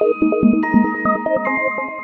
Thank you.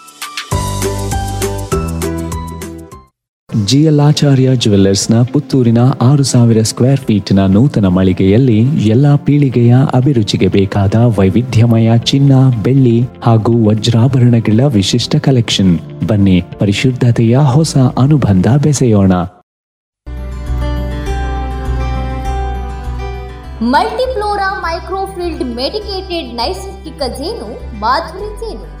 ಜಿಎಲ್ಆಚಾರ್ಯ ಜುವೆಲ್ಲರ್ಸ್ನ ಪುತ್ತೂರಿನ ಆರು ಸಾವಿರ ಸ್ಕ್ವೇರ್ ಫೀಟ್ನ ನೂತನ ಮಳಿಗೆಯಲ್ಲಿ ಎಲ್ಲ ಪೀಳಿಗೆಯ ಅಭಿರುಚಿಗೆ ಬೇಕಾದ ವೈವಿಧ್ಯಮಯ ಚಿನ್ನ, ಬೆಳ್ಳಿ ಹಾಗೂ ವಜ್ರಾಭರಣಗಳ ವಿಶಿಷ್ಟ ಕಲೆಕ್ಷನ್ ಬನ್ನಿ, ಪರಿಶುದ್ಧತೆಯ ಹೊಸ ಅನುಬಂಧ ಬೆಸೆಯೋಣ. ಮಲ್ಟಿಫ್ಲೋರಾ ಮೈಕ್ರೋಫಿಲ್ಡ್ ಮೆಡಿಕೇಟೆಡ್ ನೈಸರ್ಗಿಕ ಜೇನು ಮಾಧುರಿ ಜೇನು.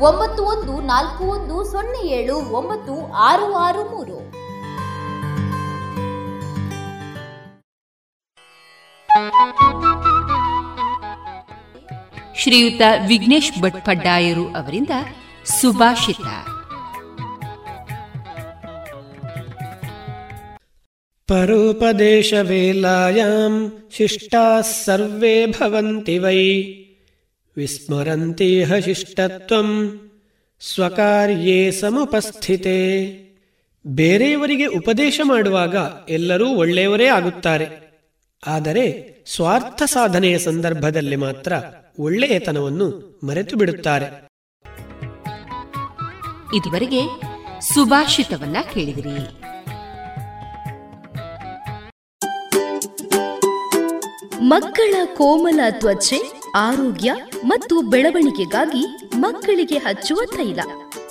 ಒಂಬತ್ತು ಒಂದು ನಾಲ್ಕು ಒಂದು ಸೊನ್ನೆ ಏಳು ಒಂಬತ್ತು ಆರು ಆರು ಮೂರು. ಶ್ರೀಯುತ ವಿಘ್ನೇಶ್ ಭಟ್ಪಡ್ಡಾಯರು ಅವರಿಂದ ಸುಭಾಷಿತ. ಪರೋಪದೇಶ ಶಿಷ್ಟಾ ಸರ್ವೇ ಭವಂತಿ ವೈ. ವಿಸ್ಮರಂತೀಹ ಶಿಷ್ಟತ್ವಂ ಸ್ವಕಾರ್ಯೇ ಸಮುಪಸ್ಥಿತೆ ಬೇರೆಯವರಿಗೆ ಉಪದೇಶ ಮಾಡುವಾಗ ಎಲ್ಲರೂ ಒಳ್ಳೆಯವರೇ ಆಗುತ್ತಾರೆ. ಆದರೆ ಸ್ವಾರ್ಥ ಸಾಧನೆಯ ಸಂದರ್ಭದಲ್ಲಿ ಮಾತ್ರ ಒಳ್ಳೆಯತನವನ್ನು ಮರೆತು ಬಿಡುತ್ತಾರೆ. ಇದುವರೆಗೆ ಸುಭಾಷಿತವನ್ನ ಕೇಳಿದಿರಿ. ಮಕ್ಕಳ ಕೋಮಲ ತ್ವಚೆ ಆರೋಗ್ಯ ಮತ್ತು ಬೆಳವಣಿಗೆಗಾಗಿ ಮಕ್ಕಳಿಗೆ ಹಚ್ಚುವ ತೈಲ.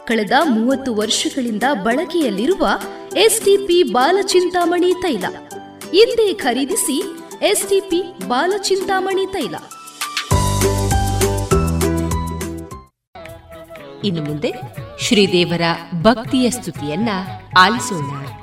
ಕಳೆದ ಮೂವತ್ತು ವರ್ಷಗಳಿಂದ ಬಳಕೆಯಲ್ಲಿರುವ ಎಸ್ಟಿಪಿ ಬಾಲಚಿಂತಾಮಣಿ ತೈಲ. ಹಿಂದೆ ಖರೀದಿಸಿ ಎಸ್ಟಿಪಿ ಬಾಲಚಿಂತಾಮಣಿ ತೈಲ. ಇನ್ನು ಮುಂದೆ ಶ್ರೀದೇವರ ಭಕ್ತಿಯ ಸ್ತುತಿಯನ್ನ ಆಲಿಸೋಣ.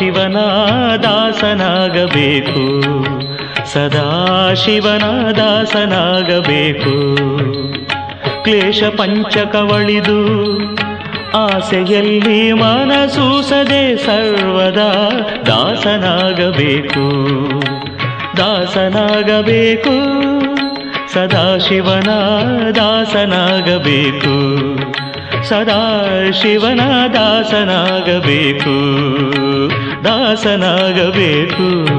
ಸದಾಶಿವನ ದಾಸನಾಗಬೇಕು ಸದಾಶಿವನ ದಾಸನಾಗಬೇಕು ಕ್ಲೇಶ ಪಂಚಕವಳಿದು ಆಸೆಯಲ್ಲಿ ಮನಸೂಸದೆ ಸರ್ವದಾ ದಾಸನಾಗಬೇಕು. ದಾಸನಾಗಬೇಕು. ಸದಾ ದಾಸನಾಗಬೇಕು ಸದಾ ಶಿವನ ದಾಸನಾಗಬೇಕು ದಾಸನಾಗಬೇಕು.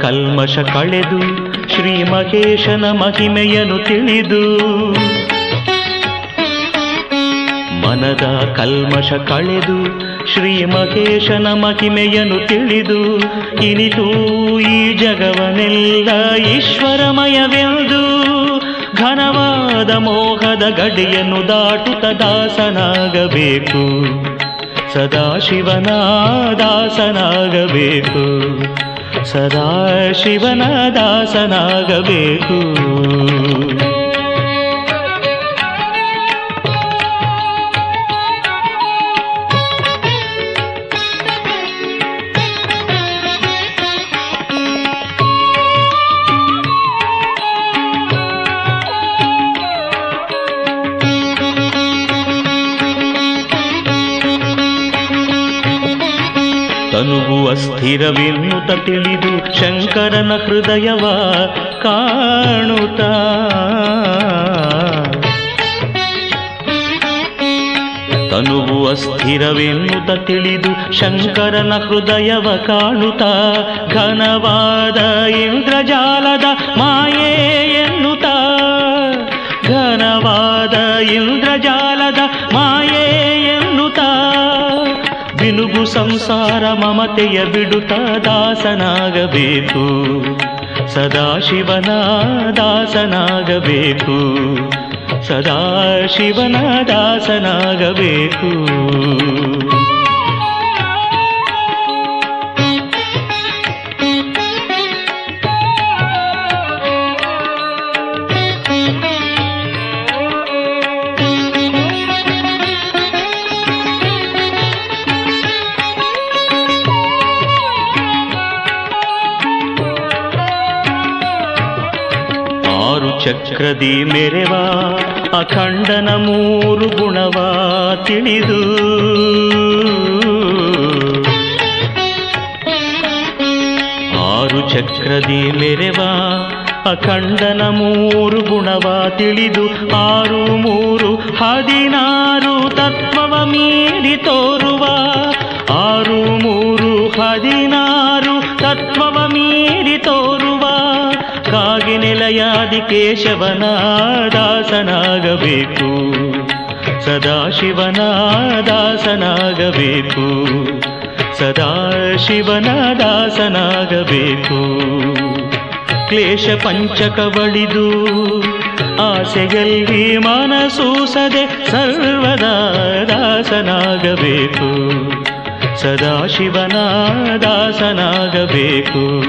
ಕಲ್ಮಶ ಕಳೆದು ಶ್ರೀ ಮಹೇಶನ ಮಹಿಮೆಯನ್ನು ತಿಳಿದು ಮನದ ಕಲ್ಮಶ ಕಳೆದು ಶ್ರೀ ಮಹೇಶನ ಮಹಿಮೆಯನ್ನು ತಿಳಿದು ಇನಿತು ಈ ಜಗವನೆಲ್ಲ ಈಶ್ವರಮಯವೆಂದು ಘನವಾದ ಮೋಹದ ಗಡಿಯನ್ನು ದಾಟುತ್ತ ದಾಸನಾಗಬೇಕು. ಸದಾಶಿವನ ದಾಸನಾಗಬೇಕು. ಸದಾಶಿವನ ದಾಸನಾಗಬೇಕು. ಅಸ್ಥಿರವೆನ್ನುತ್ತ ತಿಳಿದು ಶಂಕರನ ಹೃದಯವ ಕಾಣುತ್ತ. ತನುವು ಅಸ್ಥಿರವೆನ್ನುತ ತಿಳಿದು ಶಂಕರನ ಹೃದಯವ ಕಾಣುತ್ತ. ಘನವಾದ ಇಂದ್ರಜಾಲದ ಮಾಯೆ ಎನ್ನುತ್ತ ಘನವಾದ ಇಂದ್ರಜಾಲದ ಬಿನುಗು ಸಂಸಾರ ಮಮತೆಯ ಬಿಡುತ್ತ ದಾಸನಾಗಬೇಕು ಸದಾಶಿವನ ದಾಸನಾಗಬೇಕು ಸದಾಶಿವನ ದಾಸನಾಗಬೇಕು ಚಕ್ರದಿ ಮೆರೆವ ಅಖಂಡನ ಮೂರು ಗುಣವ ತಿಳಿದು ಆರು ಚಕ್ರದಿ ಮೆರೆವ ಅಖಂಡನ ಮೂರು ಗುಣವ ತಿಳಿದು ಆರು ಮೂರು ಹದಿನಾರು ತತ್ವವ ಮೀರಿ ತೋರುವ ಆರು ಮೂರು ಕಾಗಿ ನೆಲೆಯಾದಿ ಕೇಶವನ ದಾಸನಾಗಬೇಕು ಸದಾಶಿವನ ದಾಸನಾಗಬೇಕು ಸದಾಶಿವನ ದಾಸನಾಗಬೇಕು ಕ್ಲೇಶ ಪಂಚಕವಳಿದು ಆಸೆಯಲ್ಲಿ ಮನಸೂಸದೆ ಸರ್ವದಾ ದಾಸನಾಗಬೇಕು. ಸದಾಶಿವನ ದಾಸನಾಗಬೇಕು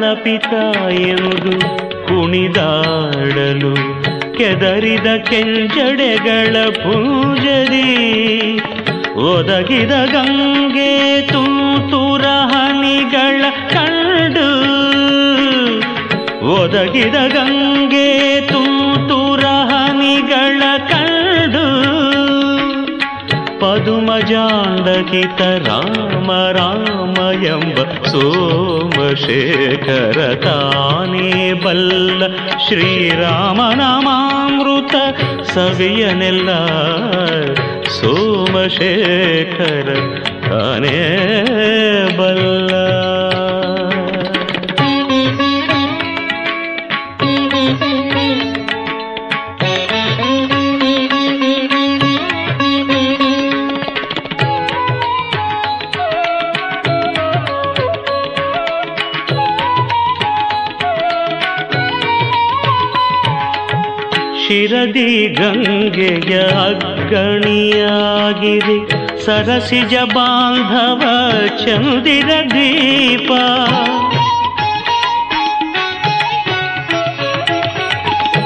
ಮದನ ಪಿತ ಎಂದು ಕುಣಿದಾಡಲು ಕೆದರಿದ ಕೆಂಜಡೆಗಳ ಪೂಜರಿ. ಒದಗಿದ ಗಂಗೆ ತುಂತುರ ಹನಿಗಳ ಕಂಡು. ಒದಗಿದ ಗಂಗೆ ತುಂತುರ ಹನಿಗಳ ಕಂಡು. पदुमजालकित राम रामयम्ब सोमशेखरताने बल्ल श्रीरामनामामृत सग सोमशेखर ताने तने बल्ल। ಶಿರದಿ ಗಂಗೆಯ ಅಗ್ಗಣಿಯಾಗಿರಿ ಸರಸಿಜ ಬಾಂಧವ ಚಂದಿರ ದೀಪ.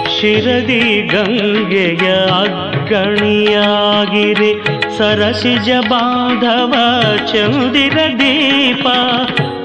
ಶಿರದಿ ಗಂಗೆಯ ಅಗ್ಗಣಿಯಾಗಿರಿ ಸರಸಿಜ ಬಾಂಧವ ಚಂದಿರ ದೀಪ.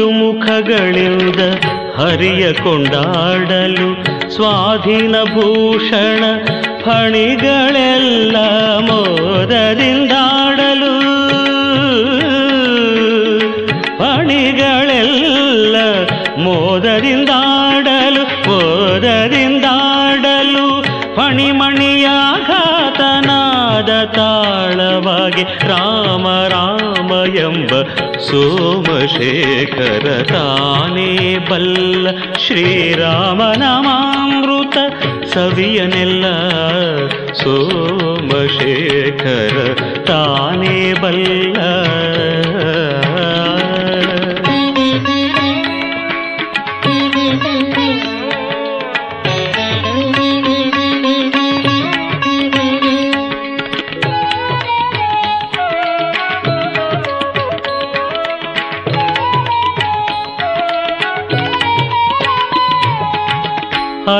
ಮುಖಗಳಿಂದ ಹರಿಯ ಕೊಂಡಾಡಲು ಸ್ವಾಧೀನ ಭೂಷಣ ಫಣಿಗಳೆಲ್ಲ ಮೋದರಿಂದಾಡಲು ಫಣಿಗಳೆಲ್ಲ ಮೋದರಿಂದಾಡಲು ಮೋದರಿಂದಾಡಲು ಫಣಿಮಣಿಯಾಘಾತನಾದ ತಾಳವಾಗಿ ರಾಮ ರಾಮ ಎಂಬ ಸೋಮಶೇಖರ ತಾನೇ ಬಲ್ಲ ಶ್ರೀರಾಮನ ಮಾಮೃತ ಸವಿಯನೆಲ್ಲ ಸೋಮಶೇಖರ ತಾನೇ ಬಲ್ಲ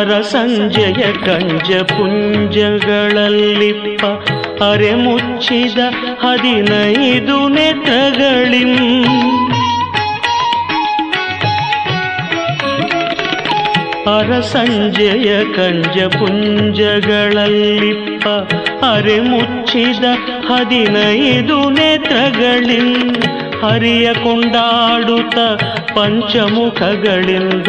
ಅರಸಂಜಯ ಕಂಜ ಪುಂಜಗಳಲ್ಲಿಪ್ಪ ಅರೆ ಮುಚ್ಚಿದ ಹದಿನೈದು ನೆತ್ರಗಳಿಂ ಅರಸಂಜಯ ಕಂಜ ಪುಂಜಗಳಲ್ಲಿಪ್ಪ ಅರೆ ಮುಚ್ಚಿದ ಹದಿನೈದು ನೆತ್ರಗಳಿಂ ಹರಿಯ ಕೊಂಡಾಡುತ್ತ ಪಂಚಮುಖಗಳಿಂದ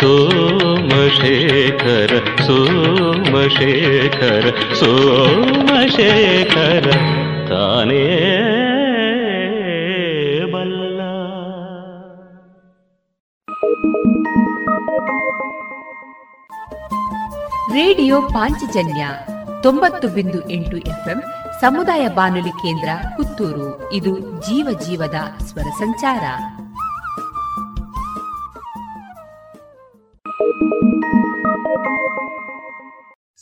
ಸೋಮಶೇಖರ ಸೋಮಶೇಖರ ಸೋಮಶೇಖರ, ತಾನೇ ಬಲ್ಲ. ರೇಡಿಯೋ ಪಾಂಚಜನ್ಯ ತೊಂಬತ್ತು ಬಿಂದು ಎಂಟು ಎಫ್ಎಂ ಸಮುದಾಯ ಬಾನುಲಿ ಕೇಂದ್ರ ಪುತ್ತೂರು. ಇದು ಜೀವ ಜೀವದ ಸ್ವರ ಸಂಚಾರ. Thank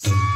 you.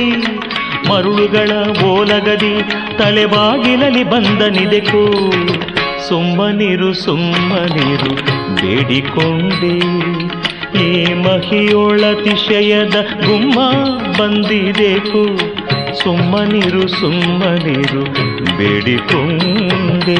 ಮರುಳುಗಳ ಓಲಗದಿ ತಲೆಬಾಗಿಲಲಿ ಬಂದನಿದೆಕೋ ಸುಮ್ಮನಿರು ಸುಮ್ಮನಿರು ಬೇಡಿಕೊಂಡೆ. ಈ ಮಹಿಯೊಳತಿಶಯದ ಗುಮ್ಮ ಬಂದಿದೆಕು ಸುಮ್ಮನಿರು ಸುಮ್ಮನಿರು ಬೇಡಿಕೊಂಡೆ.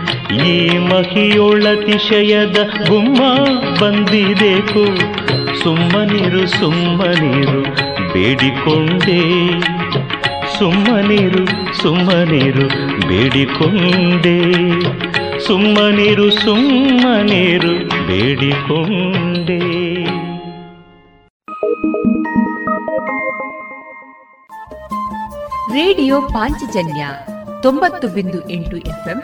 ಈ ಮಹಿಯೊಳತಿಶಯದ ಗುಮ್ಮ ಬಂದಿದೆಕು. ಸುಮ್ಮನಿರು ಸುಮ್ಮನಿರು, ಬೇಡಿಕೊಂಡೆ. ಸುಮ್ಮನಿರು ಸುಮ್ಮನಿರು, ಬೇಡಿಕೊಂಡೆ. ಸುಮ್ಮನಿರು ಸುಮ್ಮನಿರು, ಬೇಡಿಕೊಂಡೆ. ರೇಡಿಯೋ ಪಾಂಚಜನ್ಯ ತೊಂಬತ್ತು ಬಿಂದು ಎಂಟು ಎಫ್ಎಂ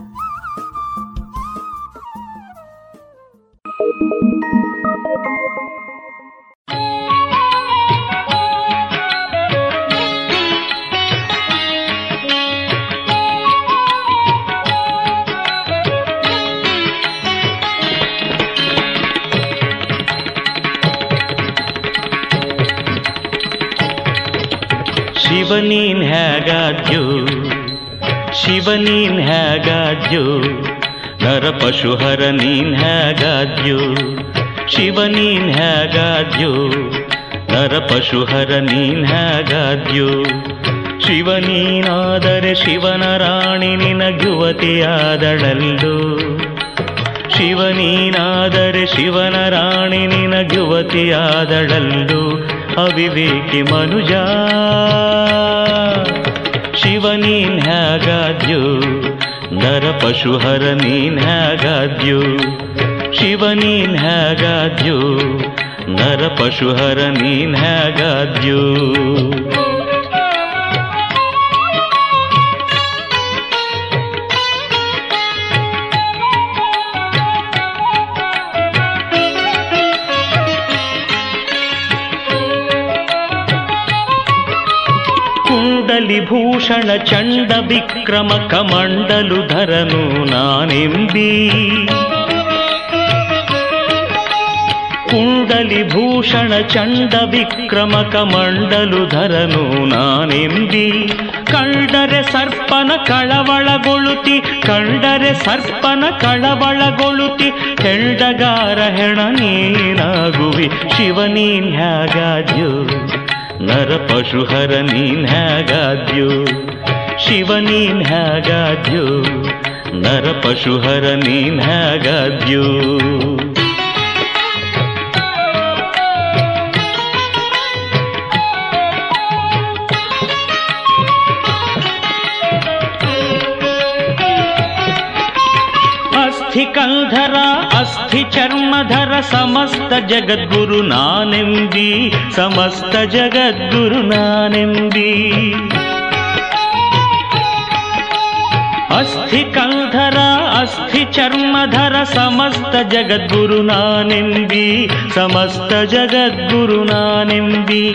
ಶಿವನೀನ್ ಹೇಗಾದ್ಯೋ? ಶಿವನೀನ್ ಹೇಗಾದ್ಯೋ? ನರ ಪಶುಹರ ನೀನ್ ಹೇಗಾದ್ಯೋ? ಶಿವನೀನ್ ಹೇಗಾದ್ಯೋ? ನರ ಪಶುಹರ ನೀನ್ ಹೇಗಾದ್ಯೋ? ಶಿವನೀನಾದರೆ ಶಿವನ ರಾಣಿ ನಿನಗುವತಿಯಾದಳಲ್ಲು ಶಿವನೀನಾದರೆ ಶಿವನ ರಾಣಿ ನಿನಗುವತಿಯಾದಳಲ್ಲು ಅವಿವೇಕಿ ಮನುಜ. ಶಿವ ನೀನ್ ಹೇಗಾದ್ಯೋ ನರ ಪಶುಹರ ನೀನ್ ಹೇಗಾದ್ಯೋ ಶಿವ ನೀನ್ ಹೇಗಾದ್ಯೋ ನರ ಪಶುಹರ ನೀನ್ ಹೇಗಾದ್ಯೋ ಕುಂಡಲಿಭೂಷಣ ಚಂಡ ವಿಕ್ರಮ ಕಮಂಡಲು ಧರನು ನಾನೆಂಬಿ. ಕುಂಡಲಿಭೂಷಣ ಚಂಡ ವಿಕ್ರಮ ಕಮಂಡಲು ಧರನು ನಾನೆಂಬಿ. ಕಂಡರೆ ಸರ್ಪನ ಕಳವಳಗೊಳುತಿ ಕಂಡರೆ ಸರ್ಪನ ಕಳವಳಗೊಳುತಿ ಹೆಂಡಗಾರ ಹೆಣ ನೀನಾಗುವಿ ಶಿವನೀನ್ ನರ ಪಶುಹರ ನೀನ್ ಹೇಗಾದ್ಯೋ ಶಿವ ನೀನ್ ಹೇಗಾದ್ಯೋ ನರ ಪಶುಹರ ನೀನ್ ಹೇಗಾದ್ಯೋ ಅಸ್ಥಿ ಕಂಧರ ಅಸ್ಥಿ ಚರ್ಮಧರ ಸಮಸ್ತ ಜಗದ್ಗುರು ನಾನೆಂಬಿ, ಸಮಸ್ತ ಜಗದ್ಗುರು ನಾನೆಂಬಿ. ಅಸ್ಥಿ ಕಂಧರ ಅಸ್ಥಿ ಚರ್ಮಧರ ಸಮಸ್ತ ಜಗದ್ಗುರು ನಾನೆಂಬಿ, ಸಮಸ್ತ ಜಗದ್ಗುರು ನಾನೆಂಬಿ.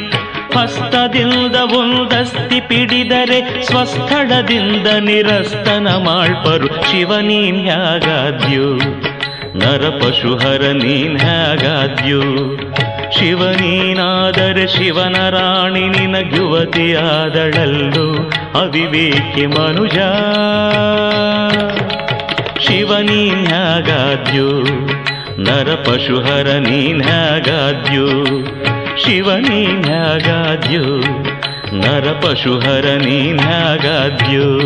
ಹಸ್ತದಿಂದ ಒಂದಸ್ತಿ ಪಿಡಿದರೆ ಸ್ವಸ್ಥಳದಿಂದ ನಿರಸ್ತನ ಮಾಳ್ಪರು ಶಿವನೀನ್ ಯಾಗಾದ್ಯೋ ನರಪಶುಹರ ನೀನ್ ಹೇಗಾದ್ಯು? ಶಿವನೀನಾದರೆ ಶಿವನ ರಾಣಿ ನಿನ ಯುವತಿಯಾದಳಲ್ಲು ಅವಿವೇಕಿ ಮನುಜ. ಶಿವನೀನ್ ಹೇಗಾದ್ಯು? ನರಪಶುಹರ ನೀನ್ ಹೇಗಾದ್ಯು? ಶಿವನೀನ್ ಹೇಗಾದ್ಯು? ನರಪಶುಹರ ನೀನ್ ಹೇಗಾದ್ಯು?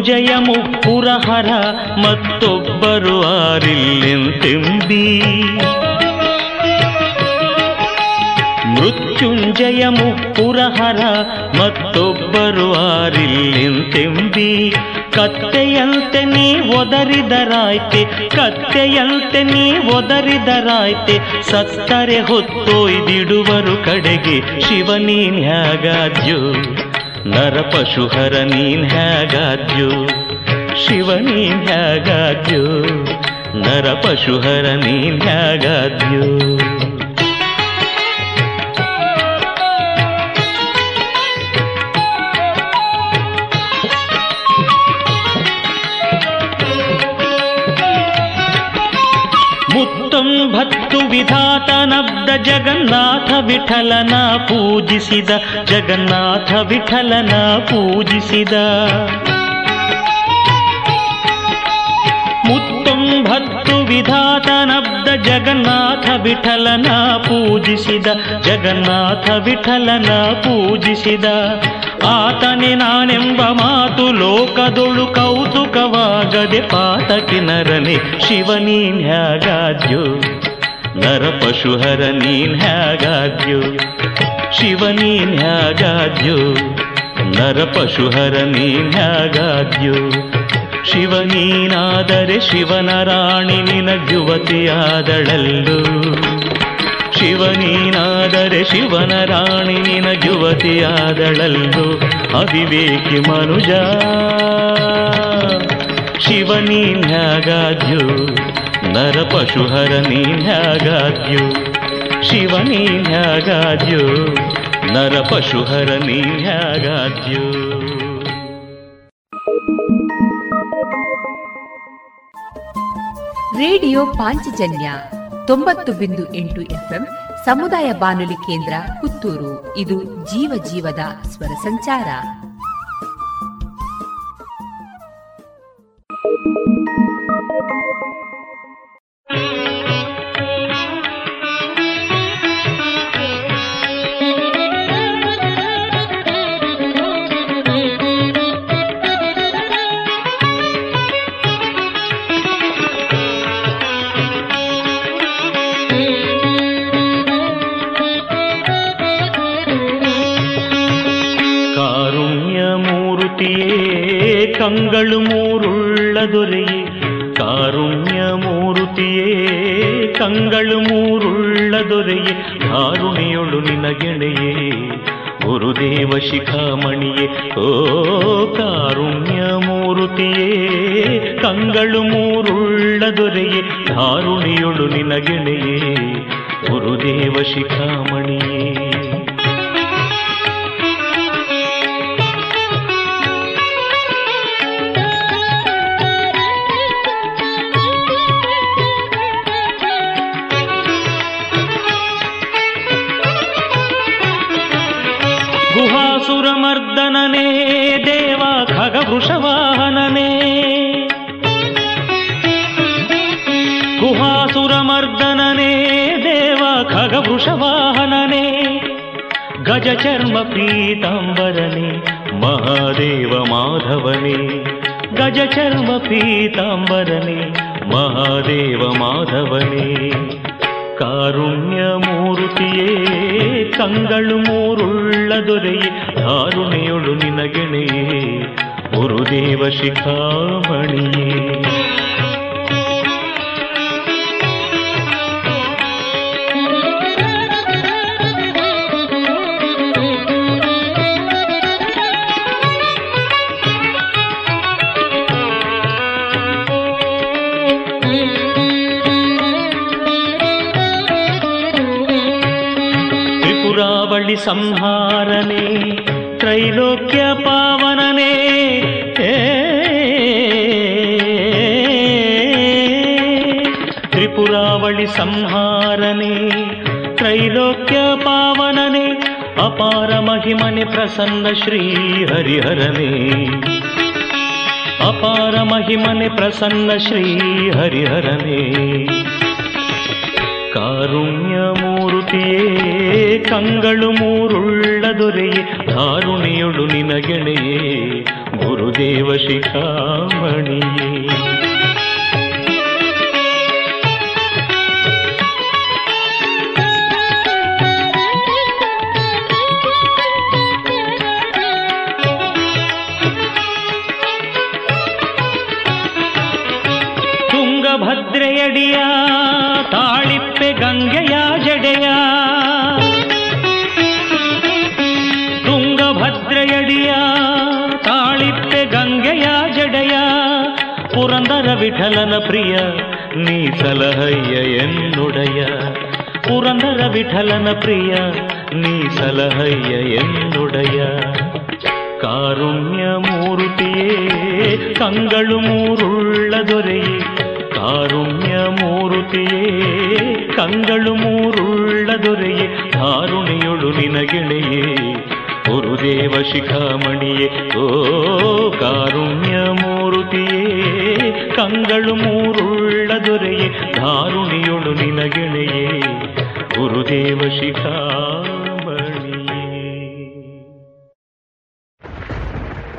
ಮೃತ್ಯುಂಜಯ ಮುಪ್ಪುರಹರ ಮತ್ತೊಬ್ಬರು ಆರಿಲ್ಲೆಂತೆಂಬಿ ಮೃತ್ಯುಂಜಯ ಮುಪ್ಪುರಹರ ಮತ್ತೊಬ್ಬರು ಆರಿಲ್ಲೆಂತೆಂಬಿ ಕತ್ತೆಯಂತೆ ನೀ ಒದರಿದರಾಯ್ತೆ, ಕತ್ತೆಯಂತೆ ನೀ ಒದರಿದರಾಯ್ತೆ, ಸತ್ತರೆ ಹೊತ್ತೊಯ್ದಿಡುವರು ಕಡೆಗೆ ಶಿವನೀನ್ ಹ್ಯಾಗಾದ್ಯೋ ನರಪಶುಹರ ನೀನ್ ಹೇಗಾದ್ಯೋ ಶಿವ ನೀನ್ ಹೇಗಾದ್ಯೋ ನರಪಶುಹರ ನೀನ್ ಹೇಗಾದ್ಯೋ ಮುತ್ತೊಂಬತ್ತು ವಿಧಾತನಬ್ದ ಜಗನ್ನಾಥ ವಿಠಲನ ಪೂಜಿಸಿದ ಜಗನ್ನಾಥ ವಿಠಲನ ಪೂಜಿಸಿದ ಮುತ್ತೊಂಬತ್ತು ವಿಧಾತನಬ್ದ ಜಗನ್ನಾಥ ವಿಠಲನ ಪೂಜಿಸಿದ ಜಗನ್ನಾಥ ವಿಠಲನ ಪೂಜಿಸಿದ ಆತನೆ ನಾನೆಂಬ ಮಾತು ಲೋಕದೊಳು ಕೌತುಕವಾಗದೆ ಪಾತಕಿ ನರನೆ ಶಿವನೀನ್ ಹ್ಯಾಗಾದ್ಯೋ ನರಪಶುಹರ ನೀನ್ ಹ್ಯಾಗಾದ್ಯೋ ಶಿವನೀನ್ ಹ್ಯಾಗಾದ್ಯೋ ನರಪಶುಹರ ನೀನ್ ಹ್ಯಾಗಾದ್ಯೋ ಶಿವನೀನಾದರೆ ಶಿವನ ರಾಣಿ ಶಿವ ಶಿವನೀನಾದರೆ ಶಿವನ ರಾಣಿ ನಿನಗ್ಯುವತಿಯಾದಳಲ್ಲು ಅವಿವೇಕಿ ಮನುಜ. ಶಿವನೀನ್ ಹ್ಯಾಗಾದ್ಯೋ ನರಪಶುಹರ ನೀನ್ ಹ್ಯಾಗಾದ್ಯೋ. ಶಿವನೀನ್ ಹ್ಯಾಗಾದ್ಯೋ ನರಪಶುಹರ ನೀನ್ ಹ್ಯಾಗಾದ್ಯೋ. ರೇಡಿಯೋ ಪಾಂಚಜನ್ಯ ತೊಂಬತ್ತು ಬಿಂದು ಎಂಟು ಎಫ್ಎಂ, ಸಮುದಾಯ ಬಾನುಲಿ ಕೇಂದ್ರ ಪುತ್ತೂರು. ಇದು ಜೀವ ಜೀವದ ಸ್ವರ ಸಂಚಾರ. ಕಾರುಣ್ಯ ಕಂಗಳು ಮೂರುಳ್ಳ ದೊರೆಯೇ ಕಾರುಣಿಯೊಳು ನಿನಗೆಣೆಯೇ ಗುರುದೇವ ಶಿಖಾಮಣಿಯೇ, ಓ ಕಾರುಣ್ಯ ಮೂರುತಿಯೇ. ಕಂಗಳು ಮೂರುಳ್ಳ ದೊರೆಯೇ ಧಾರುಣಿಯೊಳು ನಿನಗೆಣೆಯೇ ಗುರುದೇವ ಶಿಖಾಮಣಿಯೇ. వృషవాహననే. గుహాసురమర్దననే దేవ ఖగ వృషవాహననే. గజ చర్మ పీతాంబరనే మహాదేవ మాధవనే. గజ చర్మ పీతాంబరనే మహాదేవ మాధవనే. കാരുണ്യമൂർത്തിയേ കങ്ങളും മൂറുള്ളതൊരയെ ധാരുണയൊഴു നിനകണേ ಗುರುದೇವ ಶಿಖಾಮಣಿಯೇ ಸಂಹಾರನೇ త్రైలోక్య పావననే. త్రిపురావళి సంహారనే త్రైలోక్య పావననే అపార మహిమని ప్రసన్న శ్రీ హరిహరనే అపార మహిమని ప్రసన్న శ్రీ హరిహరనే కారుణ్యము ಮೂರುತಿಯೇ ಕಂಗಳು ಮೂರುಳ್ಳ ದೊರೆಯೇ ಧಾರುಣಿಯೊಳು ನಿನಗೆಣೆಯೇ ಗುರುದೇವ ಶಿಖಾಮಣಿಯೇ. ತುಂಗಭದ್ರೆಯಡಿಯ ತಾಳಿಪ್ಪೆ ಗಂಗೆಯ ಪುರಂದರ ವಿಠಲನ ಪ್ರಿಯ ನೀ ಸಲಹಯ್ಯ ಎನ್ನುಡಯ ಪುರಂದರ ವಿಠಲನ ಪ್ರಿಯ ನೀ ಸಲಹಯ್ಯ ಎನ್ನುಡಯ ಕಾರುಣ್ಯ ಮೂರುತಿಯೇ ಕಂಗಳು ಮೂರುಳ್ಳ ದೊರೆಯೇ ಕಾರುಣ್ಯ ಮೂರುತಿಯೇ ಕಂಗಳು ಮೂರುಳ್ಳ ದೊರೆಯೇ ಧಾರುಣಿಯೊಳು ಕಂಗಳು ಮೂರುಳ್ಳ ದೊರೆಯೇ ಧಾರುಣಿಯೊಳು ನಿನಗೆಳೆಯೇ. ಗುರುದೇವ ಶಿಖಾಮಣಿಯೇ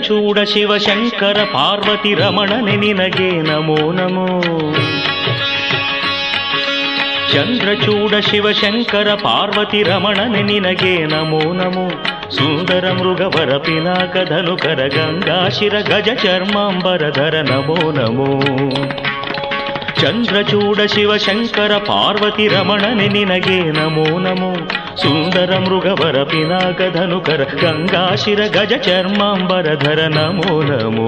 ಚಂದ್ರಚೂಡ ಶಿವಶಂಕರ ಪಾರ್ವತಿ ರಮಣನೆ ನಿನಗೆ ನಮೋ ನಮೋ ಚಂದ್ರಚೂಡ ಶಿವಶಂಕರ ಪಾರ್ವತಿ ರಮಣನೆ ನಿನಗೆ ನಮೋ ನಮೋ ಸುಂದರ ಮೃಗವರ ಪಿನಾಕ ಧನುಕರ ಗಂಗಾಶಿರ ಗಜ ಚರ್ಮಾಂಬರಧರ ನಮೋ ನಮೋ ಚಂದ್ರಚೂಡ ಶಿವಶಂಕರ ಪಾರ್ವತಿ ರಮಣನೆ ನಿನಗೆ ನಮೋ ನಮೋ సుందర మృగవర పినాకధనుకర గంగాశిర గజ చర్మాంబరధర నమో నమో.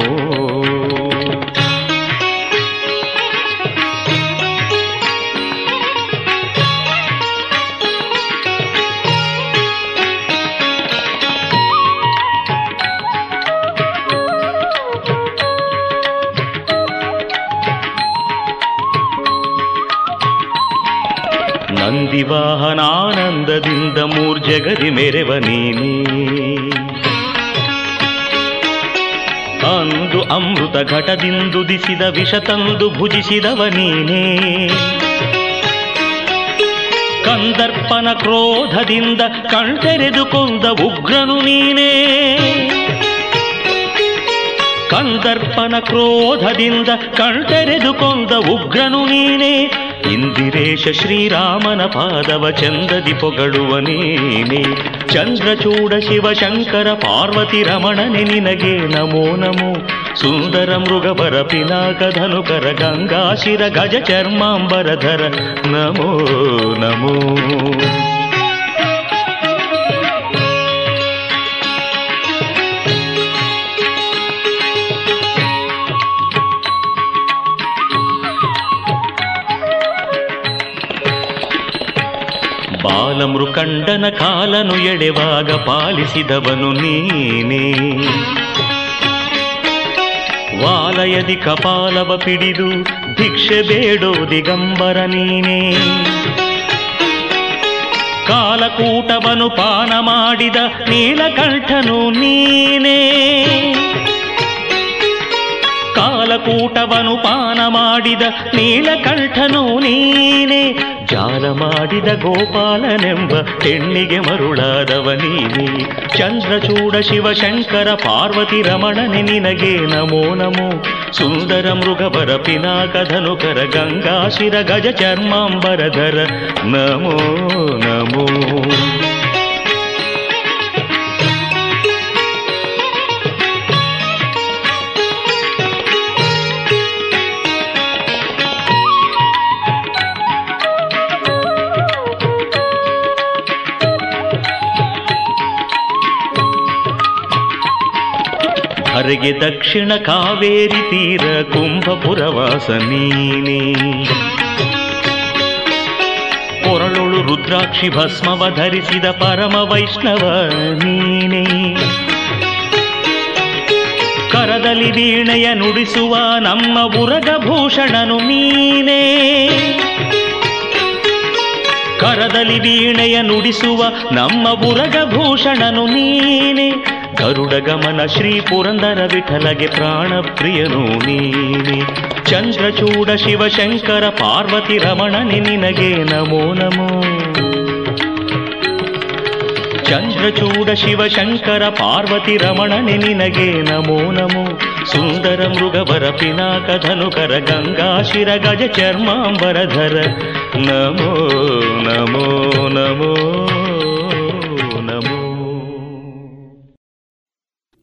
నందివాహనానంద ನಂದಿವಾಹನಾನಂದದಿಂದ ಮೂರ್ಜಗದಿ ಮೆರೆವ ನೀನೇ. ಅಂದು ಅಮೃತ ಘಟದಿಂದುದಿಸಿದ ವಿಷ ತಂದು ಭುಜಿಸಿದವ ನೀನೇ. ಕಂದರ್ಪನ ಕ್ರೋಧದಿಂದ ಕಣ್ತೆರೆದುಕೊಂಡ ಉಗ್ರನು ನೀನೇ. ಕಂದರ್ಪನ ಕ್ರೋಧದಿಂದ ಕಣ್ತೆರೆದುಕೊಂಡ ಉಗ್ರನು ನೀನೇ. ಇಂದಿರೇಶ ಶ್ರೀರಾಮನ ಪಾದವ ಚಂದದಿ ಪೊಗಳುವ ನೀನೆ ಚಂದ್ರಚೂಡ ಶಿವಶಂಕರ ಪಾರ್ವತಿ ರಮಣನೆ ನಿನಗೆ ನಮೋ ನಮೋ ಸುಂದರ ಮೃಗವರ ಪಿನಾಕ ಧನುಕರ ಗಂಗಾಶಿರ ಗಜ ಚರ್ಮಾಂಬರಧರ ನಮೋ ನಮೋ ಬಾಲಮೃಕಂಡನ ಕಾಲನು ಎಡೆವಾಗ ಪಾಲಿಸಿದವನು ನೀನೇ. ವಾಲಯದಿ ಕಪಾಲವ ಪಿಡಿದು ಭಿಕ್ಷೆ ಬೇಡೋ ದಿಗಂಬರ ನೀನೇ. ಕಾಲಕೂಟವನು ಪಾನ ಮಾಡಿದ ನೀಲಕಂಠನು ನೀನೇ. ಕಾಲಕೂಟವನು ಪಾನ ಮಾಡಿದ ನೀಲಕಂಠನು ನೀನೇ. ಜಾಲ ಮಾಡಿದ ಗೋಪಾಲನೆಂಬ ಹೆಣ್ಣಿಗೆ ಮರುಳಾದವ ನೀನೇ ಚಂದ್ರಚೂಡ ಶಿವಶಂಕರ ಪಾರ್ವತಿ ರಮಣನೆ ನಿನಗೆ ನಮೋ ನಮೋ ಸುಂದರ ಮೃಗವರ ಪಿನಾಕ ಧನುಕರ ಗಂಗಾಶಿರ ಗಜ ಚರ್ಮಾಂಬರಧರ ನಮೋ ನಮೋ ಹರಿಗೆ ದಕ್ಷಿಣ ಕಾವೇರಿ ತೀರ ಕುಂಭಪುರವಾಸ ನೀನೇ ಕೊರಳೊಳು ರುದ್ರಾಕ್ಷಿ ಭಸ್ಮವ ಧರಿಸಿದ ಪರಮ ವೈಷ್ಣವ ನೀನೇ. ಕರದಲ್ಲಿ ವೀಣೆಯ ನುಡಿಸುವ ನಮ್ಮ ಉರಗಭೂಷಣನು ನೀನೇ. ಕರದಲ್ಲಿ ವೀಣೆಯ ನುಡಿಸುವ ನಮ್ಮ ಉರಗಭೂಷಣನು ನೀನೆ. ಗರುಡ ಗಮನ ಶ್ರೀ ಪುರಂದರ ವಿಠಲಗೆ ಪ್ರಾಣ ಪ್ರಿಯನು ನೀನೆ ಚಂದ್ರಚೂಡ ಶಿವಶಂಕರ ಪಾರ್ವತಿ ರಮಣನೆ ನಿನಗೆ ನಮೋ ನಮೋ ಚಂದ್ರಚೂಡ ಶಿವಶಂಕರ ಪಾರ್ವತಿ ರಮಣನೆ ನಿನಗೆ ನಮೋ ನಮೋ ಸುಂದರ ಮೃಗವರ ಪಿನಾಕ ಧನುಕರ ಗಂಗಾಶಿರ ಗಜ ಚರ್ಮಾಂಬರಧರ ನಮೋ ನಮೋ ನಮೋ ನಮೋ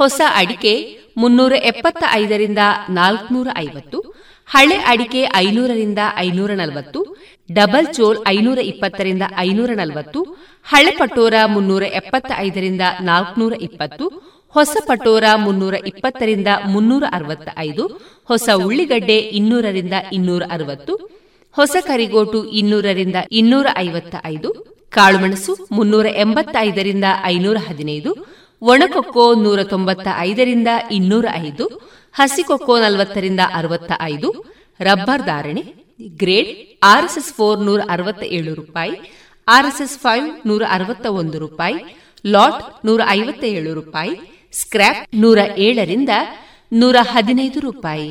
ಹೊಸ ಅಡಿಕೆ ಮುನ್ನೂರ ಎಪ್ಪತ್ತ ಐದರಿಂದ ನಾಲ್ಕನೂರ ಐವತ್ತು ಹಳೆ ಅಡಿಕೆ ಐನೂರರಿಂದ ಐನೂರ ನಲವತ್ತು ಡಬಲ್ ಚೋಲ್ ಐನೂರ ಇಪ್ಪತ್ತರಿಂದ ಐನೂರ ನಲವತ್ತು ಹಳೆ ಪಟೋರ ಮುನ್ನೂರ ಎಪ್ಪತ್ತ ಐದರಿಂದ ನಾಲ್ಕನೂರ ಇಪ್ಪತ್ತು ಹೊಸ ಪಟೋರ ಮುನ್ನೂರ ಇಪ್ಪತ್ತರಿಂದ ಮುನ್ನೂರ ಅರವತ್ತ ಐದು ಹೊಸ ಉಳ್ಳಿಗಡ್ಡೆ ಇನ್ನೂರರಿಂದ ಇನ್ನೂರ ಅರವತ್ತು ಹೊಸ ಕರಿಗೋಟು ಇನ್ನೂರರಿಂದ ಇನ್ನೂರ ಐವತ್ತ ಐದು ಕಾಳುಮೆಣಸು ಮುನ್ನೂರ ಎಂಬತ್ತೈದರಿಂದ ಐನೂರ ಹದಿನೈದು ಒಣಕೊಕ್ಕೋ ನೂರ ತೊಂಬತ್ತ ಐದರಿಂದ ಇನ್ನೂರ ಐದು ಹಸಿಕೊಕ್ಕೋ ನಲವತ್ತರಿಂದ ಅರವತ್ತ ಐದು ರಬ್ಬರ್ ಧಾರಣೆ, ಗ್ರೇಡ್, ಆರ್ಎಸ್ಎಸ್ ಫೋರ್ ನೂರ ಅರವತ್ತ ಏಳು ರೂಪಾಯಿ, ಆರ್ಎಸ್ಎಸ್ ಫೈವ್ ನೂರ ಅರವತ್ತ ಒಂದು ರೂಪಾಯಿ, ಲಾಟ್ ನೂರ ಐವತ್ತ ಏಳು ರೂಪಾಯಿ ಸ್ಕ್ರಾಪ್ ನೂರ ಏಳರಿಂದ ನೂರ ಹದಿನೈದು ರೂಪಾಯಿ.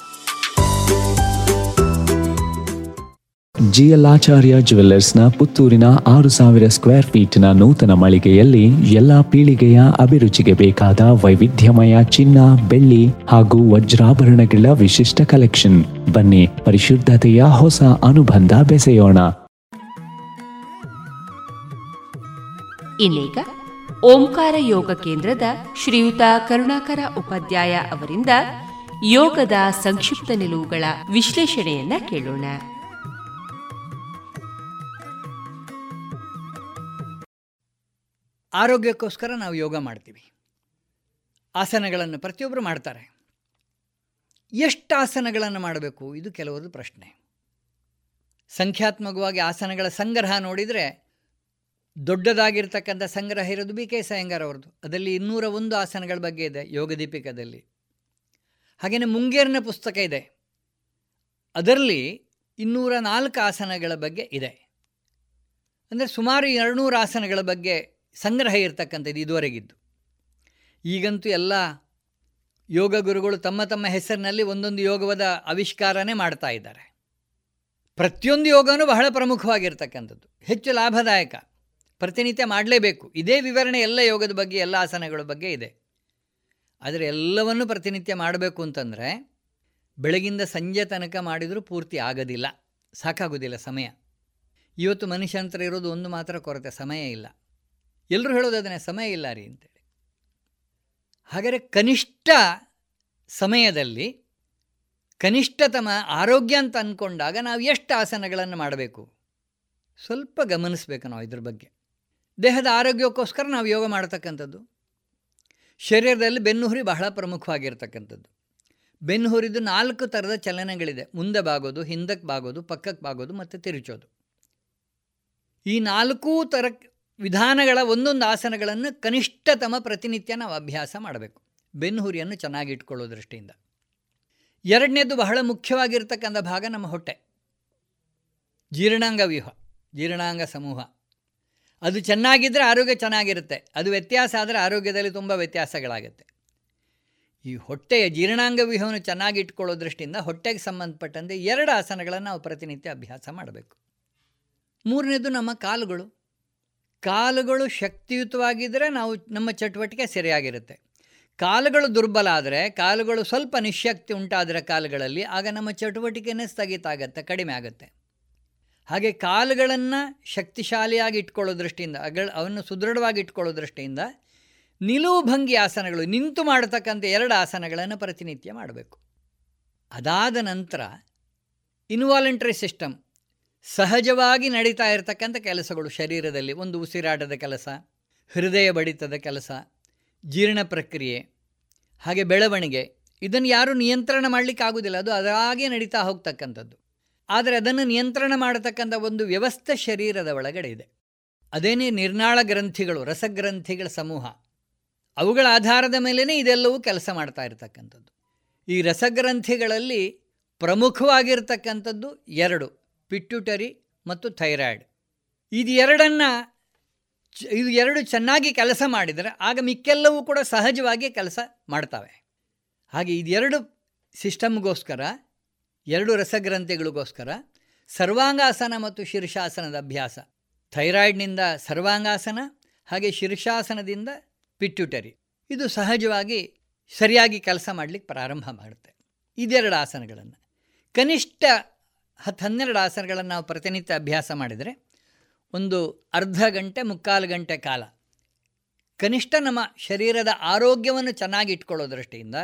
ಜಿಎಲ್ ಆಚಾರ್ಯ ಜುವೆಲ್ಲರ್ಸ್ನ ಪುತ್ತೂರಿನ ಆರು ಸಾವಿರ ಸ್ಕ್ವೇರ್ ಫೀಟ್ನ ನೂತನ ಮಳಿಗೆಯಲ್ಲಿ ಎಲ್ಲ ಪೀಳಿಗೆಯ ಅಭಿರುಚಿಗೆ ಬೇಕಾದ ವೈವಿಧ್ಯಮಯ ಚಿನ್ನ, ಬೆಳ್ಳಿ ಹಾಗೂ ವಜ್ರಾಭರಣಗಳ ವಿಶಿಷ್ಟ ಕಲೆಕ್ಷನ್. ಬನ್ನಿ, ಪರಿಶುದ್ಧತೆಯ ಹೊಸ ಅನುಬಂಧ ಬೆಸೆಯೋಣ. ಇನ್ನೀಗ ಓಂಕಾರ ಯೋಗ ಕೇಂದ್ರದ ಶ್ರೀಯುತ ಕರುಣಾಕರ ಉಪಾಧ್ಯಾಯ ಅವರಿಂದ ಯೋಗದ ಸಂಕ್ಷಿಪ್ತ ನಿಲುವುಗಳ ವಿಶ್ಲೇಷಣೆಯನ್ನ ಕೇಳೋಣ. ಆರೋಗ್ಯಕ್ಕೋಸ್ಕರ ನಾವು ಯೋಗ ಮಾಡ್ತೀವಿ. ಆಸನಗಳನ್ನು ಪ್ರತಿಯೊಬ್ಬರು ಮಾಡ್ತಾರೆ. ಎಷ್ಟು ಆಸನಗಳನ್ನು ಮಾಡಬೇಕು? ಇದು ಕೆಲವೊಂದು ಪ್ರಶ್ನೆ. ಸಂಖ್ಯಾತ್ಮಕವಾಗಿ ಆಸನಗಳ ಸಂಗ್ರಹ ನೋಡಿದರೆ ದೊಡ್ಡದಾಗಿರ್ತಕ್ಕಂಥ ಸಂಗ್ರಹ ಇರೋದು ಬಿ ಕೆ ಸಯ್ಯಂಗಾರ್ ಅವ್ರದ್ದು. ಅದರಲ್ಲಿ ಇನ್ನೂರ ಒಂದು ಆಸನಗಳ ಬಗ್ಗೆ ಇದೆ ಯೋಗ ದೀಪಿಕದಲ್ಲಿ. ಹಾಗೆಯೇ ಮುಂಗೇರಿನ ಪುಸ್ತಕ ಇದೆ. ಅದರಲ್ಲಿ ಇನ್ನೂರ ನಾಲ್ಕು ಆಸನಗಳ ಬಗ್ಗೆ ಇದೆ. ಅಂದರೆ ಸುಮಾರು ಎರಡುನೂರು ಆಸನಗಳ ಬಗ್ಗೆ ಸಂಗ್ರಹ ಇರತಕ್ಕಂಥದ್ದು ಇದುವರೆಗಿದ್ದು. ಈಗಂತೂ ಎಲ್ಲ ಯೋಗ ಗುರುಗಳು ತಮ್ಮ ತಮ್ಮ ಹೆಸರಿನಲ್ಲಿ ಒಂದೊಂದು ಯೋಗವದ ಆವಿಷ್ಕಾರನೇ ಮಾಡ್ತಾ ಇದ್ದಾರೆ. ಪ್ರತಿಯೊಂದು ಯೋಗವೂ ಬಹಳ ಪ್ರಮುಖವಾಗಿರ್ತಕ್ಕಂಥದ್ದು. ಹೆಚ್ಚು ಲಾಭದಾಯಕ. ಪ್ರತಿನಿತ್ಯ ಮಾಡಲೇಬೇಕು. ಇದೇ ವಿವರಣೆ ಎಲ್ಲ ಯೋಗದ ಬಗ್ಗೆ, ಎಲ್ಲ ಆಸನಗಳ ಬಗ್ಗೆ ಇದೆ. ಆದರೆ ಎಲ್ಲವನ್ನು ಪ್ರತಿನಿತ್ಯ ಮಾಡಬೇಕು ಅಂತಂದರೆ ಬೆಳಗಿಂದ ಸಂಜೆ ತನಕ ಮಾಡಿದರೂ ಪೂರ್ತಿ ಆಗೋದಿಲ್ಲ. ಸಾಕಾಗೋದಿಲ್ಲ ಸಮಯ. ಇವತ್ತು ಮನುಷ್ಯಾಂತರ ಇರೋದು ಒಂದು ಮಾತ್ರ ಕೊರತೆ, ಸಮಯ ಇಲ್ಲ. ಎಲ್ಲರೂ ಹೇಳೋದು ಅದನ್ನೇ, ಸಮಯ ಇಲ್ಲ ರೀ ಅಂತೇಳಿ. ಹಾಗಾದರೆ ಕನಿಷ್ಠ ಸಮಯದಲ್ಲಿ ಕನಿಷ್ಠತಮ ಆರೋಗ್ಯ ಅಂತ ಅಂದ್ಕೊಂಡಾಗ ನಾವು ಎಷ್ಟು ಆಸನಗಳನ್ನು ಮಾಡಬೇಕು? ಸ್ವಲ್ಪ ಗಮನಿಸಬೇಕು ನಾವು ಇದ್ರ ಬಗ್ಗೆ. ದೇಹದ ಆರೋಗ್ಯಕ್ಕೋಸ್ಕರ ನಾವು ಯೋಗ ಮಾಡತಕ್ಕಂಥದ್ದು. ಶರೀರದಲ್ಲಿ ಬೆನ್ನುಹುರಿ ಬಹಳ ಪ್ರಮುಖವಾಗಿರ್ತಕ್ಕಂಥದ್ದು. ಬೆನ್ನುಹುರಿದು ನಾಲ್ಕು ಥರದ ಚಲನೆಗಳಿದೆ. ಮುಂದೆ ಬಾಗೋದು, ಹಿಂದಕ್ಕೆ ಬಾಗೋದು, ಪಕ್ಕಕ್ಕೆ ಬಾಗೋದು ಮತ್ತು ತಿರುಚೋದು. ಈ ನಾಲ್ಕೂ ಥರ ವಿಧಾನಗಳ ಒಂದೊಂದು ಆಸನಗಳನ್ನು ಕನಿಷ್ಠತಮ ಪ್ರತಿನಿತ್ಯ ನಾವು ಅಭ್ಯಾಸ ಮಾಡಬೇಕು. ಬೆನ್ನುಹುರಿಯನ್ನು ಚೆನ್ನಾಗಿ ಇಟ್ಕೊಳ್ಳೋ ದೃಷ್ಟಿಯಿಂದ. ಎರಡನೇದು ಬಹಳ ಮುಖ್ಯವಾಗಿರ್ತಕ್ಕಂಥ ಭಾಗ ನಮ್ಮ ಹೊಟ್ಟೆ. ಜೀರ್ಣಾಂಗ ವ್ಯೂಹ, ಜೀರ್ಣಾಂಗ ಸಮೂಹ. ಅದು ಚೆನ್ನಾಗಿದ್ದರೆ ಆರೋಗ್ಯ ಚೆನ್ನಾಗಿರುತ್ತೆ. ಅದು ವ್ಯತ್ಯಾಸ ಆದರೆ ಆರೋಗ್ಯದಲ್ಲಿ ತುಂಬ ವ್ಯತ್ಯಾಸಗಳಾಗುತ್ತೆ. ಈ ಹೊಟ್ಟೆಯ ಜೀರ್ಣಾಂಗ ವ್ಯೂಹವನ್ನು ಚೆನ್ನಾಗಿ ಇಟ್ಕೊಳ್ಳೋ ದೃಷ್ಟಿಯಿಂದ ಹೊಟ್ಟೆಗೆ ಸಂಬಂಧಪಟ್ಟಂತೆ ಎರಡು ಆಸನಗಳನ್ನು ನಾವು ಪ್ರತಿನಿತ್ಯ ಅಭ್ಯಾಸ ಮಾಡಬೇಕು. ಮೂರನೇದು ನಮ್ಮ ಕಾಲುಗಳು. ಕಾಲುಗಳು ಶಕ್ತಿಯುತವಾಗಿದ್ದರೆ ನಾವು ನಮ್ಮ ಚಟುವಟಿಕೆ ಸರಿಯಾಗಿರುತ್ತೆ. ಕಾಲುಗಳು ದುರ್ಬಲ ಆದರೆ, ಕಾಲುಗಳು ಸ್ವಲ್ಪ ನಿಶಕ್ತಿ ಉಂಟಾದರೆ ಕಾಲುಗಳಲ್ಲಿ, ಆಗ ನಮ್ಮ ಚಟುವಟಿಕೆನೇ ಸ್ಥಗಿತ ಆಗುತ್ತೆ, ಕಡಿಮೆ ಆಗುತ್ತೆ. ಹಾಗೆ ಕಾಲುಗಳನ್ನು ಶಕ್ತಿಶಾಲಿಯಾಗಿ ಇಟ್ಕೊಳ್ಳೋ ದೃಷ್ಟಿಯಿಂದ ಅಗಳ ಅವನ್ನು ಸುದೃಢವಾಗಿ ಇಟ್ಕೊಳ್ಳೋ ದೃಷ್ಟಿಯಿಂದ ನಿಲುವು ಭಂಗಿ ಆಸನಗಳು, ನಿಂತು ಮಾಡತಕ್ಕಂಥ ಎರಡು ಆಸನಗಳನ್ನು ಪ್ರತಿನಿತ್ಯ ಮಾಡಬೇಕು. ಅದಾದ ನಂತರ ಇನ್ವಾಲಂಟ್ರಿ ಸಿಸ್ಟಮ್ ಸಹಜವಾಗಿ ನಡೀತಾ ಇರತಕ್ಕಂಥ ಕೆಲಸಗಳು ಶರೀರದಲ್ಲಿ. ಒಂದು ಉಸಿರಾಟದ ಕೆಲಸ, ಹೃದಯ ಬಡಿತದ ಕೆಲಸ, ಜೀರ್ಣ ಪ್ರಕ್ರಿಯೆ, ಹಾಗೆ ಬೆಳವಣಿಗೆ. ಇದನ್ನು ಯಾರೂ ನಿಯಂತ್ರಣ ಮಾಡ್ಲಿಕ್ಕೆ ಆಗೋದಿಲ್ಲ ಅದು ಅದಾಗೆ ನಡೀತಾ ಹೋಗ್ತಕ್ಕಂಥದ್ದು. ಆದರೆ ಅದನ್ನು ನಿಯಂತ್ರಣ ಮಾಡತಕ್ಕಂಥ ಒಂದು ವ್ಯವಸ್ಥೆ ಶರೀರದ ಒಳಗಡೆ ಇದೆ. ಅದೇನೇ ನಿರ್ನಾಳ ಗ್ರಂಥಿಗಳು, ರಸಗ್ರಂಥಿಗಳ ಸಮೂಹ, ಅವುಗಳ ಆಧಾರದ ಮೇಲೇ ಇದೆಲ್ಲವೂ ಕೆಲಸ ಮಾಡ್ತಾ ಇರತಕ್ಕಂಥದ್ದು. ಈ ರಸಗ್ರಂಥಿಗಳಲ್ಲಿ ಪ್ರಮುಖವಾಗಿರ್ತಕ್ಕಂಥದ್ದು ಎರಡು. ಪಿಟ್ಯುಟರಿ ಮತ್ತು ಥೈರಾಯ್ಡ್ ಇದು ಎರಡನ್ನು ಇದು ಎರಡು ಚೆನ್ನಾಗಿ ಕೆಲಸ ಮಾಡಿದರೆ ಆಗ ಮಿಕ್ಕೆಲ್ಲವೂ ಕೂಡ ಸಹಜವಾಗಿ ಕೆಲಸ ಮಾಡ್ತವೆ. ಹಾಗೆ ಇದೆರಡು ಸಿಸ್ಟಮ್ಗೋಸ್ಕರ, ಎರಡು ರಸಗ್ರಂಥಿಗಳಿಗೋಸ್ಕರ ಸರ್ವಾಂಗಾಸನ ಮತ್ತು ಶೀರ್ಷಾಸನದ ಅಭ್ಯಾಸ. ಥೈರಾಯ್ಡ್ನಿಂದ ಸರ್ವಾಂಗಾಸನ, ಹಾಗೆ ಶೀರ್ಷಾಸನದಿಂದ ಪಿಟ್ಯುಟರಿ ಇದು ಸಹಜವಾಗಿ ಸರಿಯಾಗಿ ಕೆಲಸ ಮಾಡಲಿಕ್ಕೆ ಪ್ರಾರಂಭ ಮಾಡುತ್ತೆ. ಇದೆರಡು ಆಸನಗಳನ್ನು. ಕನಿಷ್ಠ ಹತ್ತು ಹನ್ನೆರಡು ಆಸನಗಳನ್ನು ನಾವು ಪ್ರತಿನಿತ್ಯ ಅಭ್ಯಾಸ ಮಾಡಿದರೆ, ಒಂದು ಅರ್ಧ ಗಂಟೆ, ಮುಕ್ಕಾಲು ಗಂಟೆ ಕಾಲ ಕನಿಷ್ಠ ನಮ್ಮ ಶರೀರದ ಆರೋಗ್ಯವನ್ನು ಚೆನ್ನಾಗಿ ಇಟ್ಕೊಳ್ಳೋ ದೃಷ್ಟಿಯಿಂದ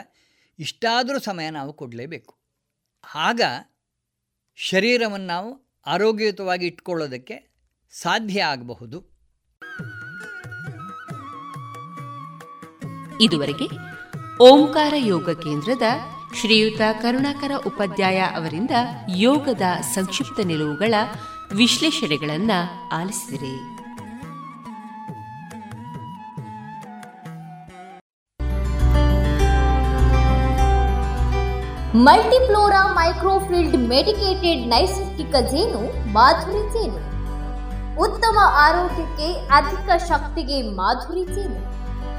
ಇಷ್ಟಾದರೂ ಸಮಯ ನಾವು ಕೊಡಲೇಬೇಕು. ಆಗ ಶರೀರವನ್ನು ನಾವು ಆರೋಗ್ಯಯುತವಾಗಿ ಇಟ್ಕೊಳ್ಳೋದಕ್ಕೆ ಸಾಧ್ಯ ಆಗಬಹುದು. ಇದುವರೆಗೆ ಓಂಕಾರ ಯೋಗ ಕೇಂದ್ರದ ಶ್ರೀಯುತ ಕರುಣಾಕರ ಉಪಾಧ್ಯಾಯ ಅವರಿಂದ ಯೋಗದ ಸಂಕ್ಷಿಪ್ತ ನಿಲುವುಗಳ ವಿಶ್ಲೇಷಣೆಗಳನ್ನ ಆಲಿಸಿದಿರಿ. ಮಲ್ಟಿಫ್ಲೋರಾ ಮೈಕ್ರೋಫಿಲ್ಡ್ ಮೆಡಿಕೇಟೆಡ್ ನೈಸರ್ಗಿಕ ಜೇನು ಮಾಧುರಿ ಜೇನು. ಉತ್ತಮ ಆರೋಗ್ಯಕ್ಕೆ ಅಧಿಕ ಶಕ್ತಿಗೆ ಮಾಧುರಿ ಜೇನು.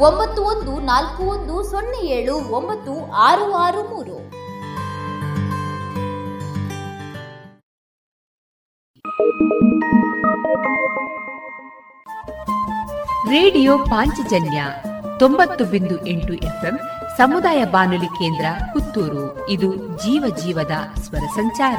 ಒಂಬತ್ತು ಒಂದು ನಾಲ್ಕು ಒಂದು ಸೊನ್ನೆ ಏಳು ಒಂಬತ್ತು ಆರು ಆರು ಮೂರು. ರೇಡಿಯೋ ಪಾಂಚಜನ್ಯ ತೊಂಬತ್ತು ಬಿಂದು ಎಂಟು ಎಫ್ಎಂ ಸಮುದಾಯ ಬಾನುಲಿ ಕೇಂದ್ರ ಪುತ್ತೂರು. ಇದು ಜೀವ ಜೀವದ ಸ್ವರ ಸಂಚಾರ.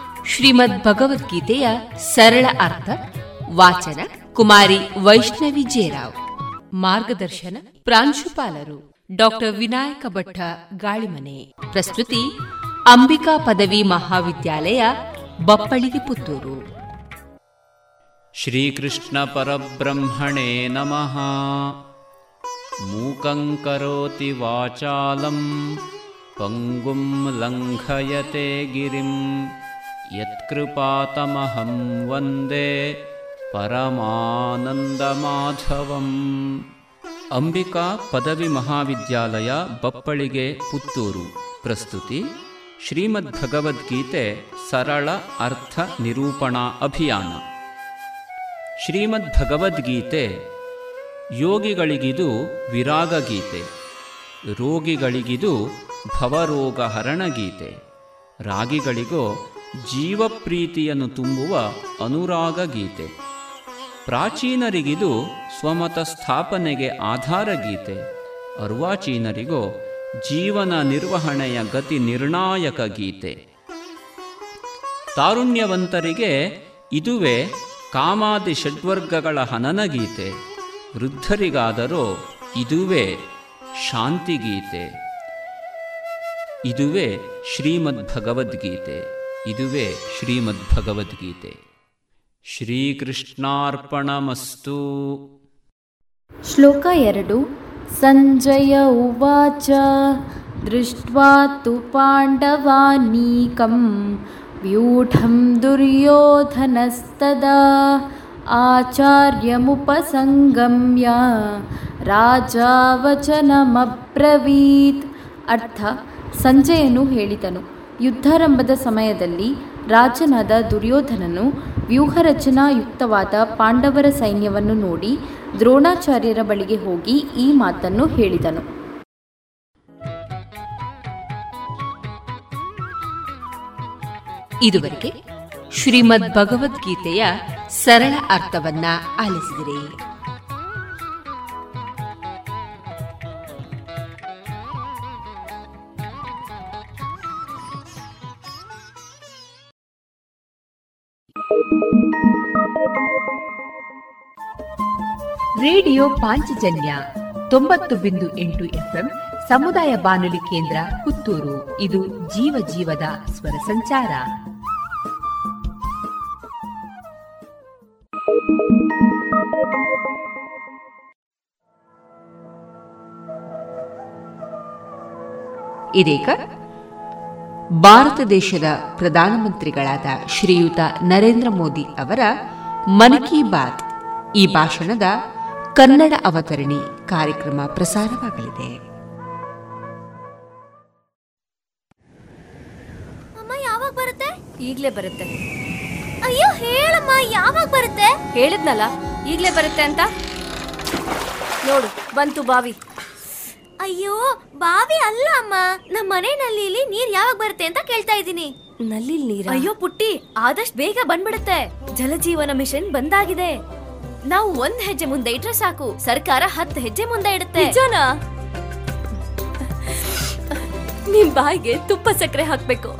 ಶ್ರೀಮದ್ ಭಗವದ್ಗೀತೆಯ ಸರಳ ಅರ್ಥ, ವಾಚನ ಕುಮಾರಿ ವೈಷ್ಣವಿ ಜೇರಾವ್ ಮಾರ್ಗದರ್ಶನ ಪ್ರಾಂಶುಪಾಲರು ಡಾಕ್ಟರ್ ವಿನಾಯಕ ಭಟ್ಟ ಗಾಳಿಮನೆ. ಪ್ರಸ್ತುತಿ, ಅಂಬಿಕಾ ಪದವಿ ಮಹಾವಿದ್ಯಾಲಯ, ಬಪ್ಪಳಿಗೆ ಪುತ್ತೂರು. ಶ್ರೀಕೃಷ್ಣ ಪರಬ್ರಹ್ಮಣೇ ನಮಃ. ಮೂಕಂಕರೋತಿ ವಾಚಾಲಂ, ಪಂಗುಂ ಲಂಘಯತೆ ಗಿರಿಂ. ಯತ್ಕೃಪಾತಮಹಂ ವಂದೇ ಪರಮಾನಂದಮಾಧವಂ ಅಂಬಿಕಾ ಪದವಿ ಮಹಾವಿದ್ಯಾಲಯ ಬಪ್ಪಳಿಗೆ ಪುತ್ತೂರು ಪ್ರಸ್ತುತಿ ಶ್ರೀಮದ್ ಭಗವದ್ಗೀತೆ ಸರಳ ಅರ್ಥ ನಿರೂಪಣಾ ಅಭಿಯಾನ ಶ್ರೀಮದ್ ಭಗವದ್ಗೀತೆ ಯೋಗಿಗಳಿಗಿದು ವಿರಾಗಗೀತೆ। ರೋಗಿಗಳಿಗಿದು ಭವರೋಗ ಹರಣಗೀತೆ ರಾಗಿಗಳಿಗೋ ಜೀವಪ್ರೀತಿಯನ್ನು ತುಂಬುವ ಅನುರಾಗ ಗೀತೆ. ಪ್ರಾಚೀನರಿಗಿದು ಸ್ವಮತ ಸ್ಥಾಪನೆಗೆ ಆಧಾರ ಗೀತೆ. ಅರ್ವಾಚೀನರಿಗೋ ಜೀವನ ನಿರ್ವಹಣೆಯ ಗತಿ ನಿರ್ಣಾಯಕ ಗೀತೆ. ತಾರುಣ್ಯವಂತರಿಗೆ ಇದುವೇ ಕಾಮಾದಿ ಷಡ್ವರ್ಗಗಳ ಹನನ ಗೀತೆ. ವೃದ್ಧರಿಗಾದರೋ ಇದುವೇ ಶಾಂತಿಗೀತೆ ಇದುವೇ ಶ್ರೀಮದ್ ಭಗವದ್ಗೀತೆ ಇದುವೇ ಶ್ರೀಮದ್ಭಗವದ್ಗೀತೆ. ಶ್ರೀಕೃಷ್ಣಾರ್ಪಣಮಸ್ತು. ಶ್ಲೋಕ ಎರಡು, ಸಂಜಯ ಉವಾಚ ದೃಷ್ಟ್ವಾ ತು ಪಾಂಡವಾನೀಕಂ ವ್ಯೂಢಂ ದುರ್ಯೋಧನಸ್ತದಾ, ಆಚಾರ್ಯಮುಪಸಂಗಮ್ಯ, ರಾಜಾವಚನಮಬ್ರವೀತ್, ಅರ್ಥ ಸಂಜಯನು ಹೇಳಿದನು. ಯುದ್ಧಾರಂಭದ ಸಮಯದಲ್ಲಿ ರಾಜನಾದ ದುರ್ಯೋಧನನು ವ್ಯೂಹರಚನಾಯುಕ್ತವಾದ ಪಾಂಡವರ ಸೈನ್ಯವನ್ನು ನೋಡಿ ದ್ರೋಣಾಚಾರ್ಯರ ಬಳಿಗೆ ಹೋಗಿ ಈ ಮಾತನ್ನು ಹೇಳಿದನು. ಇದುವರೆಗೆ ಶ್ರೀಮದ್ ಭಗವದ್ಗೀತೆಯ ಸರಳ ಅರ್ಥವನ್ನ ಆಲಿಸಿದಿರಿ. ರೇಡಿಯೋ ಪಾಂಚಜನ್ಯ ತೊಂಬತ್ತು ಬಿಂದು ಎಂಟು ಎಫ್ಎಂ ಸಮುದಾಯ ಬಾನುಲಿ ಕೇಂದ್ರ ಪುತ್ತೂರು. ಇದು ಜೀವ ಜೀವದ ಸ್ವರ ಸಂಚಾರ. ಇದೀಗ ಭಾರತ ದೇಶದ ಪ್ರಧಾನಮಂತ್ರಿಗಳಾದ ಶ್ರೀಯುತ ನರೇಂದ್ರ ಮೋದಿ ಅವರ ಮನ್ ಕಿ ಬಾತ್ ಈ ಭಾಷಣದ ಕನ್ನಡ ಅವತರಣಿ ಕಾರ್ಯಕ್ರಮ ಪ್ರಸಾರವಾಗಲಿದೆ. ಅಮ್ಮ ಯಾವಾಗ ಬರುತ್ತೆ? ಈಗ್ಲೇ ಬರುತ್ತೆ. ಅಯ್ಯೋ ಹೇಳಮ್ಮ ಯಾವಾಗ ಬರುತ್ತೆ? ಹೇಳಿದ್ನಲ್ಲ ಈಗ್ಲೇ ಬರುತ್ತೆ ಅಂತ? ನೋಡು ಬಂತು ಬಾವಿ. ಅಯ್ಯೋ ಬಾವಿ ಅಲ್ಲ ಅಮ್ಮ. ನಮ್ಮ ಮನೆ ನಲ್ಲಿಲಿ ನೀರ್ ಯಾವಾಗ ಬರುತ್ತೆ ಅಂತ ಕೇಳ್ತಾ ಇದ್ದೀನಿ. ನಲ್ಲಿ ನೀರ? ಅಯ್ಯೋ ಪುಟ್ಟಿ ಆದಷ್ಟು ಬೇಗ ಬಂದ್ಬಿಡುತ್ತೆ. ಜಲಜೀವನ ಮಿಷನ್ ಬಂದಾಗಿದೆ. ನಾವು ಒಂದ್ ಹೆಜ್ಜೆ ಮುಂದೆ ಇಟ್ರೆ ಸಾಕು. ಸರ್ಕಾರ ಹತ್ತು ಹೆಜ್ಜೆ ಮುಂದೆ ಇಡುತ್ತೆ. ನಿಜನಾ? ನಿಮ್ ಬಾಯಿಗೆ ತುಪ್ಪ ಸಕ್ಕರೆ ಹಾಕ್ಬೇಕು.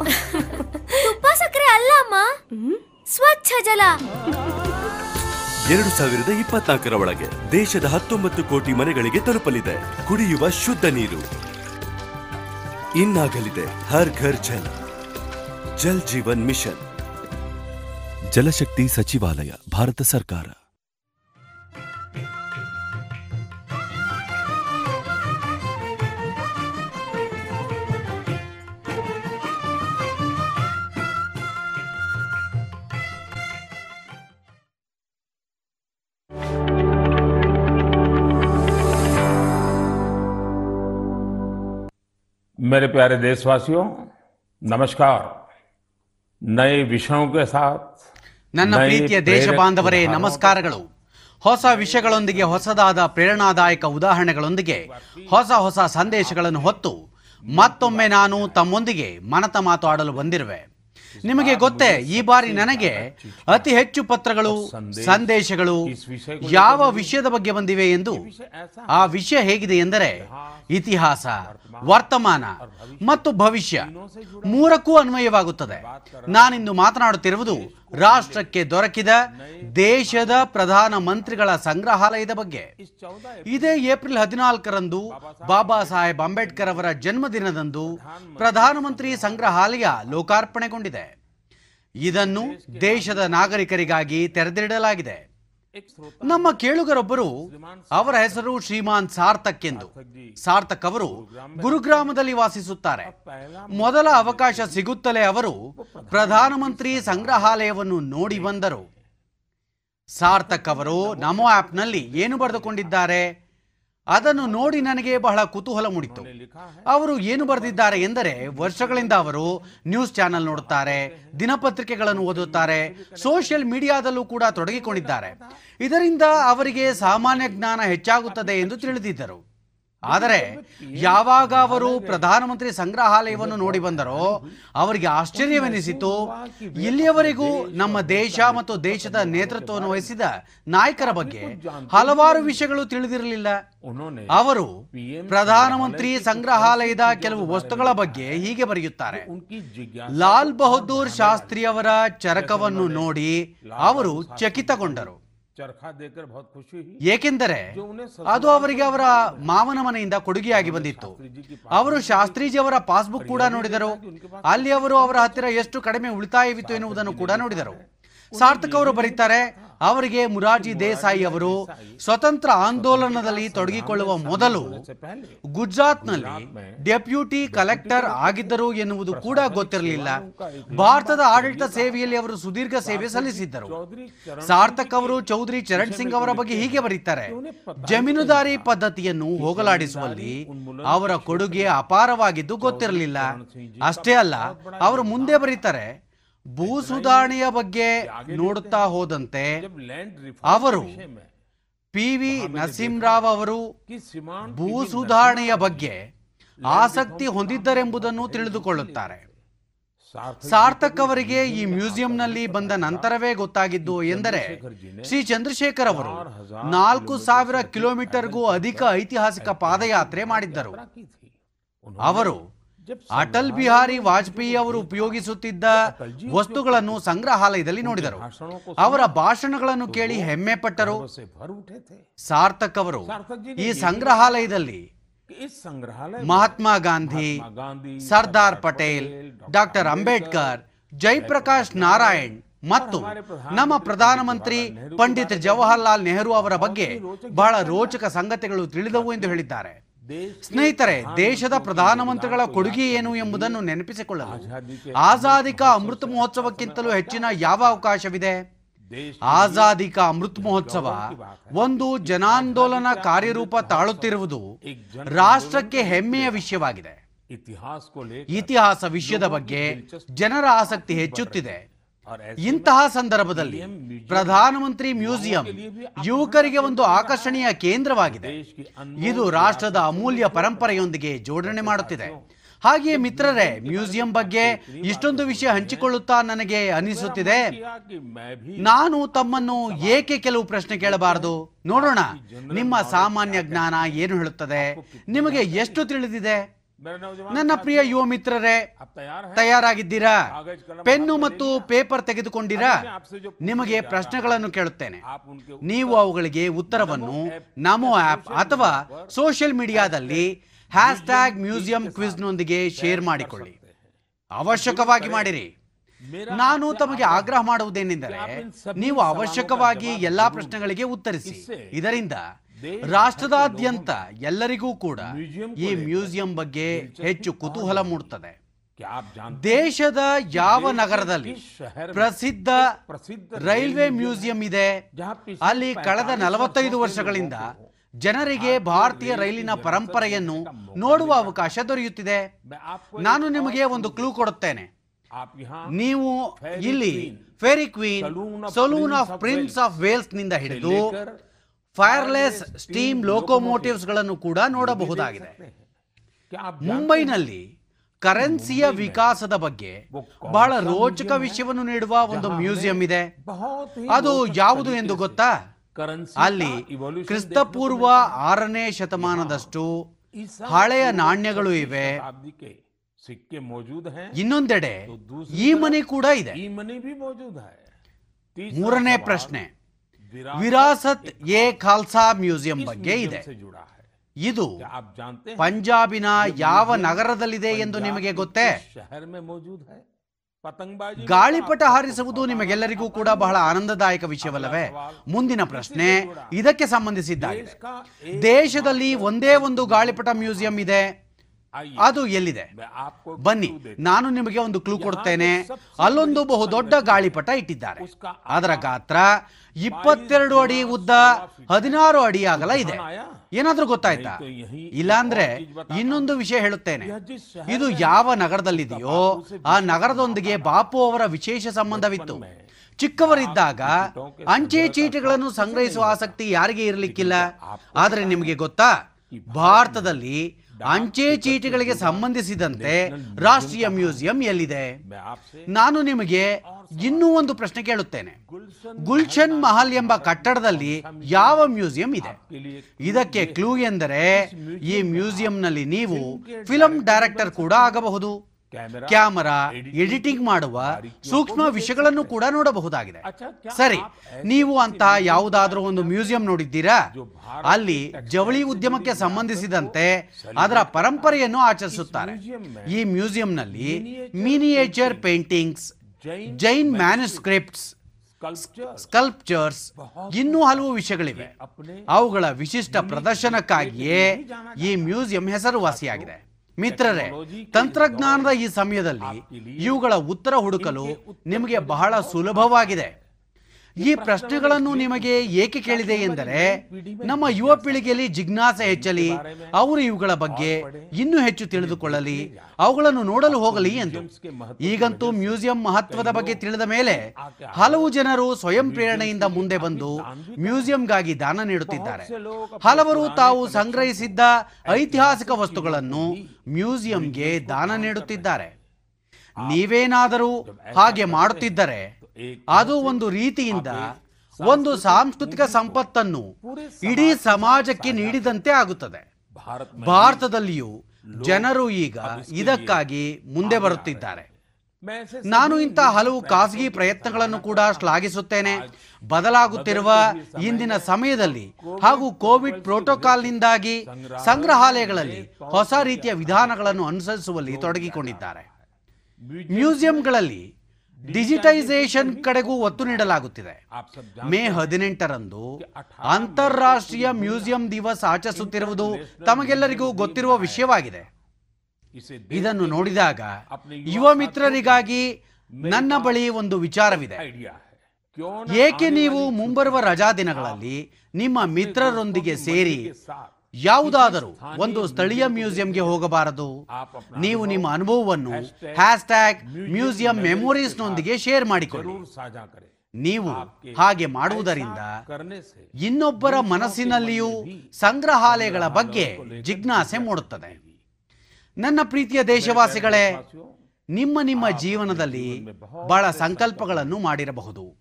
ತುಪ್ಪ ಸಕ್ಕರೆ ಅಲ್ಲ ಅಮ್ಮ. ಸ್ವಚ್ಛ ಜಲ. ಎರಡು ಸಾವಿರದ ಇಪ್ಪತ್ನಾಲ್ಕರ ಒಳಗೆ ದೇಶದ ಹತ್ತೊಂಬತ್ತು ಕೋಟಿ ಮನೆಗಳಿಗೆ ತಲುಪಲಿದೆ. ಕುಡಿಯುವ ಶುದ್ಧ ನೀರು. ಇನ್ನಾಗಲಿದೆ ಹರ್ ಘರ್ ಜಲ್. ಜಲ್ ಜೀವನ್ ಮಿಷನ್. ಜಲಶಕ್ತಿ ಸಚಿವಾಲಯ ಭಾರತ ಸರ್ಕಾರ. मेरे प्यारे देशवासियों नमस्कार नए विषयों के साथ ನನ್ನ नए ಪ್ರೀತಿಯ ದೇಶ प्रेरक ಬಾಂಧವರೇ उदाहरणों ನಮಸ್ಕಾರಗಳು ಹೊಸ ವಿಷಯಗಳೊಂದಿಗೆ ಹೊಸದಾದ ಪ್ರೇರಣಾದಾಯಕ ಉದಾಹರಣೆಗಳೊಂದಿಗೆ ಹೊಸ ಹೊಸ ಸಂದೇಶಗಳನ್ನು ಹೊತ್ತು ಮತ್ತೊಮ್ಮೆ ನಾನು ತಮ್ಮೊಂದಿಗೆ ಮನತ ಮಾತು ಆಡಲು ಬಂದಿರುವೆ ನಿಮಗೆ ಗೊತ್ತೇ ಈ ಬಾರಿ ನನಗೆ ಅತಿ ಹೆಚ್ಚು ಪತ್ರಗಳು ಸಂದೇಶಗಳು ಯಾವ ವಿಷಯದ ಬಗ್ಗೆ ಬಂದಿವೆ ಎಂದು ಆ ವಿಷಯ ಹೇಗಿದೆ ಎಂದರೆ ಇತಿಹಾಸ ವರ್ತಮಾನ ಮತ್ತು ಭವಿಷ್ಯ ಮೂರಕ್ಕೂ ಅನ್ವಯವಾಗುತ್ತದೆ. ನಾನಿಂದು ಮಾತನಾಡುತ್ತಿರುವುದು ರಾಷ್ಟ್ರಕ್ಕೆ ದೊರಕಿದ ದೇಶದ ಪ್ರಧಾನ ಮಂತ್ರಿಗಳ ಸಂಗ್ರಹಾಲಯದ ಬಗ್ಗೆ. ಇದೇ ಏಪ್ರಿಲ್ ಹದಿನಾಲ್ಕರಂದು ಬಾಬಾ ಸಾಹೇಬ್ ಅಂಬೇಡ್ಕರ್ ಅವರ ಜನ್ಮದಿನದಂದು ಪ್ರಧಾನಮಂತ್ರಿ ಸಂಗ್ರಹಾಲಯ ಲೋಕಾರ್ಪಣೆಗೊಂಡಿದೆ. ಇದನ್ನು ದೇಶದ ನಾಗರಿಕರಿಗಾಗಿ ತೆರೆದಿಡಲಾಗಿದೆ. ನಮ್ಮ ಕೇಳುಗರೊಬ್ಬರು ಅವರ ಹೆಸರು ಶ್ರೀಮಾನ್ ಸಾರ್ಥಕ್ ಎಂದು ಸಾರ್ಥಕ್ ಅವರು ಗುರುಗ್ರಾಮದಲ್ಲಿ ವಾಸಿಸುತ್ತಾರೆ. ಮೊದಲ ಅವಕಾಶ ಸಿಗುತ್ತಲೇ ಅವರು ಪ್ರಧಾನಮಂತ್ರಿ ಸಂಗ್ರಹಾಲಯವನ್ನು ನೋಡಿ ಬಂದರು. ಸಾರ್ಥಕ್ ಅವರು ನಮೋ ಆಪ್ನಲ್ಲಿ ಏನು ಬರೆದುಕೊಂಡಿದ್ದಾರೆ? ಅದನ್ನು ನೋಡಿ ನನಗೆ ಬಹಳ ಕುತೂಹಲ ಮೂಡಿತು ಅವರು ಏನು ಬರೆದಿದ್ದಾರೆ ಎಂದರೆ, ವರ್ಷಗಳಿಂದ ಅವರು ನ್ಯೂಸ್ ಚಾನೆಲ್ ನೋಡುತ್ತಾರೆ, ದಿನಪತ್ರಿಕೆಗಳನ್ನು ಓದುತ್ತಾರೆ, ಸೋಷಿಯಲ್ ಮೀಡಿಯಾದಲ್ಲೂ ಕೂಡ ತೊಡಗಿಕೊಂಡಿದ್ದಾರೆ. ಇದರಿಂದ ಅವರಿಗೆ ಸಾಮಾನ್ಯ ಜ್ಞಾನ ಹೆಚ್ಚಾಗುತ್ತದೆ ಎಂದು ತಿಳಿದಿದ್ದರು. ಆದರೆ ಯಾವಾಗ ಅವರು ಪ್ರಧಾನಮಂತ್ರಿ ಸಂಗ್ರಹಾಲಯವನ್ನು ನೋಡಿ ಬಂದರೋ, ಅವರಿಗೆ ಆಶ್ಚರ್ಯವೆನಿಸಿತು. ಇಲ್ಲಿಯವರೆಗೂ ನಮ್ಮ ದೇಶ ಮತ್ತು ದೇಶದ ನೇತೃತ್ವವನ್ನು ವಹಿಸಿದ ನಾಯಕರ ಬಗ್ಗೆ ಹಲವಾರು ವಿಷಯಗಳು ತಿಳಿದಿರಲಿಲ್ಲ. ಅವರು ಪ್ರಧಾನಮಂತ್ರಿ ಸಂಗ್ರಹಾಲಯದ ಕೆಲವು ವಸ್ತುಗಳ ಬಗ್ಗೆ ಹೀಗೆ ಬರೆಯುತ್ತಾರೆ. ಲಾಲ್ ಬಹದ್ದೂರ್ ಶಾಸ್ತ್ರಿ ಅವರ ಚರಕವನ್ನು ನೋಡಿ ಅವರು ಚಕಿತಗೊಂಡರು. ಏಕೆಂದರೆ ಅದು ಅವರಿಗೆ ಅವರ ಮಾವನ ಮನೆಯಿಂದ ಕೊಡುಗೆಯಾಗಿ ಬಂದಿತ್ತು. ಅವರು ಶಾಸ್ತ್ರೀಜಿಯವರ ಪಾಸ್ಬುಕ್ ಕೂಡ ನೋಡಿದರು. ಅಲ್ಲಿ ಅವರು ಅವರ ಹತ್ತಿರ ಎಷ್ಟು ಕಡಿಮೆ ಉಳಿತಾಯವಿತ್ತು ಎನ್ನುವುದನ್ನು ಕೂಡ ನೋಡಿದರು. ಸಾರ್ಥಕ್ ಅವರು ಬರೀತಾರೆ ಅವರಿಗೆ ಮುರಾರ್ಜಿ ದೇಸಾಯಿ ಅವರು ಸ್ವತಂತ್ರ ಆಂದೋಲನದಲ್ಲಿ ತೊಡಗಿಕೊಳ್ಳುವ ಮೊದಲು ಗುಜರಾತ್ನಲ್ಲಿ ಡೆಪ್ಯೂಟಿ ಕಲೆಕ್ಟರ್ ಆಗಿದ್ದರು ಎನ್ನುವುದು ಕೂಡ ಗೊತ್ತಿರಲಿಲ್ಲ. ಭಾರತದ ಆಡಳಿತ ಸೇವೆಯಲ್ಲಿ ಅವರು ಸುದೀರ್ಘ ಸೇವೆ ಸಲ್ಲಿಸಿದ್ದರು. ಸಾರ್ಥಕ್ ಅವರು, ಚೌಧರಿ ಚರಣ್ ಸಿಂಗ್ ಅವರ ಬಗ್ಗೆ ಹೀಗೆ ಬರೀತಾರೆ. ಜಮೀನುದಾರಿ ಪದ್ಧತಿಯನ್ನು ಹೋಗಲಾಡಿಸುವಲ್ಲಿ ಅವರ ಕೊಡುಗೆ ಅಪಾರವಾಗಿದ್ದು ಗೊತ್ತಿರಲಿಲ್ಲ. ಅಷ್ಟೇ ಅಲ್ಲ, ಅವರು ಮುಂದೆ ಬರೀತಾರೆ. ಭೂ ಸುಧಾರಣೆಯ ಬಗ್ಗೆ ನೋಡುತ್ತಾ ಹೋದಂತೆ ಅವರು ಪಿ ವಿ ನರಸಿಂಹರಾವ್ ಅವರು ಭೂ ಸುಧಾರಣೆಯ ಬಗ್ಗೆ ಆಸಕ್ತಿ ಹೊಂದಿದ್ದರೆಂಬುದನ್ನು ತಿಳಿದುಕೊಳ್ಳುತ್ತಾರೆ. ಸಾರ್ಥಕ್ ಅವರಿಗೆ ಈ ಮ್ಯೂಸಿಯಂನಲ್ಲಿ ಬಂದ ನಂತರವೇ ಗೊತ್ತಾಗಿದ್ದು ಎಂದರೆ ಶ್ರೀ ಚಂದ್ರಶೇಖರ್ ಅವರು ನಾಲ್ಕು ಸಾವಿರ ಕಿಲೋಮೀಟರ್ಗೂ ಅಧಿಕ ಐತಿಹಾಸಿಕ ಪಾದಯಾತ್ರೆ ಮಾಡಿದ್ದರು. ಅವರು ಅಟಲ್ ಬಿಹಾರಿ ವಾಜಪೇಯಿ ಅವರು ಉಪಯೋಗಿಸುತ್ತಿದ್ದ ವಸ್ತುಗಳನ್ನು ಸಂಗ್ರಹಾಲಯದಲ್ಲಿ ನೋಡಿದರು. ಅವರ ಭಾಷಣಗಳನ್ನು ಕೇಳಿ ಹೆಮ್ಮೆ ಪಟ್ಟರು ಸಾರ್ಥಕ್ ಅವರು ಈ ಸಂಗ್ರಹಾಲಯದಲ್ಲಿ ಮಹಾತ್ಮ ಗಾಂಧಿ ಸರ್ದಾರ್ ಪಟೇಲ್ ಡಾಕ್ಟರ್ ಅಂಬೇಡ್ಕರ್ ಜಯಪ್ರಕಾಶ್ ನಾರಾಯಣ್ ಮತ್ತು ನಮ್ಮ ಪ್ರಧಾನಮಂತ್ರಿ ಪಂಡಿತ್ ಜವಾಹರ್ಲಾಲ್ ನೆಹರು ಅವರ ಬಗ್ಗೆ ಬಹಳ ರೋಚಕ ಸಂಗತಿಗಳು ತಿಳಿದವು ಎಂದು ಹೇಳಿದ್ದಾರೆ. ಸ್ನೇಹಿತರೆ ದೇಶದ ಪ್ರಧಾನಮಂತ್ರಿಗಳ ಕೊಡುಗೆ ಏನು ಎಂಬುದನ್ನು ನೆನಪಿಸಿಕೊಳ್ಳಲು ಆಜಾದಿ ಕಾ ಅಮೃತ ಮಹೋತ್ಸವಕ್ಕಿಂತಲೂ ಹೆಚ್ಚಿನ ಯಾವ ಅವಕಾಶವಿದೆ? ಆಜಾದಿ ಕಾ ಅಮೃತ ಮಹೋತ್ಸವ ಒಂದು ಜನಾಂದೋಲನ ಕಾರ್ಯರೂಪ ತಾಳುತ್ತಿರುವುದು ರಾಷ್ಟ್ರಕ್ಕೆ ಹೆಮ್ಮೆಯ ವಿಷಯವಾಗಿದೆ. ಇತಿಹಾಸ ವಿಷಯದ ಬಗ್ಗೆ ಜನರ ಆಸಕ್ತಿ ಹೆಚ್ಚುತ್ತಿದೆ. ಇಂತಹ ಸಂದರ್ಭದಲ್ಲಿ ಪ್ರಧಾನಮಂತ್ರಿ ಮ್ಯೂಸಿಯಂ ಯುವಕರಿಗೆ ಒಂದು ಆಕರ್ಷಣೀಯ ಕೇಂದ್ರವಾಗಿದೆ. ಇದು ರಾಷ್ಟ್ರದ ಅಮೂಲ್ಯ ಪರಂಪರೆಯೊಂದಿಗೆ ಜೋಡಣೆ ಮಾಡುತ್ತಿದೆ. ಹಾಗೆಯೇ ಮಿತ್ರರೇ ಮ್ಯೂಸಿಯಂ ಬಗ್ಗೆ ಇಷ್ಟೊಂದು ವಿಷಯ ಹಂಚಿಕೊಳ್ಳುತ್ತಾ ನನಗೆ ಅನಿಸುತ್ತಿದೆ. ನಾನು ತಮ್ಮನ್ನು ಏಕೆ ಕೆಲವು ಪ್ರಶ್ನೆ ಕೇಳಬಾರದು? ನೋಡೋಣ. ನಿಮ್ಮ ಸಾಮಾನ್ಯ ಜ್ಞಾನ ಏನು ಹೇಳುತ್ತದೆ? ನಿಮಗೆ ಎಷ್ಟು ತಿಳಿದಿದೆ? ನನ್ನ ಪ್ರಿಯ ಯುವ ಮಿತ್ರರೇ ತಯಾರಾಗಿದ್ದೀರಾ? ಪೆನ್ನು ಮತ್ತು ಪೇಪರ್ ತೆಗೆದುಕೊಂಡಿರಾ? ನಿಮಗೆ ಪ್ರಶ್ನೆಗಳನ್ನು ಕೇಳುತ್ತೇನೆ. ನೀವು ಅವುಗಳಿಗೆ ಉತ್ತರವನ್ನು ನಮೋ ಆಪ್ ಅಥವಾ ಸೋಷಿಯಲ್ ಮೀಡಿಯಾದಲ್ಲಿ ಹ್ಯಾಶ್ ಟ್ಯಾಗ್ ಮ್ಯೂಸಿಯಂ ಕ್ವಿಜ್ನೊಂದಿಗೆ ಶೇರ್ ಮಾಡಿಕೊಳ್ಳಿ. ಅವಶ್ಯಕವಾಗಿ ಮಾಡಿರಿ. ನಾನು ತಮಗೆ ಆಗ್ರಹ ಮಾಡುವುದೇನೆಂದರೆ ನೀವು ಅವಶ್ಯಕವಾಗಿ ಎಲ್ಲಾ ಪ್ರಶ್ನೆಗಳಿಗೆ ಉತ್ತರಿಸಿ. ಇದರಿಂದ ರಾಷ್ಟ್ರದಾದ್ಯಂತ ಎಲ್ಲರಿಗೂ ಕೂಡ ಈ ಮ್ಯೂಸಿಯಂ ಬಗ್ಗೆ ಹೆಚ್ಚು ಕುತೂಹಲ ಮೂಡುತ್ತದೆ ದೇಶದ ಯಾವ ನಗರದಲ್ಲಿ ಪ್ರಸಿದ್ಧ ರೈಲ್ವೆ ಮ್ಯೂಸಿಯಂ ಇದೆ. ಅಲ್ಲಿ ಕಳೆದ ನಲವತ್ತೈದು ವರ್ಷಗಳಿಂದ ಜನರಿಗೆ ಭಾರತೀಯ ರೈಲಿನ ಪರಂಪರೆಯನ್ನು ನೋಡುವ ಅವಕಾಶ ದೊರೆಯುತ್ತಿದೆ. ನಾನು ನಿಮಗೆ ಒಂದು ಕ್ಲೂ ಕೊಡುತ್ತೇನೆ. ನೀವು ಇಲ್ಲಿ Fairy Queen saloon of prince of ವೇಲ್ಸ್ನಿಂದ ಹಿಡಿದು ಫೈರ್ಲೆಸ್ ಸ್ಟೀಮ್ ಲೋಕೋಮೋಟಿವ್ಸ್ಗಳನ್ನು ಕೂಡ ನೋಡಬಹುದಾಗಿದೆ. ಮುಂಬೈನಲ್ಲಿ ಕರೆನ್ಸಿಯ ವಿಕಾಸದ ಬಗ್ಗೆ ಬಹಳ ರೋಚಕ ವಿಷಯವನ್ನು ನೀಡುವ ಒಂದು ಮ್ಯೂಸಿಯಂ ಇದೆ. ಅದು ಯಾವುದು ಎಂದು ಗೊತ್ತಾ? ಅಲ್ಲಿ ಕ್ರಿಸ್ತಪೂರ್ವ ಆರನೇ ಶತಮಾನದಷ್ಟು ಹಳೆಯ ನಾಣ್ಯಗಳು ಇವೆ. ಇನ್ನೊಂದೆಡೆ ಈ ಮನೆ ಕೂಡ ಇದೆ. ಮೂರನೇ ಪ್ರಶ್ನೆ. ವಿರಾಸತ್ ಎ ಖಾಲ್ಸಾ ಮ್ಯೂಸಿಯಂ ಬಗ್ಗೆ ಇದೆ. ಇದು ಪಂಜಾಬಿನ ಯಾವ ನಗರದಲ್ಲಿದೆ ಎಂದು ನಿಮಗೆ ಗೊತ್ತೇ? ಗಾಳಿಪಟ ಹಾರಿಸುವುದು ನಿಮಗೆಲ್ಲರಿಗೂ ಕೂಡ ಬಹಳ ಆನಂದದಾಯಕ ವಿಷಯವಲ್ಲವೇ? ಮುಂದಿನ ಪ್ರಶ್ನೆ ಇದಕ್ಕೆ ಸಂಬಂಧಿಸಿದ್ದಾಗಿದೆ. ದೇಶದಲ್ಲಿ ಒಂದೇ ಒಂದು ಗಾಳಿಪಟ ಮ್ಯೂಸಿಯಂ ಇದೆ. ಅದು ಎಲ್ಲಿದೆ? ಬನ್ನಿ ನಾನು ನಿಮಗೆ ಒಂದು ಕ್ಲೂ ಕೊಡ್ತೇನೆ. ಅಲ್ಲೊಂದು ಬಹುದೊಡ್ಡ ಗಾಳಿಪಟ ಇಟ್ಟಿದ್ದಾರೆ. ಅದರ ಗಾತ್ರ ಇಪ್ಪತ್ತೆರಡು ಅಡಿ ಉದ್ದ ಹದಿನಾರು ಅಡಿ ಅಗಲ ಇದೆ. ಏನಾದ್ರೂ ಗೊತ್ತಾಯ್ತಾ? ಇಲ್ಲಾಂದ್ರೆ ಇನ್ನೊಂದು ವಿಷಯ ಹೇಳುತ್ತೇನೆ. ಇದು ಯಾವ ನಗರದಲ್ಲಿದೆಯೋ ಆ ನಗರದೊಂದಿಗೆ ಬಾಪು ಅವರ ವಿಶೇಷ ಸಂಬಂಧವಿತ್ತು. ಚಿಕ್ಕವರಿದ್ದಾಗ ಅಂಚೆ ಚೀಟಿಗಳನ್ನು ಸಂಗ್ರಹಿಸುವ ಆಸಕ್ತಿ ಯಾರಿಗೆ ಇರಲಿಕ್ಕಿಲ್ಲ? ಆದರೆ ನಿಮಗೆ ಗೊತ್ತಾ? ಭಾರತದಲ್ಲಿ ಅಂಚೆ ಚೀಟಿಗಳಿಗೆ ಸಂಬಂಧಿಸಿದಂತೆ ರಾಷ್ಟ್ರೀಯ ಮ್ಯೂಸಿಯಂ ಎಲ್ಲಿದೆ? ನಾನು ನಿಮಗೆ ಇನ್ನೂ ಒಂದು ಪ್ರಶ್ನೆ ಕೇಳುತ್ತೇನೆ. ಗುಲ್ಶನ್ ಮಹಲ್ ಎಂಬ ಕಟ್ಟಡದಲ್ಲಿ ಯಾವ ಮ್ಯೂಸಿಯಂ ಇದೆ? ಇದಕ್ಕೆ ಕ್ಲೂ ಎಂದರೆ ಈ ಮ್ಯೂಸಿಯಂನಲ್ಲಿ ನೀವು ಫಿಲಂ ಡೈರೆಕ್ಟರ್ ಕೂಡ ಆಗಬಹುದು. ಕ್ಯಾಮರಾ, ಎಡಿಟಿಂಗ್ ಮಾಡುವ ಸೂಕ್ಷ್ಮ ವಿಷಯಗಳನ್ನು ಕೂಡ ನೋಡಬಹುದಾಗಿದೆ. ಸರಿ, ನೀವು ಅಂತಹ ಯಾವುದಾದ್ರೂ ಒಂದು ಮ್ಯೂಸಿಯಂ ನೋಡಿದ್ದೀರಾ? ಅಲ್ಲಿ ಜವಳಿ ಉದ್ಯಮಕ್ಕೆ ಸಂಬಂಧಿಸಿದಂತೆ ಅದರ ಪರಂಪರೆಯನ್ನು ಆಚರಿಸುತ್ತಾರೆ. ಈ ಮ್ಯೂಸಿಯಂನಲ್ಲಿ miniature paintings Jain manuscripts sculptures ಇನ್ನೂ ಹಲವು ವಿಷಯಗಳಿವೆ. ಅವುಗಳ ವಿಶಿಷ್ಟ ಪ್ರದರ್ಶನಕ್ಕಾಗಿಯೇ ಈ ಮ್ಯೂಸಿಯಂ ಹೆಸರುವಾಸಿಯಾಗಿದೆ. ಮಿತ್ರರೇ ತಂತ್ರಜ್ಞಾನದ ಈ ಸಮಯದಲ್ಲಿ ಇವುಗಳ ಉತ್ತರ ಹುಡುಕಲು ನಿಮಗೆ ಬಹಳ ಸುಲಭವಾಗಿದೆ. ಈ ಪ್ರಶ್ನೆಗಳನ್ನು ನಿಮಗೆ ಏಕೆ ಕೇಳಿದೆ ಎಂದರೆ, ನಮ್ಮ ಯುವ ಪೀಳಿಗೆಯಲ್ಲಿ ಜಿಜ್ಞಾಸೆ ಹೆಚ್ಚಲಿ, ಅವರು ಇವುಗಳ ಬಗ್ಗೆ ಇನ್ನೂ ಹೆಚ್ಚು ತಿಳಿದುಕೊಳ್ಳಲಿ, ಅವುಗಳನ್ನು ನೋಡಲು ಹೋಗಲಿ ಎಂದು. ಈಗಂತೂ ಮ್ಯೂಸಿಯಂ ಮಹತ್ವದ ಬಗ್ಗೆ ತಿಳಿದ ಮೇಲೆ, ಹಲವು ಜನರು ಸ್ವಯಂ ಪ್ರೇರಣೆಯಿಂದ ಮುಂದೆ ಬಂದು ಮ್ಯೂಸಿಯಂಗಾಗಿ ದಾನ ನೀಡುತ್ತಿದ್ದಾರೆ. ಹಲವರು ತಾವು ಸಂಗ್ರಹಿಸಿದ್ದ ಐತಿಹಾಸಿಕ ವಸ್ತುಗಳನ್ನು ಮ್ಯೂಸಿಯಂಗೆ ದಾನ ನೀಡುತ್ತಿದ್ದಾರೆ. ನೀವೇನಾದರೂ ಹಾಗೆ ಮಾಡುತ್ತಿದ್ದರೆ ಅದು ಒಂದು ರೀತಿಯಿಂದ ಒಂದು ಸಾಂಸ್ಕೃತಿಕ ಸಂಪತ್ತನ್ನು ಇಡೀ ಸಮಾಜಕ್ಕೆ ನೀಡಿದಂತೆ ಆಗುತ್ತದೆ. ಭಾರತದಲ್ಲಿಯೂ ಜನರು ಈಗ ಇದಕ್ಕಾಗಿ ಮುಂದೆ ಬರುತ್ತಿದ್ದಾರೆ. ನಾನು ಇಂಥ ಹಲವು ಖಾಸಗಿ ಪ್ರಯತ್ನಗಳನ್ನು ಕೂಡ ಶ್ಲಾಘಿಸುತ್ತೇನೆ. ಬದಲಾಗುತ್ತಿರುವ ಇಂದಿನ ಸಮಯದಲ್ಲಿ ಹಾಗೂ ಕೋವಿಡ್ ಪ್ರೋಟೋಕಾಲ್ನಿಂದಾಗಿ ಸಂಗ್ರಹಾಲಯಗಳಲ್ಲಿ ಹೊಸ ರೀತಿಯ ವಿಧಾನಗಳನ್ನು ಅನುಸರಿಸುವಲ್ಲಿ ತೊಡಗಿಕೊಂಡಿದ್ದಾರೆ. ಮ್ಯೂಸಿಯಂಗಳಲ್ಲಿ ಡಿಜಿಟೈಸೇಷನ್ ಕಡೆಗೂ ಒತ್ತು ನೀಡಲಾಗುತ್ತಿದೆ. ಮೇ ಹದಿನೆಂಟರಂದು ಅಂತಾರಾಷ್ಟ್ರೀಯ ಮ್ಯೂಸಿಯಂ ದಿವಸ್ ಆಚರಿಸುತ್ತಿರುವುದು ತಮಗೆಲ್ಲರಿಗೂ ಗೊತ್ತಿರುವ ವಿಷಯವಾಗಿದೆ. ಇದನ್ನು ನೋಡಿದಾಗ ಯುವ ಮಿತ್ರರಿಗಾಗಿ ನನ್ನ ಬಳಿ ಒಂದು ವಿಚಾರವಿದೆ. ಏಕೆ ನೀವು ಮುಂಬರುವ ರಜಾ ದಿನಗಳಲ್ಲಿ ನಿಮ್ಮ ಮಿತ್ರರೊಂದಿಗೆ ಸೇರಿ ಯಾವುದಾದರೂ ಒಂದು ಸ್ಥಳೀಯ ಮ್ಯೂಸಿಯಂಗೆ ಹೋಗಬಾರದು. ನೀವು ನಿಮ್ಮ ಅನುಭವವನ್ನು ಹ್ಯಾಶ್ ಟ್ಯಾಗ್ ಮ್ಯೂಸಿಯಂ ಮೆಮೊರೀಸ್ನೊಂದಿಗೆ ಶೇರ್ ಮಾಡಿಕೊಳ್ಳಿ. ನೀವು ಹಾಗೆ ಮಾಡುವುದರಿಂದ ಇನ್ನೊಬ್ಬರ ಮನಸ್ಸಿನಲ್ಲಿಯೂ ಸಂಗ್ರಹಾಲಯಗಳ ಬಗ್ಗೆ ಜಿಜ್ಞಾಸೆ ಮೂಡುತ್ತದೆ. ನನ್ನ ಪ್ರೀತಿಯ ದೇಶವಾಸಿಗಳೇ ನಿಮ್ಮ ನಿಮ್ಮ ಜೀವನದಲ್ಲಿ ಬಹಳ ಸಂಕಲ್ಪಗಳನ್ನು ಮಾಡಿರಬಹುದು.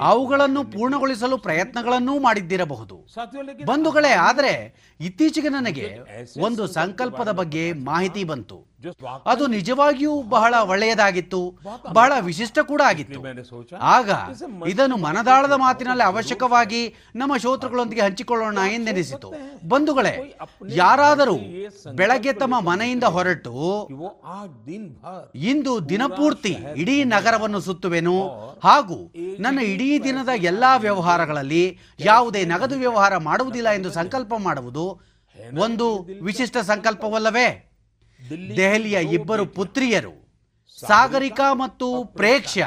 ಅವುಗಳನ್ನು ಪೂರ್ಣಗೊಳಿಸಲು ಪ್ರಯತ್ನಗಳನ್ನೂ ಮಾಡಿದ್ದಿರಬಹುದು. ಬಂಧುಗಳೇ ಆದರೆ ಇತ್ತೀಚೆಗೆ ನನಗೆ ಒಂದು ಸಂಕಲ್ಪದ ಬಗ್ಗೆ ಮಾಹಿತಿ ಬಂತು. ಅದು ನಿಜವಾಗಿಯೂ ಬಹಳ ಒಳ್ಳೆಯದಾಗಿತ್ತು ಬಹಳ ವಿಶಿಷ್ಟ ಕೂಡ ಆಗಿತ್ತು ಆಗ ಇದನ್ನು ಮನದಾಳದ ಮಾತಿನಲ್ಲಿ ಅವಶ್ಯಕವಾಗಿ ನಮ್ಮ ಶ್ರೋತೃಗಳೊಂದಿಗೆ ಹಂಚಿಕೊಳ್ಳೋಣ ಎಂದೆನಿಸಿತು ಬಂಧುಗಳೇ ಯಾರಾದರೂ ಬೆಳಗ್ಗೆ ತಮ್ಮ ಮನೆಯಿಂದ ಹೊರಟು ಇಂದು ದಿನಪೂರ್ತಿ ಇಡೀ ನಗರವನ್ನು ಸುತ್ತುವೆನು ಹಾಗೂ ನನ್ನ ಇಡೀ ದಿನದ ಎಲ್ಲಾ ವ್ಯವಹಾರಗಳಲ್ಲಿ ಯಾವುದೇ ನಗದು ವ್ಯವಹಾರ ಮಾಡುವುದಿಲ್ಲ ಎಂದು ಸಂಕಲ್ಪ ಮಾಡುವುದು ಒಂದು ವಿಶಿಷ್ಟ ಸಂಕಲ್ಪವಲ್ಲವೇ ದೆಹಲಿಯ ಇಬ್ಬರು ಪುತ್ರಿಯರು ಸಾಗರಿಕಾ ಮತ್ತು ಪ್ರೇಕ್ಷ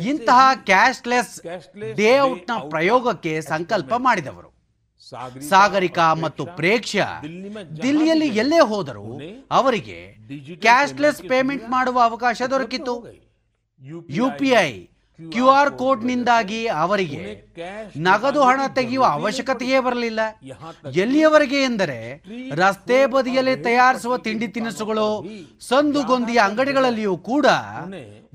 ಇಂತಹ ಕ್ಯಾಶ್ಲೆಸ್ ಡೇಔಟ್ನ ಪ್ರಯೋಗಕ್ಕೆ ಸಂಕಲ್ಪ ಮಾಡಿದವರು. ಸಾಗರಿಕಾ ಮತ್ತು ಪ್ರೇಕ್ಷ ದಿಲ್ಲಿಯಲ್ಲಿ ಎಲ್ಲೇ ಹೋದರೂ ಅವರಿಗೆ ಕ್ಯಾಶ್ಲೆಸ್ ಪೇಮೆಂಟ್ ಮಾಡುವ ಅವಕಾಶ ದೊರಕಿತು. ಯುಪಿಐ ಕ್ಯೂ ಆರ್ ಕೋಡ್ನಿಂದಾಗಿ ಅವರಿಗೆ ನಗದು ಹಣ ತೆಗೆಯುವ ಅವಶ್ಯಕತೆಯೇ ಬರಲಿಲ್ಲ. ಎಲ್ಲಿಯವರೆಗೆ ಎಂದರೆ ರಸ್ತೆ ಬದಿಯಲ್ಲಿ ತಯಾರಿಸುವ ತಿಂಡಿ ತಿನಿಸುಗಳು ಸಂದುಗೊಂದಿಯ ಅಂಗಡಿಗಳಲ್ಲಿಯೂ ಕೂಡ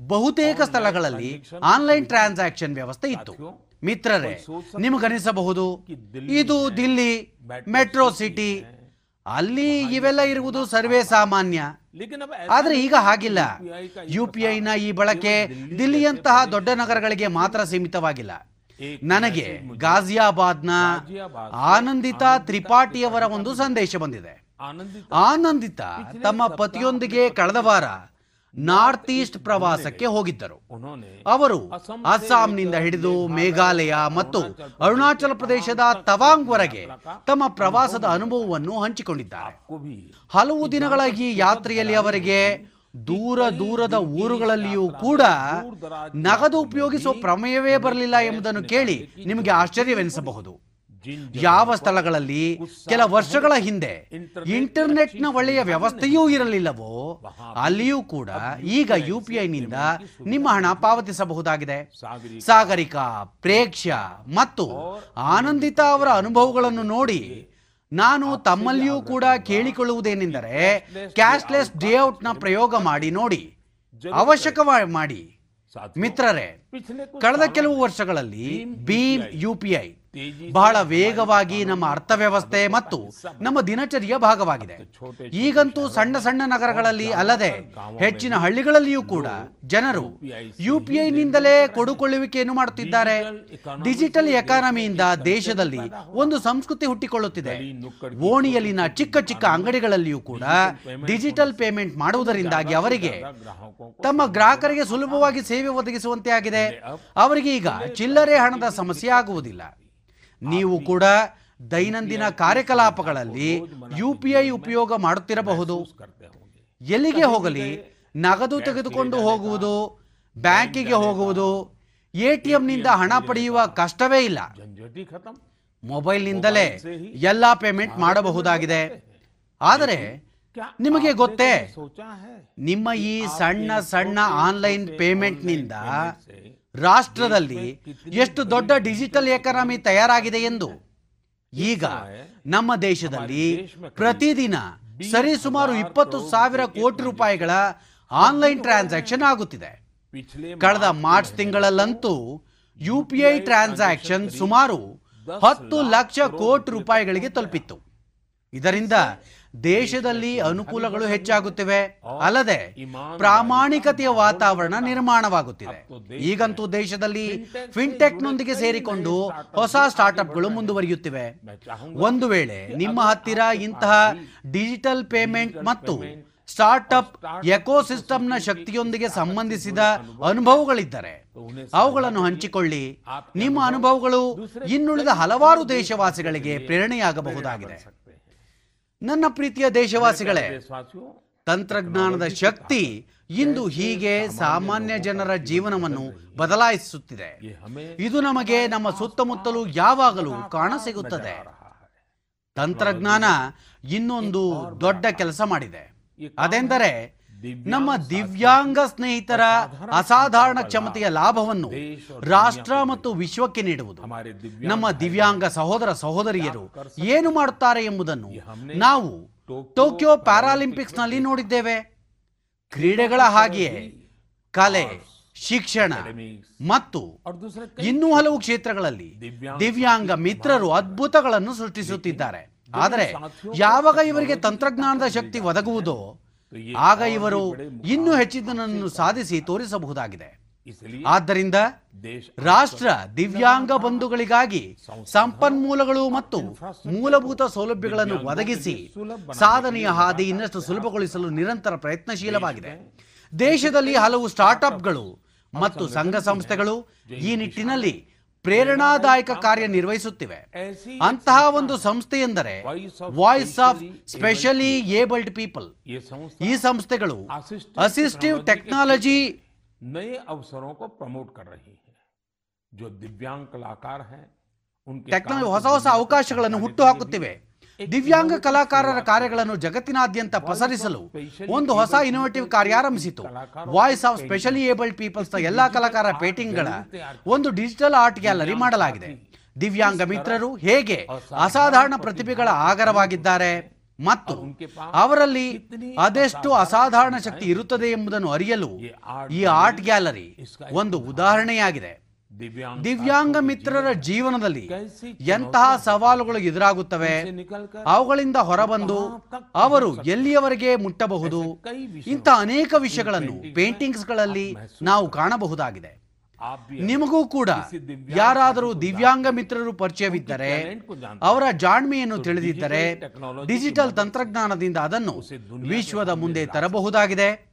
ಬಹುತೇಕ ಸ್ಥಳಗಳಲ್ಲಿ ಆನ್ಲೈನ್ ಟ್ರಾನ್ಸಾಕ್ಷನ್ ವ್ಯವಸ್ಥೆ ಇತ್ತು. ಮಿತ್ರರೇ, ನಿಮಗನಿಸಬಹುದು. ಇದು ದಿಲ್ಲಿ, ಮೆಟ್ರೋ ಸಿಟಿ ಅಲ್ಲಿ ಇವೆಲ್ಲ ಇರುವುದು ಸರ್ವೇ ಸಾಮಾನ್ಯ. ಆದ್ರೆ ಈಗ ಹಾಗಿಲ್ಲ. ಯು ಪಿ ಐನ ಈ ಬಳಕೆ ದಿಲ್ಲಿಯಂತಹ ದೊಡ್ಡ ನಗರಗಳಿಗೆ ಮಾತ್ರ ಸೀಮಿತವಾಗಿಲ್ಲ. ನನಗೆ ಗಾಜಿಯಾಬಾದ್ನ ಆನಂದಿತಾ ತ್ರಿಪಾಠಿಯವರ ಒಂದು ಸಂದೇಶ ಬಂದಿದೆ. ಆನಂದಿತ ತಮ್ಮ ಪತಿಯೊಂದಿಗೆ ಕಳೆದ ವಾರ ನಾರ್ತ್ ಈಸ್ಟ್ ಪ್ರವಾಸಕ್ಕೆ ಹೋಗಿದ್ದರು. ಅವರು ಅಸ್ಸಾಂನಿಂದ ಹಿಡಿದು ಮೇಘಾಲಯ ಮತ್ತು ಅರುಣಾಚಲ ಪ್ರದೇಶದ ತವಾಂಗ್ವರೆಗೆ ತಮ್ಮ ಪ್ರವಾಸದ ಅನುಭವವನ್ನು ಹಂಚಿಕೊಂಡಿದ್ದಾರೆ. ಹಲವು ದಿನಗಳ ಈ ಯಾತ್ರೆಯಲ್ಲಿ ಅವರಿಗೆ ದೂರ ದೂರದ ಊರುಗಳಲ್ಲಿಯೂ ಕೂಡ ನಗದು ಉಪಯೋಗಿಸುವ ಪ್ರಮೇಯವೇ ಬರಲಿಲ್ಲ ಎಂಬುದನ್ನು ಕೇಳಿ ನಿಮಗೆ ಆಶ್ಚರ್ಯವೆನಿಸಬಹುದು. ಯಾವ ಸ್ಥಳಗಳಲ್ಲಿ ಕೆಲ ವರ್ಷಗಳ ಹಿಂದೆ ಇಂಟರ್ನೆಟ್ನ ಒಳ್ಳೆಯ ವ್ಯವಸ್ಥೆಯೂ ಇರಲಿಲ್ಲವೋ ಅಲ್ಲಿಯೂ ಕೂಡ ಈಗ ಯು ಪಿ ಐನಿಂದ ನಿಮ್ಮ ಹಣ ಪಾವತಿಸಬಹುದಾಗಿದೆ. ಸಾಗರಿಕ ಪ್ರೇಕ್ಷ ಮತ್ತು ಆನಂದಿತ ಅವರ ಅನುಭವಗಳನ್ನು ನೋಡಿ ನಾನು ತಮ್ಮಲ್ಲಿಯೂ ಕೂಡ ಕೇಳಿಕೊಳ್ಳುವುದೇನೆಂದರೆ ಕ್ಯಾಶ್ಲೆಸ್ನ ಪ್ರಯೋಗ ಮಾಡಿ ನೋಡಿ. ಅವಶ್ಯಕ ಮಾಡಿ. ಮಿತ್ರರೇ ಕಳೆದ ಕೆಲವು ವರ್ಷಗಳಲ್ಲಿ ಭೀಮ್ ಯು ಪಿ ಐ ಬಹಳ ವೇಗವಾಗಿ ನಮ್ಮ ಅರ್ಥವ್ಯವಸ್ಥೆ ಮತ್ತು ನಮ್ಮ ದಿನಚರಿಯ ಭಾಗವಾಗಿದೆ. ಈಗಂತೂ ಸಣ್ಣ ಸಣ್ಣ ನಗರಗಳಲ್ಲಿ ಅಲ್ಲದೆ ಹೆಚ್ಚಿನ ಹಳ್ಳಿಗಳಲ್ಲಿಯೂ ಕೂಡ ಜನರು ಯು ಪಿ ಐನಿಂದಲೇ ಕೊಡುಕೊಳ್ಳುವಿಕೆಯನ್ನು ಮಾಡುತ್ತಿದ್ದಾರೆ. ಡಿಜಿಟಲ್ ಎಕಾನಮಿಯಿಂದ ದೇಶದಲ್ಲಿ ಒಂದು ಸಂಸ್ಕೃತಿ ಹುಟ್ಟಿಕೊಳ್ಳುತ್ತಿದೆ. ಓಣಿಯಲ್ಲಿನ ಚಿಕ್ಕ ಚಿಕ್ಕ ಅಂಗಡಿಗಳಲ್ಲಿಯೂ ಕೂಡ ಡಿಜಿಟಲ್ ಪೇಮೆಂಟ್ ಮಾಡುವುದರಿಂದಾಗಿ ಅವರಿಗೆ ತಮ್ಮ ಗ್ರಾಹಕರಿಗೆ ಸುಲಭವಾಗಿ ಸೇವೆ ಒದಗಿಸುವಂತೆ ಆಗಿದೆ. ಅವರಿಗೆ ಈಗ ಚಿಲ್ಲರೆ ಹಣದ ಸಮಸ್ಯೆ ಆಗುವುದಿಲ್ಲ. ನೀವು ಕೂಡ ದೈನಂದಿನ ಕಾರ್ಯಕಲಾಪಗಳಲ್ಲಿ ಯು ಪಿ ಐ ಉಪಯೋಗ ಮಾಡುತ್ತಿರಬಹುದು ಎಲ್ಲಿಗೆ ಹೋಗಲಿ? ನಗದು ತೆಗೆದುಕೊಂಡು ಹೋಗುವುದು ಬ್ಯಾಂಕಿಗೆ ಹೋಗುವುದು ಎ ಟಿ ಎಂನಿಂದ ಹಣ ಪಡೆಯುವ ಕಷ್ಟವೇ ಇಲ್ಲ. ಮೊಬೈಲ್ನಿಂದಲೇ ಎಲ್ಲ ಪೇಮೆಂಟ್ ಮಾಡಬಹುದಾಗಿದೆ. ಆದರೆ ನಿಮಗೆ ಗೊತ್ತೇ ನಿಮ್ಮ ಈ ಸಣ್ಣ ಸಣ್ಣ ಆನ್ಲೈನ್ ಪೇಮೆಂಟ್ನಿಂದ ರಾಷ್ಟ್ರದಲ್ಲಿ ಎಷ್ಟು ದೊಡ್ಡ ಡಿಜಿಟಲ್ ಎಕಾನಮಿ ತಯಾರಾಗಿದೆ ಎಂದು. ಈಗ ನಮ್ಮ ದೇಶದಲ್ಲಿ ಪ್ರತಿದಿನ ಸರಿಸುಮಾರು ಇಪ್ಪತ್ತು ಸಾವಿರ ಕೋಟಿ ರೂಪಾಯಿಗಳ ಆನ್ಲೈನ್ ಟ್ರಾನ್ಸಾಕ್ಷನ್ ಆಗುತ್ತಿದೆ. ಕಳೆದ ಮಾರ್ಚ್ ತಿಂಗಳಲ್ಲಂತೂ ಯು ಪಿ ಐ ಟ್ರಾನ್ಸಾಕ್ಷನ್ ಸುಮಾರು ಹತ್ತು ಲಕ್ಷ ಕೋಟಿ ರೂಪಾಯಿಗಳಿಗೆ ತಲುಪಿತ್ತು. ಇದರಿಂದ ದೇಶದಲ್ಲಿ ಅನುಕೂಲಗಳು ಹೆಚ್ಚಾಗುತ್ತಿವೆ. ಅಲ್ಲದೆ ಪ್ರಾಮಾಣಿಕತೆಯ ವಾತಾವರಣ ನಿರ್ಮಾಣವಾಗುತ್ತಿದೆ. ಈಗಂತೂ ದೇಶದಲ್ಲಿ ಫಿನ್ಟೆಕ್ನೊಂದಿಗೆ ಸೇರಿಕೊಂಡು ಹೊಸ ಸ್ಟಾರ್ಟ್ಅಪ್ಗಳು ಮುಂದುವರಿಯುತ್ತಿವೆ. ಒಂದು ವೇಳೆ ನಿಮ್ಮ ಹತ್ತಿರ ಇಂತಹ ಡಿಜಿಟಲ್ ಪೇಮೆಂಟ್ ಮತ್ತು ಸ್ಟಾರ್ಟ್ಅಪ್ ಎಕೋಸಿಸ್ಟಮ್ನ ಶಕ್ತಿಯೊಂದಿಗೆ ಸಂಬಂಧಿಸಿದ ಅನುಭವಗಳಿದ್ದರೆ ಅವುಗಳನ್ನು ಹಂಚಿಕೊಳ್ಳಿ. ನಿಮ್ಮ ಅನುಭವಗಳು ಇನ್ನುಳಿದ ಹಲವಾರು ದೇಶವಾಸಿಗಳಿಗೆ ಪ್ರೇರಣೆಯಾಗಬಹುದಾಗಿದೆ. ನನ್ನ ಪ್ರೀತಿಯ ದೇಶವಾಸಿಗಳೇ ತಂತ್ರಜ್ಞಾನದ ಶಕ್ತಿ ಇಂದು ಹೀಗೆ ಸಾಮಾನ್ಯ ಜನರ ಜೀವನವನ್ನು ಬದಲಾಯಿಸುತ್ತಿದೆ. ಇದು ನಮಗೆ ನಮ್ಮ ಸುತ್ತಮುತ್ತಲೂ ಯಾವಾಗಲೂ ಕಾಣಸಿಗುತ್ತದೆ ತಂತ್ರಜ್ಞಾನ ಇನ್ನೊಂದು ದೊಡ್ಡ ಕೆಲಸ ಮಾಡಿದೆ. ಅದೆಂದರೆ ನಮ್ಮ ದಿವ್ಯಾಂಗ ಸ್ನೇಹಿತರ ಅಸಾಧಾರಣ ಕ್ಷಮತೆಯ ಲಾಭವನ್ನು ರಾಷ್ಟ್ರ ಮತ್ತು ವಿಶ್ವಕ್ಕೆ ನೀಡುವುದು. ನಮ್ಮ ದಿವ್ಯಾಂಗ ಸಹೋದರ ಸಹೋದರಿಯರು ಏನು ಮಾಡುತ್ತಾರೆ ಎಂಬುದನ್ನು ನಾವು ಟೋಕಿಯೋ ಪ್ಯಾರಾಲಿಂಪಿಕ್ಸ್ನಲ್ಲಿ ನೋಡಿದ್ದೇವೆ. ಕ್ರೀಡೆಗಳ ಹಾಗೆಯೇ ಕಲೆ ಶಿಕ್ಷಣ ಮತ್ತು ಇನ್ನೂ ಹಲವು ಕ್ಷೇತ್ರಗಳಲ್ಲಿ ದಿವ್ಯಾಂಗ ಮಿತ್ರರು ಅದ್ಭುತಗಳನ್ನು ಸೃಷ್ಟಿಸುತ್ತಿದ್ದಾರೆ. ಆದರೆ ಯಾವಾಗ ಇವರಿಗೆ ತಂತ್ರಜ್ಞಾನದ ಶಕ್ತಿ ಒದಗುವುದೋ ಆಗ ಇವರು ಇನ್ನೂ ಹೆಚ್ಚಿದ್ದನನ್ನು ಸಾಧಿಸಿ ತೋರಿಸಬಹುದಾಗಿದೆ. ಆದ್ದರಿಂದ ರಾಷ್ಟ್ರ ದಿವ್ಯಾಂಗ ಬಂಧುಗಳಿಗಾಗಿ ಸಂಪನ್ಮೂಲಗಳು ಮತ್ತು ಮೂಲಭೂತ ಸೌಲಭ್ಯಗಳನ್ನು ಒದಗಿಸಿ ಸಾಧನೆಯ ಹಾದಿ ಇನ್ನಷ್ಟು ಸುಲಭಗೊಳಿಸಲು ನಿರಂತರ ಪ್ರಯತ್ನಶೀಲವಾಗಿದೆ. ದೇಶದಲ್ಲಿ ಹಲವು ಸ್ಟಾರ್ಟ್ಅಪ್ಗಳು ಮತ್ತು ಸಂಘ ಸಂಸ್ಥೆಗಳು ಈ ನಿಟ್ಟಿನಲ್ಲಿ ಪ್ರೇರಣಾದಾಯಕ ಕಾರ್ಯ ನಿರ್ವಹಿಸುತ್ತಿವೆ ಅಂತಹ ಒಂದು ಸಂಸ್ಥೆ ಎಂದರೆ voice of specially abled people ಈ ಸಂಸ್ಥೆಗಳು ಅಸಿಸ್ಟಿವ್ ಟೆಕ್ನಾಲಜಿ ಪ್ರಮೋಟ್ ಹೊಸ ಹೊಸ ಅವಕಾಶಗಳನ್ನು ಹುಟ್ಟು ಹಾಕುತ್ತಿವೆ ದಿವ್ಯಾಂಗ ಕಲಾಕಾರರ ಕಾರ್ಯಗಳನ್ನು ಜಗತ್ತಿನಾದ್ಯಂತ ಪಸರಿಸಲು ಒಂದು ಹೊಸ ಇನೋವೇಟಿವ್ ಕಾರ್ಯ ಆರಂಭಿಸಿತು. ವಾಯ್ಸ್ ಆಫ್ ಸ್ಪೆಷಲಿ ಏಬಲ್ಡ್ ಪೀಪಲ್ಸ್ನ ಎಲ್ಲಾ ಕಲಾಕಾರ ಪೇಟಿಂಗ್ಗಳ ಒಂದು ಡಿಜಿಟಲ್ ಆರ್ಟ್ ಗ್ಯಾಲರಿ ಮಾಡಲಾಗಿದೆ. ದಿವ್ಯಾಂಗ ಮಿತ್ರರು ಹೇಗೆ ಅಸಾಧಾರಣ ಪ್ರತಿಭೆಗಳ ಆಗರವಾಗಿದ್ದಾರೆ ಮತ್ತು ಅವರಲ್ಲಿ ಅದೆಷ್ಟು ಅಸಾಧಾರಣ ಶಕ್ತಿ ಇರುತ್ತದೆ ಎಂಬುದನ್ನು ಅರಿಯಲು ಈ ಆರ್ಟ್ ಗ್ಯಾಲರಿ ಒಂದು ಉದಾಹರಣೆಯಾಗಿದೆ. ದಿವ್ಯಾಂಗ ಮಿತ್ರರ ಜೀವನದಲ್ಲಿ ಎಂತಹ ಸವಾಲುಗಳು ಎದುರಾಗುತ್ತವೆ? ಅವುಗಳಿಂದ ಹೊರಬಂದು ಅವರು ಎಲ್ಲಿಯವರೆಗೆ ಮುಟ್ಟಬಹುದು? ಇಂಥ ಅನೇಕ ವಿಷಯಗಳನ್ನು ಪೇಂಟಿಂಗ್ಸ್ಗಳಲ್ಲಿ ನಾವು ಕಾಣಬಹುದಾಗಿದೆ. ನಿಮಗೂ ಕೂಡ ಯಾರಾದರೂ ದಿವ್ಯಾಂಗ ಮಿತ್ರರು ಪರಿಚಯವಿದ್ದರೆ ಅವರ ಜಾಣ್ಮೆಯನ್ನು ತಿಳಿದಿದ್ದರೆ ಡಿಜಿಟಲ್ ತಂತ್ರಜ್ಞಾನದಿಂದ ಅದನ್ನು ವಿಶ್ವದ ಮುಂದೆ ತರಬಹುದಾಗಿದೆ.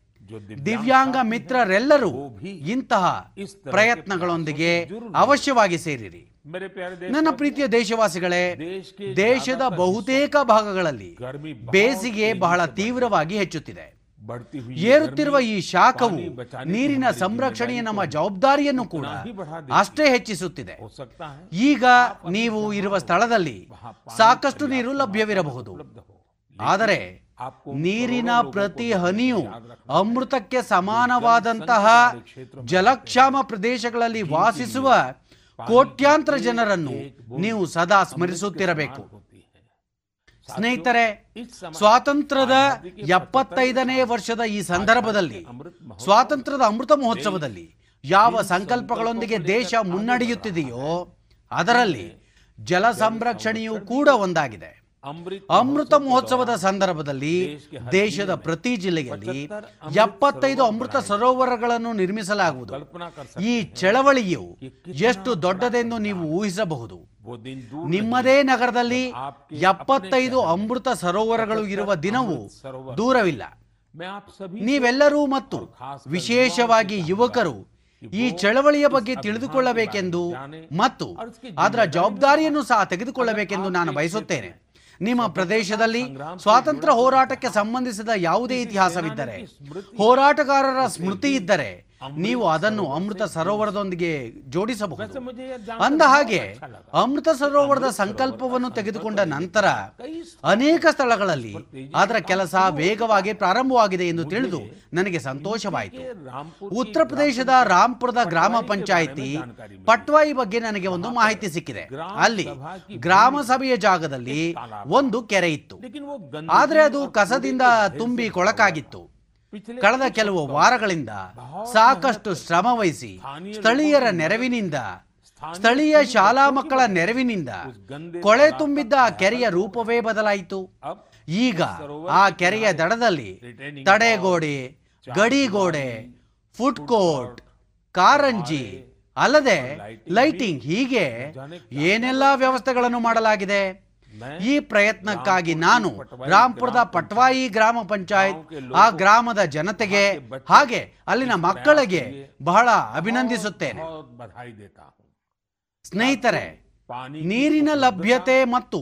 ದಿವ್ಯಾಂಗ ಮಿತ್ರರೆಲ್ಲರೂ ಇಂತಹ ಪ್ರಯತ್ನಗಳೊಂದಿಗೆ ಅವಶ್ಯವಾಗಿ ಸೇರಿರಿ. ನನ್ನ ಪ್ರೀತಿಯ ದೇಶವಾಸಿಗಳೇ ದೇಶದ ಬಹುತೇಕ ಭಾಗಗಳಲ್ಲಿ ಬೇಸಿಗೆ ಬಹಳ ತೀವ್ರವಾಗಿ ಹೆಚ್ಚುತ್ತಿದೆ. ಏರುತ್ತಿರುವ ಈ ಶಾಖವು ನೀರಿನ ಸಂರಕ್ಷಣೆಯ ನಮ್ಮ ಜವಾಬ್ದಾರಿಯನ್ನು ಕೂಡ ಅಷ್ಟೇ ಹೆಚ್ಚಿಸುತ್ತಿದೆ. ಈಗ ನೀವು ಇರುವ ಸ್ಥಳದಲ್ಲಿ ಸಾಕಷ್ಟು ನೀರು ಲಭ್ಯವಿರಬಹುದು. ಆದರೆ ನೀರಿನ ಪ್ರತಿ ಹನಿಯು ಅಮೃತಕ್ಕೆ ಸಮಾನವಾದಂತಹ ಜಲಕ್ಷಾಮ ಪ್ರದೇಶಗಳಲ್ಲಿ ವಾಸಿಸುವ ಕೋಟ್ಯಾಂತರ ಜನರನ್ನು ನೀವು ಸದಾ ಸ್ಮರಿಸುತ್ತಿರಬೇಕು. ಸ್ನೇಹಿತರೆ ಸ್ವಾತಂತ್ರ್ಯದ ಎಪ್ಪತ್ತೈದನೇ ವರ್ಷದ ಈ ಸಂದರ್ಭದಲ್ಲಿ ಸ್ವಾತಂತ್ರ್ಯದ ಅಮೃತ ಮಹೋತ್ಸವದಲ್ಲಿ ಯಾವ ಸಂಕಲ್ಪಗಳೊಂದಿಗೆ ದೇಶ ಮುನ್ನಡೆಯುತ್ತಿದೆಯೋ ಅದರಲ್ಲಿ ಜಲ ಸಂರಕ್ಷಣೆಯೂ ಕೂಡ ಒಂದಾಗಿದೆ. ಅಮೃತ ಮಹೋತ್ಸವದ ಸಂದರ್ಭದಲ್ಲಿ ದೇಶದ ಪ್ರತಿ ಜಿಲ್ಲೆಯಲ್ಲಿ ಎಪ್ಪತ್ತೈದು ಅಮೃತ ಸರೋವರಗಳನ್ನು ನಿರ್ಮಿಸಲಾಗುವುದು. ಈ ಚಳವಳಿಯು ಎಷ್ಟು ದೊಡ್ಡದೆಂದು ನೀವು ಊಹಿಸಬಹುದು. ನಿಮ್ಮದೇ ನಗರದಲ್ಲಿ ಎಪ್ಪತ್ತೈದು ಅಮೃತ ಸರೋವರಗಳು ಇರುವ ದಿನವೂ ದೂರವಿಲ್ಲ. ನೀವೆಲ್ಲರೂ ಮತ್ತು ವಿಶೇಷವಾಗಿ ಯುವಕರು ಈ ಚಳವಳಿಯ ಬಗ್ಗೆ ತಿಳಿದುಕೊಳ್ಳಬೇಕೆಂದು ಮತ್ತು ಅದರ ಜವಾಬ್ದಾರಿಯನ್ನು ಸಹ ತೆಗೆದುಕೊಳ್ಳಬೇಕೆಂದು ನಾನು ಬಯಸುತ್ತೇನೆ. ನಿಮ್ಮ ಪ್ರದೇಶದಲ್ಲಿ ಸ್ವಾತಂತ್ರ್ಯ ಹೋರಾಟಕ್ಕೆ ಸಂಬಂಧಿಸಿದ ಯಾವುದೇ ಇತಿಹಾಸವಿದ್ದರೆ ಹೋರಾಟಗಾರರ ಸ್ಮೃತಿ ಇದ್ದರೆ ನೀವು ಅದನ್ನು ಅಮೃತ ಸರೋವರದೊಂದಿಗೆ ಜೋಡಿಸಬಹುದು. ಅಂದ ಹಾಗೆ ಅಮೃತ ಸರೋವರದ ಸಂಕಲ್ಪವನ್ನು ತೆಗೆದುಕೊಂಡ ನಂತರ ಅನೇಕ ಸ್ಥಳಗಳಲ್ಲಿ ಅದರ ಕೆಲಸ ವೇಗವಾಗಿ ಪ್ರಾರಂಭವಾಗಿದೆ ಎಂದು ತಿಳಿದು ನನಗೆ ಸಂತೋಷವಾಯಿತು. ಉತ್ತರ ಪ್ರದೇಶದ ರಾಂಪುರದ ಗ್ರಾಮ ಪಂಚಾಯಿತಿ ಪಟ್ವಾಯಿ ಬಗ್ಗೆ ನನಗೆ ಒಂದು ಮಾಹಿತಿ ಸಿಕ್ಕಿದೆ. ಅಲ್ಲಿ ಗ್ರಾಮ ಸಭೆಯ ಜಾಗದಲ್ಲಿ ಒಂದು ಕೆರೆ ಇತ್ತು. ಆದರೆ ಅದು ಕಸದಿಂದ ತುಂಬಿ ಕೊಳಕಾಗಿತ್ತು. ಕಳೆದ ಕೆಲವು ವಾರಗಳಿಂದ ಸಾಕಷ್ಟು ಶ್ರಮ ವಹಿಸಿ ಸ್ಥಳೀಯರ ನೆರವಿನಿಂದ ಸ್ಥಳೀಯ ಶಾಲಾ ಮಕ್ಕಳ ನೆರವಿನಿಂದ ಕೊಳೆ ತುಂಬಿದ್ದ ಆ ಕೆರೆಯ ರೂಪವೇ ಬದಲಾಯಿತು. ಈಗ ಆ ಕೆರೆಯ ದಡದಲ್ಲಿ ತಡೆಗೋಡೆ ಗಡಿಗೋಡೆ ಫುಡ್ ಕೋರ್ಟ್ ಕಾರಂಜಿ ಅಲ್ಲದೆ ಲೈಟಿಂಗ್ ಹೀಗೆ ಏನೆಲ್ಲಾ ವ್ಯವಸ್ಥೆಗಳನ್ನು ಮಾಡಲಾಗಿದೆ? ಈ ಪ್ರಯತ್ನಕ್ಕಾಗಿ ನಾನು ರಾಂಪುರದ ಪಟ್ವಾಯಿ ಗ್ರಾಮ ಪಂಚಾಯತ್ ಆ ಗ್ರಾಮದ ಜನತೆಗೆ ಹಾಗೆ ಅಲ್ಲಿನ ಮಕ್ಕಳಿಗೆ ಬಹಳ ಅಭಿನಂದಿಸುತ್ತೇನೆ. ಸ್ನೇಹಿತರೆ ನೀರಿನ ಲಭ್ಯತೆ ಮತ್ತು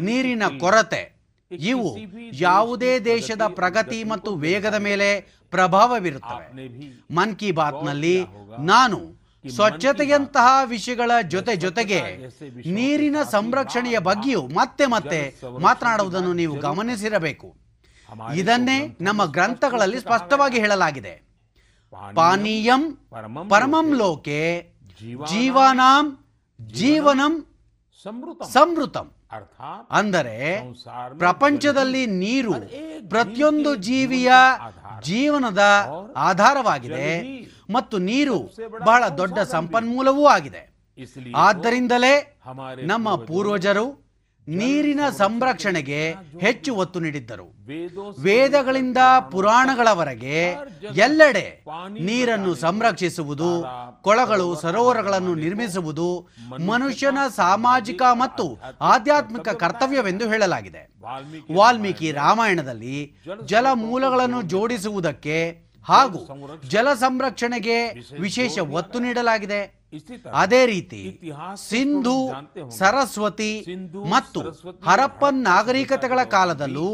ನೀರಿನ ಕೊರತೆ ಇವು ಯಾವುದೇ ದೇಶದ ಪ್ರಗತಿ ಮತ್ತು ವೇಗದ ಮೇಲೆ ಪ್ರಭಾವ ಬೀರುತ್ತವೆ. ಮನ್ ಕಿ ಬಾತ್ನಲ್ಲಿ ನಾನು ಸ್ವಚ್ಛತೆಯಂತಹ ವಿಷಯಗಳ ಜೊತೆ ಜೊತೆಗೆ ನೀರಿನ ಸಂರಕ್ಷಣೆಯ ಬಗ್ಗೆಯೂ ಮತ್ತೆ ಮತ್ತೆ ಮಾತನಾಡುವುದನ್ನು ನೀವು ಗಮನಿಸಿರಬೇಕು. ಇದನ್ನೇ ನಮ್ಮ ಗ್ರಂಥಗಳಲ್ಲಿ ಸ್ಪಷ್ಟವಾಗಿ ಹೇಳಲಾಗಿದೆ. ಪಾನೀಯಂ ಪರಮಂ ಲೋಕೆ ಜೀವಾನಾಂ ಜೀವನಂ ಸಮೃತಂ. ಅಂದರೆ ಪ್ರಪಂಚದಲ್ಲಿ ನೀರು ಪ್ರತಿಯೊಂದು ಜೀವಿಯ ಜೀವನದ ಆಧಾರವಾಗಿದೆ ಮತ್ತು ನೀರು ಬಹಳ ದೊಡ್ಡ ಸಂಪನ್ಮೂಲವೂ ಆಗಿದೆ. ಆದ್ದರಿಂದಲೇ ನಮ್ಮ ಪೂರ್ವಜರು ನೀರಿನ ಸಂರಕ್ಷಣೆಗೆ ಹೆಚ್ಚು ಒತ್ತು ನೀಡಿದ್ದರು. ವೇದಗಳಿಂದ ಪುರಾಣಗಳವರೆಗೆ ಎಲ್ಲೆಡೆ ನೀರನ್ನು ಸಂರಕ್ಷಿಸುವುದು ಕೊಳಗಳು ಸರೋವರಗಳನ್ನು ನಿರ್ಮಿಸುವುದು ಮನುಷ್ಯನ ಸಾಮಾಜಿಕ ಮತ್ತು ಆಧ್ಯಾತ್ಮಿಕ ಕರ್ತವ್ಯವೆಂದು ಹೇಳಲಾಗಿದೆ. ವಾಲ್ಮೀಕಿ ರಾಮಾಯಣದಲ್ಲಿ ಜಲ ಮೂಲಗಳನ್ನು ಜೋಡಿಸುವುದಕ್ಕೆ ಹಾಗೂ ಜಲ ಸಂರಕ್ಷಣೆಗೆ ವಿಶೇಷ ಒತ್ತು ನೀಡಲಾಗಿದೆ. ಅದೇ ರೀತಿ ಸಿಂಧು ಸರಸ್ವತಿ ಮತ್ತು ಹರಪ್ಪನ್ ನಾಗರಿಕತೆಗಳ ಕಾಲದಲ್ಲೂ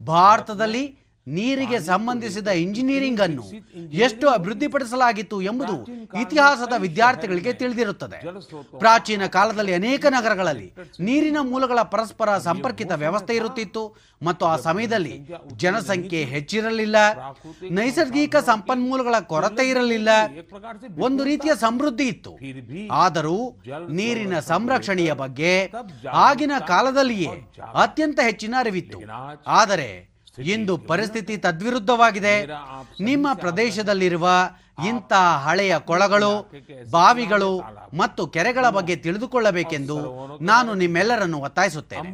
ಭಾರತದಲ್ಲಿ ನೀರಿಗೆ ಸಂಬಂಧಿಸಿದ ಇಂಜಿನಿಯರಿಂಗ್ ಅನ್ನು ಎಷ್ಟು ಅಭಿವೃದ್ಧಿಪಡಿಸಲಾಗಿತ್ತು ಎಂಬುದು ಇತಿಹಾಸದ ವಿದ್ಯಾರ್ಥಿಗಳಿಗೆ ತಿಳಿದಿರುತ್ತದೆ. ಪ್ರಾಚೀನ ಕಾಲದಲ್ಲಿ ಅನೇಕ ನಗರಗಳಲ್ಲಿ ನೀರಿನ ಮೂಲಗಳ ಪರಸ್ಪರ ಸಂಪರ್ಕಿತ ವ್ಯವಸ್ಥೆ ಇರುತ್ತಿತ್ತು ಮತ್ತು ಆ ಸಮಯದಲ್ಲಿ ಜನಸಂಖ್ಯೆ ಹೆಚ್ಚಿರಲಿಲ್ಲ. ನೈಸರ್ಗಿಕ ಸಂಪನ್ಮೂಲಗಳ ಕೊರತೆ ಇರಲಿಲ್ಲ. ಒಂದು ರೀತಿಯ ಸಮೃದ್ಧಿ ಇತ್ತು. ಆದರೂ ನೀರಿನ ಸಂರಕ್ಷಣೆಯ ಬಗ್ಗೆ ಆಗಿನ ಕಾಲದಲ್ಲಿಯೇ ಅತ್ಯಂತ ಹೆಚ್ಚಿನ ಅರಿವಿತ್ತು. ಆದರೆ ಇಂದು ಪರಿಸ್ಥಿತಿ ತದ್ವಿರುದ್ಧವಾಗಿದೆ. ನಿಮ್ಮ ಪ್ರದೇಶದಲ್ಲಿರುವ ಇಂಥ ಹಳೆಯ ಕೊಳಗಳು ಬಾವಿಗಳು ಮತ್ತು ಕೆರೆಗಳ ಬಗ್ಗೆ ತಿಳಿದುಕೊಳ್ಳಬೇಕೆಂದು ನಾನು ನಿಮ್ಮೆಲ್ಲರನ್ನು ಒತ್ತಾಯಿಸುತ್ತೇನೆ.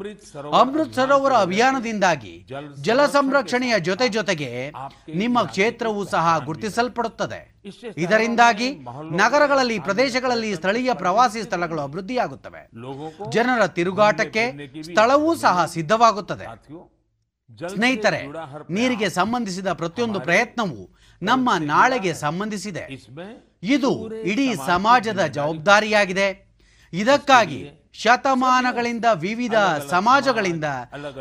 ಅಮೃತ್ ಸರೋವರ ಅಭಿಯಾನದಿಂದಾಗಿ ಜಲ ಸಂರಕ್ಷಣೆಯ ಜೊತೆ ಜೊತೆಗೆ ನಿಮ್ಮ ಕ್ಷೇತ್ರವೂ ಸಹ ಗುರುತಿಸಲ್ಪಡುತ್ತದೆ. ಇದರಿಂದಾಗಿ ನಗರಗಳಲ್ಲಿ ಪ್ರದೇಶಗಳಲ್ಲಿ ಸ್ಥಳೀಯ ಪ್ರವಾಸಿ ಸ್ಥಳಗಳು ಅಭಿವೃದ್ಧಿಯಾಗುತ್ತವೆ. ಜನರ ತಿರುಗಾಟಕ್ಕೆ ಸ್ಥಳವೂ ಸಹ ಸಿದ್ಧವಾಗುತ್ತದೆ. ಸ್ನೇಹಿತರೆ ನೀರಿಗೆ ಸಂಬಂಧಿಸಿದ ಪ್ರತಿಯೊಂದು ಪ್ರಯತ್ನವು ನಮ್ಮ ನಾಳೆಗೆ ಸಂಬಂಧಿಸಿದೆ. ಇದು ಇಡೀ ಸಮಾಜದ ಜವಾಬ್ದಾರಿಯಾಗಿದೆ. ಇದಕ್ಕಾಗಿ ಶತಮಾನಗಳಿಂದ ವಿವಿಧ ಸಮಾಜಗಳಿಂದ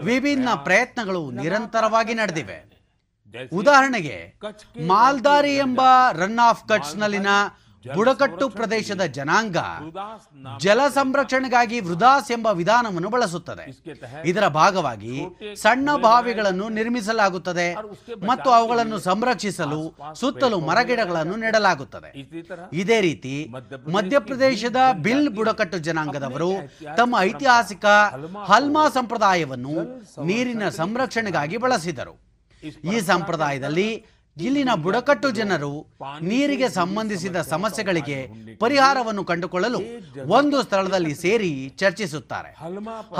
ವಿಭಿನ್ನ ಪ್ರಯತ್ನಗಳು ನಿರಂತರವಾಗಿ ನಡೆದಿವೆ. ಉದಾಹರಣೆಗೆ ಮಾಲ್ದಾರಿ ಎಂಬ ರನ್ ಆಫ್ ಕಟ್ಸ್ನಲ್ಲಿನ ಬುಡಕಟ್ಟು ಪ್ರದೇಶದ ಜನಾಂಗ ಜಲ ಸಂರಕ್ಷಣೆಗಾಗಿ ವೃದಾಸ್ ಎಂಬ ವಿಧಾನವನ್ನು ಬಳಸುತ್ತದೆ. ಇದರ ಭಾಗವಾಗಿ ಸಣ್ಣ ಬಾವಿಗಳನ್ನು ನಿರ್ಮಿಸಲಾಗುತ್ತದೆ ಮತ್ತು ಅವುಗಳನ್ನು ಸಂರಕ್ಷಿಸಲು ಸುತ್ತಲೂ ಮರಗಿಡಗಳನ್ನು ನೆಡಲಾಗುತ್ತದೆ. ಇದೇ ರೀತಿ ಮಧ್ಯಪ್ರದೇಶದ ಬಿಲ್ ಬುಡಕಟ್ಟು ಜನಾಂಗದವರು ತಮ್ಮ ಐತಿಹಾಸಿಕ ಹಲ್ಮಾ ಸಂಪ್ರದಾಯವನ್ನು ನೀರಿನ ಸಂರಕ್ಷಣೆಗಾಗಿ ಬಳಸಿದರು. ಈ ಸಂಪ್ರದಾಯದಲ್ಲಿ ಇಲ್ಲಿನ ಬುಡಕಟ್ಟು ಜನರು ನೀರಿಗೆ ಸಂಬಂಧಿಸಿದ ಸಮಸ್ಯೆಗಳಿಗೆ ಪರಿಹಾರವನ್ನು ಕಂಡುಕೊಳ್ಳಲು ಒಂದು ಸ್ಥಳದಲ್ಲಿ ಸೇರಿ ಚರ್ಚಿಸುತ್ತಾರೆ.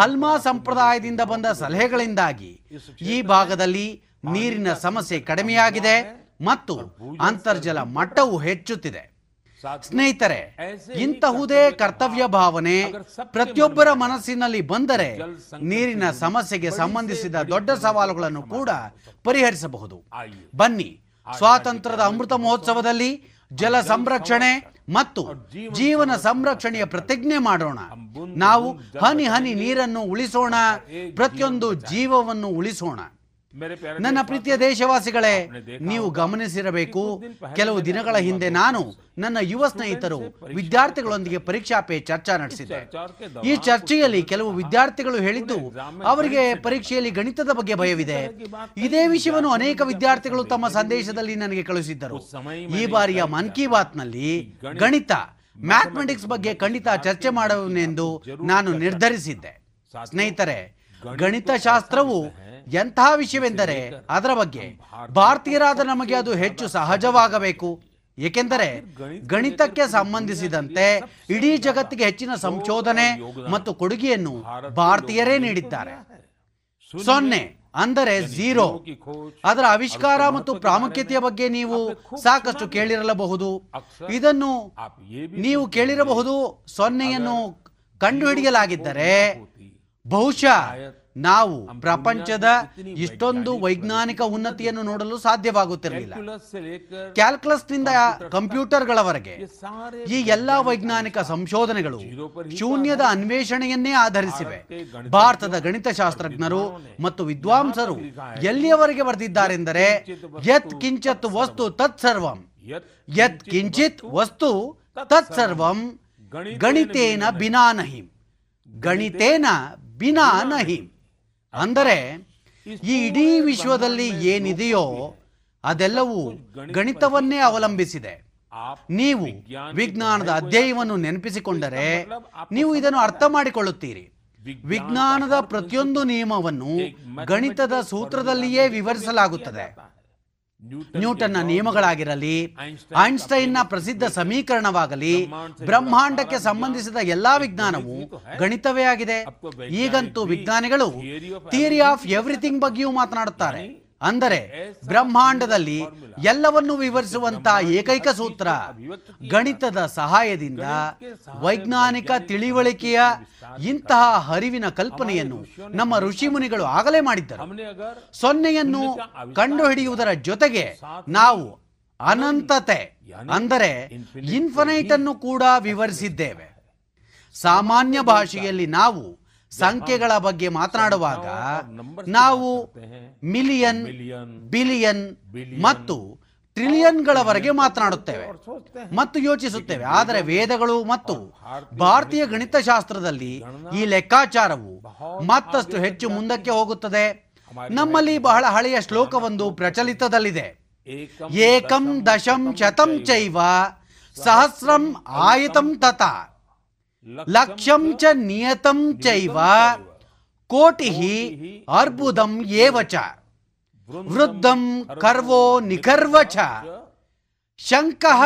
ಹಲ್ಮಾ ಸಂಪ್ರದಾಯದಿಂದ ಬಂದ ಸಲಹೆಗಳಿಂದಾಗಿ ಈ ಭಾಗದಲ್ಲಿ ನೀರಿನ ಸಮಸ್ಯೆ ಕಡಿಮೆಯಾಗಿದೆ ಮತ್ತು ಅಂತರ್ಜಲ ಮಟ್ಟವು ಹೆಚ್ಚುತ್ತಿದೆ. ಸ್ನೇಹಿತರೆ, ಇಂತಹುದೇ ಕರ್ತವ್ಯ ಭಾವನೆ ಪ್ರತಿಯೊಬ್ಬರ ಮನಸ್ಸಿನಲ್ಲಿ ಬಂದರೆ ನೀರಿನ ಸಮಸ್ಯೆಗೆ ಸಂಬಂಧಿಸಿದ ದೊಡ್ಡ ಸವಾಲುಗಳನ್ನು ಕೂಡ ಪರಿಹರಿಸಬಹುದು. ಬನ್ನಿ ಸ್ವಾತಂತ್ರ್ಯದ ಅಮೃತ ಮಹೋತ್ಸವದಲ್ಲಿ ಜಲ ಸಂರಕ್ಷಣೆ ಮತ್ತು ಜೀವನ ಸಂರಕ್ಷಣೆಯ ಪ್ರತಿಜ್ಞೆ ಮಾಡೋಣ. ನಾವು ಹನಿ ಹನಿ ನೀರನ್ನು ಉಳಿಸೋಣ. ಪ್ರತಿಯೊಂದು ಜೀವವನ್ನು ಉಳಿಸೋಣ. ನನ್ನ ಪ್ರೀತಿಯ ದೇಶವಾಸಿಗಳೇ ನೀವು ಗಮನಿಸಿರಬೇಕು ಕೆಲವು ದಿನಗಳ ಹಿಂದೆ ನಾನು ನನ್ನ ಯುವ ಸ್ನೇಹಿತರು ವಿದ್ಯಾರ್ಥಿಗಳೊಂದಿಗೆ ಪರೀಕ್ಷಾ ಪೇ ಚರ್ಚಾ ನಡೆಸಿದೆ ಈ ಚರ್ಚೆಯಲ್ಲಿ ಕೆಲವು ವಿದ್ಯಾರ್ಥಿಗಳು ಹೇಳಿದ್ದು ಅವರಿಗೆ ಪರೀಕ್ಷೆಯಲ್ಲಿ ಗಣಿತದ ಬಗ್ಗೆ ಭಯವಿದೆ. ಇದೇ ವಿಷಯವನ್ನು ಅನೇಕ ವಿದ್ಯಾರ್ಥಿಗಳು ತಮ್ಮ ಸಂದೇಶದಲ್ಲಿ ನನಗೆ ಕಳುಹಿಸಿದ್ದರು. ಈ ಬಾರಿಯ ಮನ್ ಕಿ ಬಾತ್ನಲ್ಲಿ ಗಣಿತ ಮ್ಯಾಥಮೆಟಿಕ್ಸ್ ಬಗ್ಗೆ ಖಂಡಿತ ಚರ್ಚೆ ಮಾಡುವನೆಂದು ನಾನು ನಿರ್ಧರಿಸಿದ್ದೆ. ಸ್ನೇಹಿತರೆ ಗಣಿತಶಾಸ್ತ್ರವು ಎಂತಹ ವಿಷಯವೆಂದರೆ ಅದರ ಬಗ್ಗೆ ಭಾರತೀಯರಾದ ನಮಗೆ ಅದು ಹೆಚ್ಚು ಸಹಜವಾಗಬೇಕು. ಏಕೆಂದರೆ ಗಣಿತಕ್ಕೆ ಸಂಬಂಧಿಸಿದಂತೆ ಇಡೀ ಜಗತ್ತಿಗೆ ಹೆಚ್ಚಿನ ಸಂಶೋಧನೆ ಮತ್ತು ಕೊಡುಗೆಯನ್ನು ಭಾರತೀಯರೇ ನೀಡಿದ್ದಾರೆ. ಸೊನ್ನೆ ಅಂದರೆ ಝೀರೋ. ಅದರ ಆವಿಷ್ಕಾರ ಮತ್ತು ಪ್ರಾಮುಖ್ಯತೆಯ ಬಗ್ಗೆ ನೀವು ಸಾಕಷ್ಟು ಕೇಳಿರಲಬಹುದು. ಇದನ್ನು ನೀವು ಕೇಳಿರಬಹುದು. ಸೊನ್ನೆಯನ್ನು ಕಂಡುಹಿಡಿಯಲಾಗಿದ್ದರೆ ಬಹುಶಃ ನಾವು ಪ್ರಪಂಚದ ಇಷ್ಟೊಂದು ವೈಜ್ಞಾನಿಕ ಉನ್ನತಿಯನ್ನು ನೋಡಲು ಸಾಧ್ಯವಾಗುತ್ತಿರಲಿಲ್ಲ. ಕ್ಯಾಲ್ಕುಲಸ್ನಿಂದ ಕಂಪ್ಯೂಟರ್ಗಳವರೆಗೆ ಈ ಎಲ್ಲಾ ವೈಜ್ಞಾನಿಕ ಸಂಶೋಧನೆಗಳು ಶೂನ್ಯದ ಅನ್ವೇಷಣೆಯನ್ನೇ ಆಧರಿಸಿವೆ. ಭಾರತದ ಗಣಿತಶಾಸ್ತ್ರಜ್ಞರು ಮತ್ತು ವಿದ್ವಾಂಸರು ಎಲ್ಲಿಯವರೆಗೆ ಬರೆದಿದ್ದಾರೆಂದರೆ ಯತ್ ಕಿಂಚತ್ ವಸ್ತು ತತ್ ಸರ್ವಂ. ಯತ್ ಕಿಂಚಿತ್ ವಸ್ತು ತತ್ಸರ್ವಂ ಗಣಿತೇನ ಬಿನಾನಹಿಂ ಗಣಿತೇನ ಬಿನಾ ನಹಿ. ಅಂದರೆ ಈ ಇಡೀ ವಿಶ್ವದಲ್ಲಿ ಏನಿದೆಯೋ ಅದೆಲ್ಲವೂ ಗಣಿತವನ್ನೇ ಅವಲಂಬಿಸಿದೆ. ನೀವು ವಿಜ್ಞಾನದ ಅಧ್ಯಯನವನ್ನು ನೆನಪಿಸಿಕೊಂಡರೆ ನೀವು ಇದನ್ನು ಅರ್ಥ ಮಾಡಿಕೊಳ್ಳುತ್ತೀರಿ. ವಿಜ್ಞಾನದ ಪ್ರತಿಯೊಂದು ನಿಯಮವನ್ನು ಗಣಿತದ ಸೂತ್ರದಲ್ಲಿಯೇ ವಿವರಿಸಲಾಗುತ್ತದೆ. ನ್ಯೂಟನ್ನ ನಿಯಮಗಳಾಗಿರಲಿ ಐನ್ಸ್ಟೈನ್ನ ಪ್ರಸಿದ್ಧ ಸಮೀಕರಣವಾಗಲಿ ಬ್ರಹ್ಮಾಂಡಕ್ಕೆ ಸಂಬಂಧಿಸಿದ ಎಲ್ಲಾ ವಿಜ್ಞಾನವು ಗಣಿತವೇ ಆಗಿದೆ. ಈಗಂತೂ ವಿಜ್ಞಾನಿಗಳು ಥಿಯರಿ ಆಫ್ ಎವ್ರಿಥಿಂಗ್ ಬಗ್ಗೆಯೂ ಮಾತನಾಡುತ್ತಾರೆ. ಅಂದರೆ ಬ್ರಹ್ಮಾಂಡದಲ್ಲಿ ಎಲ್ಲವನ್ನು ವಿವರಿಸುವಂತ ಏಕೈಕ ಸೂತ್ರ. ಗಣಿತದ ಸಹಾಯದಿಂದ ವೈಜ್ಞಾನಿಕ ತಿಳಿವಳಿಕೆಯ ಇಂತಹ ಹರಿವಿನ ಕಲ್ಪನೆಯನ್ನು ನಮ್ಮ ಋಷಿಮುನಿಗಳು ಆಗಲೇ ಮಾಡಿದ್ದರು. ಸೊನ್ನೆಯನ್ನು ಕಂಡುಹಿಡಿಯುವುದರ ಜೊತೆಗೆ ನಾವು ಅನಂತತೆ ಅಂದರೆ ಇನ್ಫಿನೈಟ್ ಅನ್ನು ಕೂಡ ವಿವರಿಸಿದ್ದೇವೆ. ಸಾಮಾನ್ಯ ಭಾಷೆಯಲ್ಲಿ ನಾವು ಸಂಖ್ಯೆಗಳ ಬಗ್ಗೆ ಮಾತನಾಡುವಾಗ ನಾವು ಮಿಲಿಯನ್ ಬಿಲಿಯನ್ ಮತ್ತು ಟ್ರಿಲಿಯನ್ಗಳವರೆಗೆ ಮಾತನಾಡುತ್ತೇವೆ ಮತ್ತು ಯೋಚಿಸುತ್ತೇವೆ. ಆದರೆ ವೇದಗಳು ಮತ್ತು ಭಾರತೀಯ ಗಣಿತಶಾಸ್ತ್ರದಲ್ಲಿ ಈ ಲೆಕ್ಕಾಚಾರವು ಮತ್ತಷ್ಟು ಹೆಚ್ಚು ಮುಂದಕ್ಕೆ ಹೋಗುತ್ತದೆ. ನಮ್ಮಲ್ಲಿ ಬಹಳ ಹಳೆಯ ಶ್ಲೋಕವೊಂದು ಪ್ರಚಲಿತದಲ್ಲಿದೆ. ಏಕಂ ದಶಂ ಶತಂ ಚೈವ ಸಹಸ್ರಂ ಆಯತಂ ತಥಾ ಲಕ್ಷಂ ಚ ನಿಯತಂ ಚೈವ. ಕೋಟಿ ಅರ್ಬುದಂ ಏವ ಚ. ವೃದ್ಧಂ ಕರ್ವೋ ನಿಖರ್ವ ಚ. ಶಂಕಃ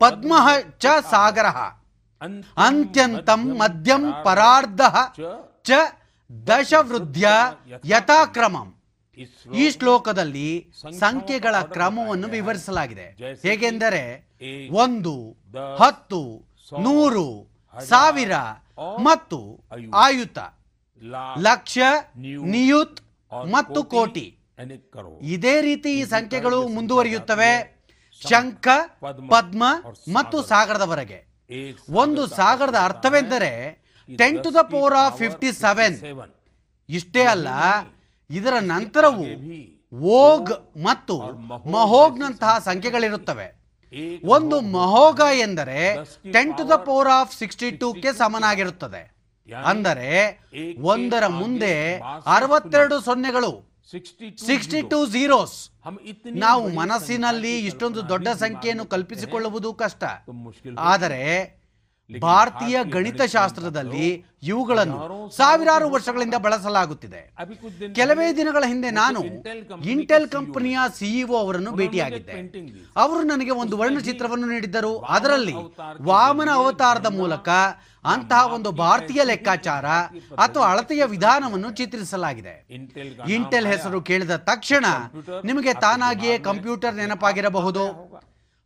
ಪದ್ಮಃ ಚ ಸಾಗರಃ. ಅಂತ್ಯಂತಂ ಮಧ್ಯಂ ಪರಾರ್ಧಃ ಚ ದಶವೃದ್ಧ್ಯ ಯಥಾಕ್ರಮಂ. ಈ ಶ್ಲೋಕದಲ್ಲಿ ಸಂಖ್ಯೆಗಳ ಕ್ರಮವನ್ನು ವಿವರಿಸಲಾಗಿದೆ. ಹೇಗೆಂದರೆ ಒಂದು, ಹತ್ತು, ನೂರು ಸಾವಿರ ಮತ್ತು ಆಯುತ. ಲಕ್ಷ ನಿಯುತ್ ಮತ್ತು ಕೋಟಿ ಇದೇ ರೀತಿ ಈ ಸಂಖ್ಯೆಗಳು ಮುಂದುವರಿಯುತ್ತವೆ. ಶಂಖ ಪದ್ಮ ಮತ್ತು ಸಾಗರದವರೆಗೆ. ಒಂದು ಸಾಗರದ ಅರ್ಥವೆಂದರೆ ten to the power of fifty seven ಇಷ್ಟೇ ಅಲ್ಲ ಇದರ ನಂತರವೂ ಓಗ್ ಮತ್ತು ಮಹೋಗ್ನಂತಹ ಸಂಖ್ಯೆಗಳಿರುತ್ತವೆ. ಒಂದು ಮಹೋಗ ಎಂದರೆ ten to the power of sixty two ಗೆ ಸಮನಾಗಿರುತ್ತದೆ. ಅಂದರೆ ಒಂದರ ಮುಂದೆ ಅರವತ್ತೆರಡು ಸೊನ್ನೆಗಳು ಸಿಕ್ಸ್ಟಿ ಟೂ ಝೀರೋಸ್ ನಾವು ಮನಸ್ಸಿನಲ್ಲಿ ಇಷ್ಟೊಂದು ದೊಡ್ಡ ಸಂಖ್ಯೆಯನ್ನು ಕಲ್ಪಿಸಿಕೊಳ್ಳುವುದು ಕಷ್ಟ. ಆದರೆ ಭಾರತೀಯ ಗಣಿತಶಾಸ್ತ್ರದಲ್ಲಿ ಇವುಗಳನ್ನು ಸಾವಿರಾರು ವರ್ಷಗಳಿಂದ ಬಳಸಲಾಗುತ್ತಿದೆ. ಕೆಲವೇ ದಿನಗಳ ಹಿಂದೆ ನಾನು ಇಂಟೆಲ್ ಕಂಪನಿಯ ಸಿಇಒ ಅವರನ್ನು ಭೇಟಿಯಾಗಿದ್ದೆ. ಅವರು ನನಗೆ ಒಂದು ವರ್ಣಚಿತ್ರವನ್ನು ನೀಡಿದ್ದರು. ಅದರಲ್ಲಿ ವಾಮನ ಅವತಾರದ ಮೂಲಕ ಅಂತಹ ಒಂದು ಭಾರತೀಯ ಲೆಕ್ಕಾಚಾರ ಅಥವಾ ಅಳತೆಯ ವಿಧಾನವನ್ನು ಚಿತ್ರಿಸಲಾಗಿದೆ. ಇಂಟೆಲ್ ಹೆಸರು ಕೇಳಿದ ತಕ್ಷಣ ನಿಮಗೆ ತಾನಾಗಿಯೇ ಕಂಪ್ಯೂಟರ್ ನೆನಪಾಗಿರಬಹುದು.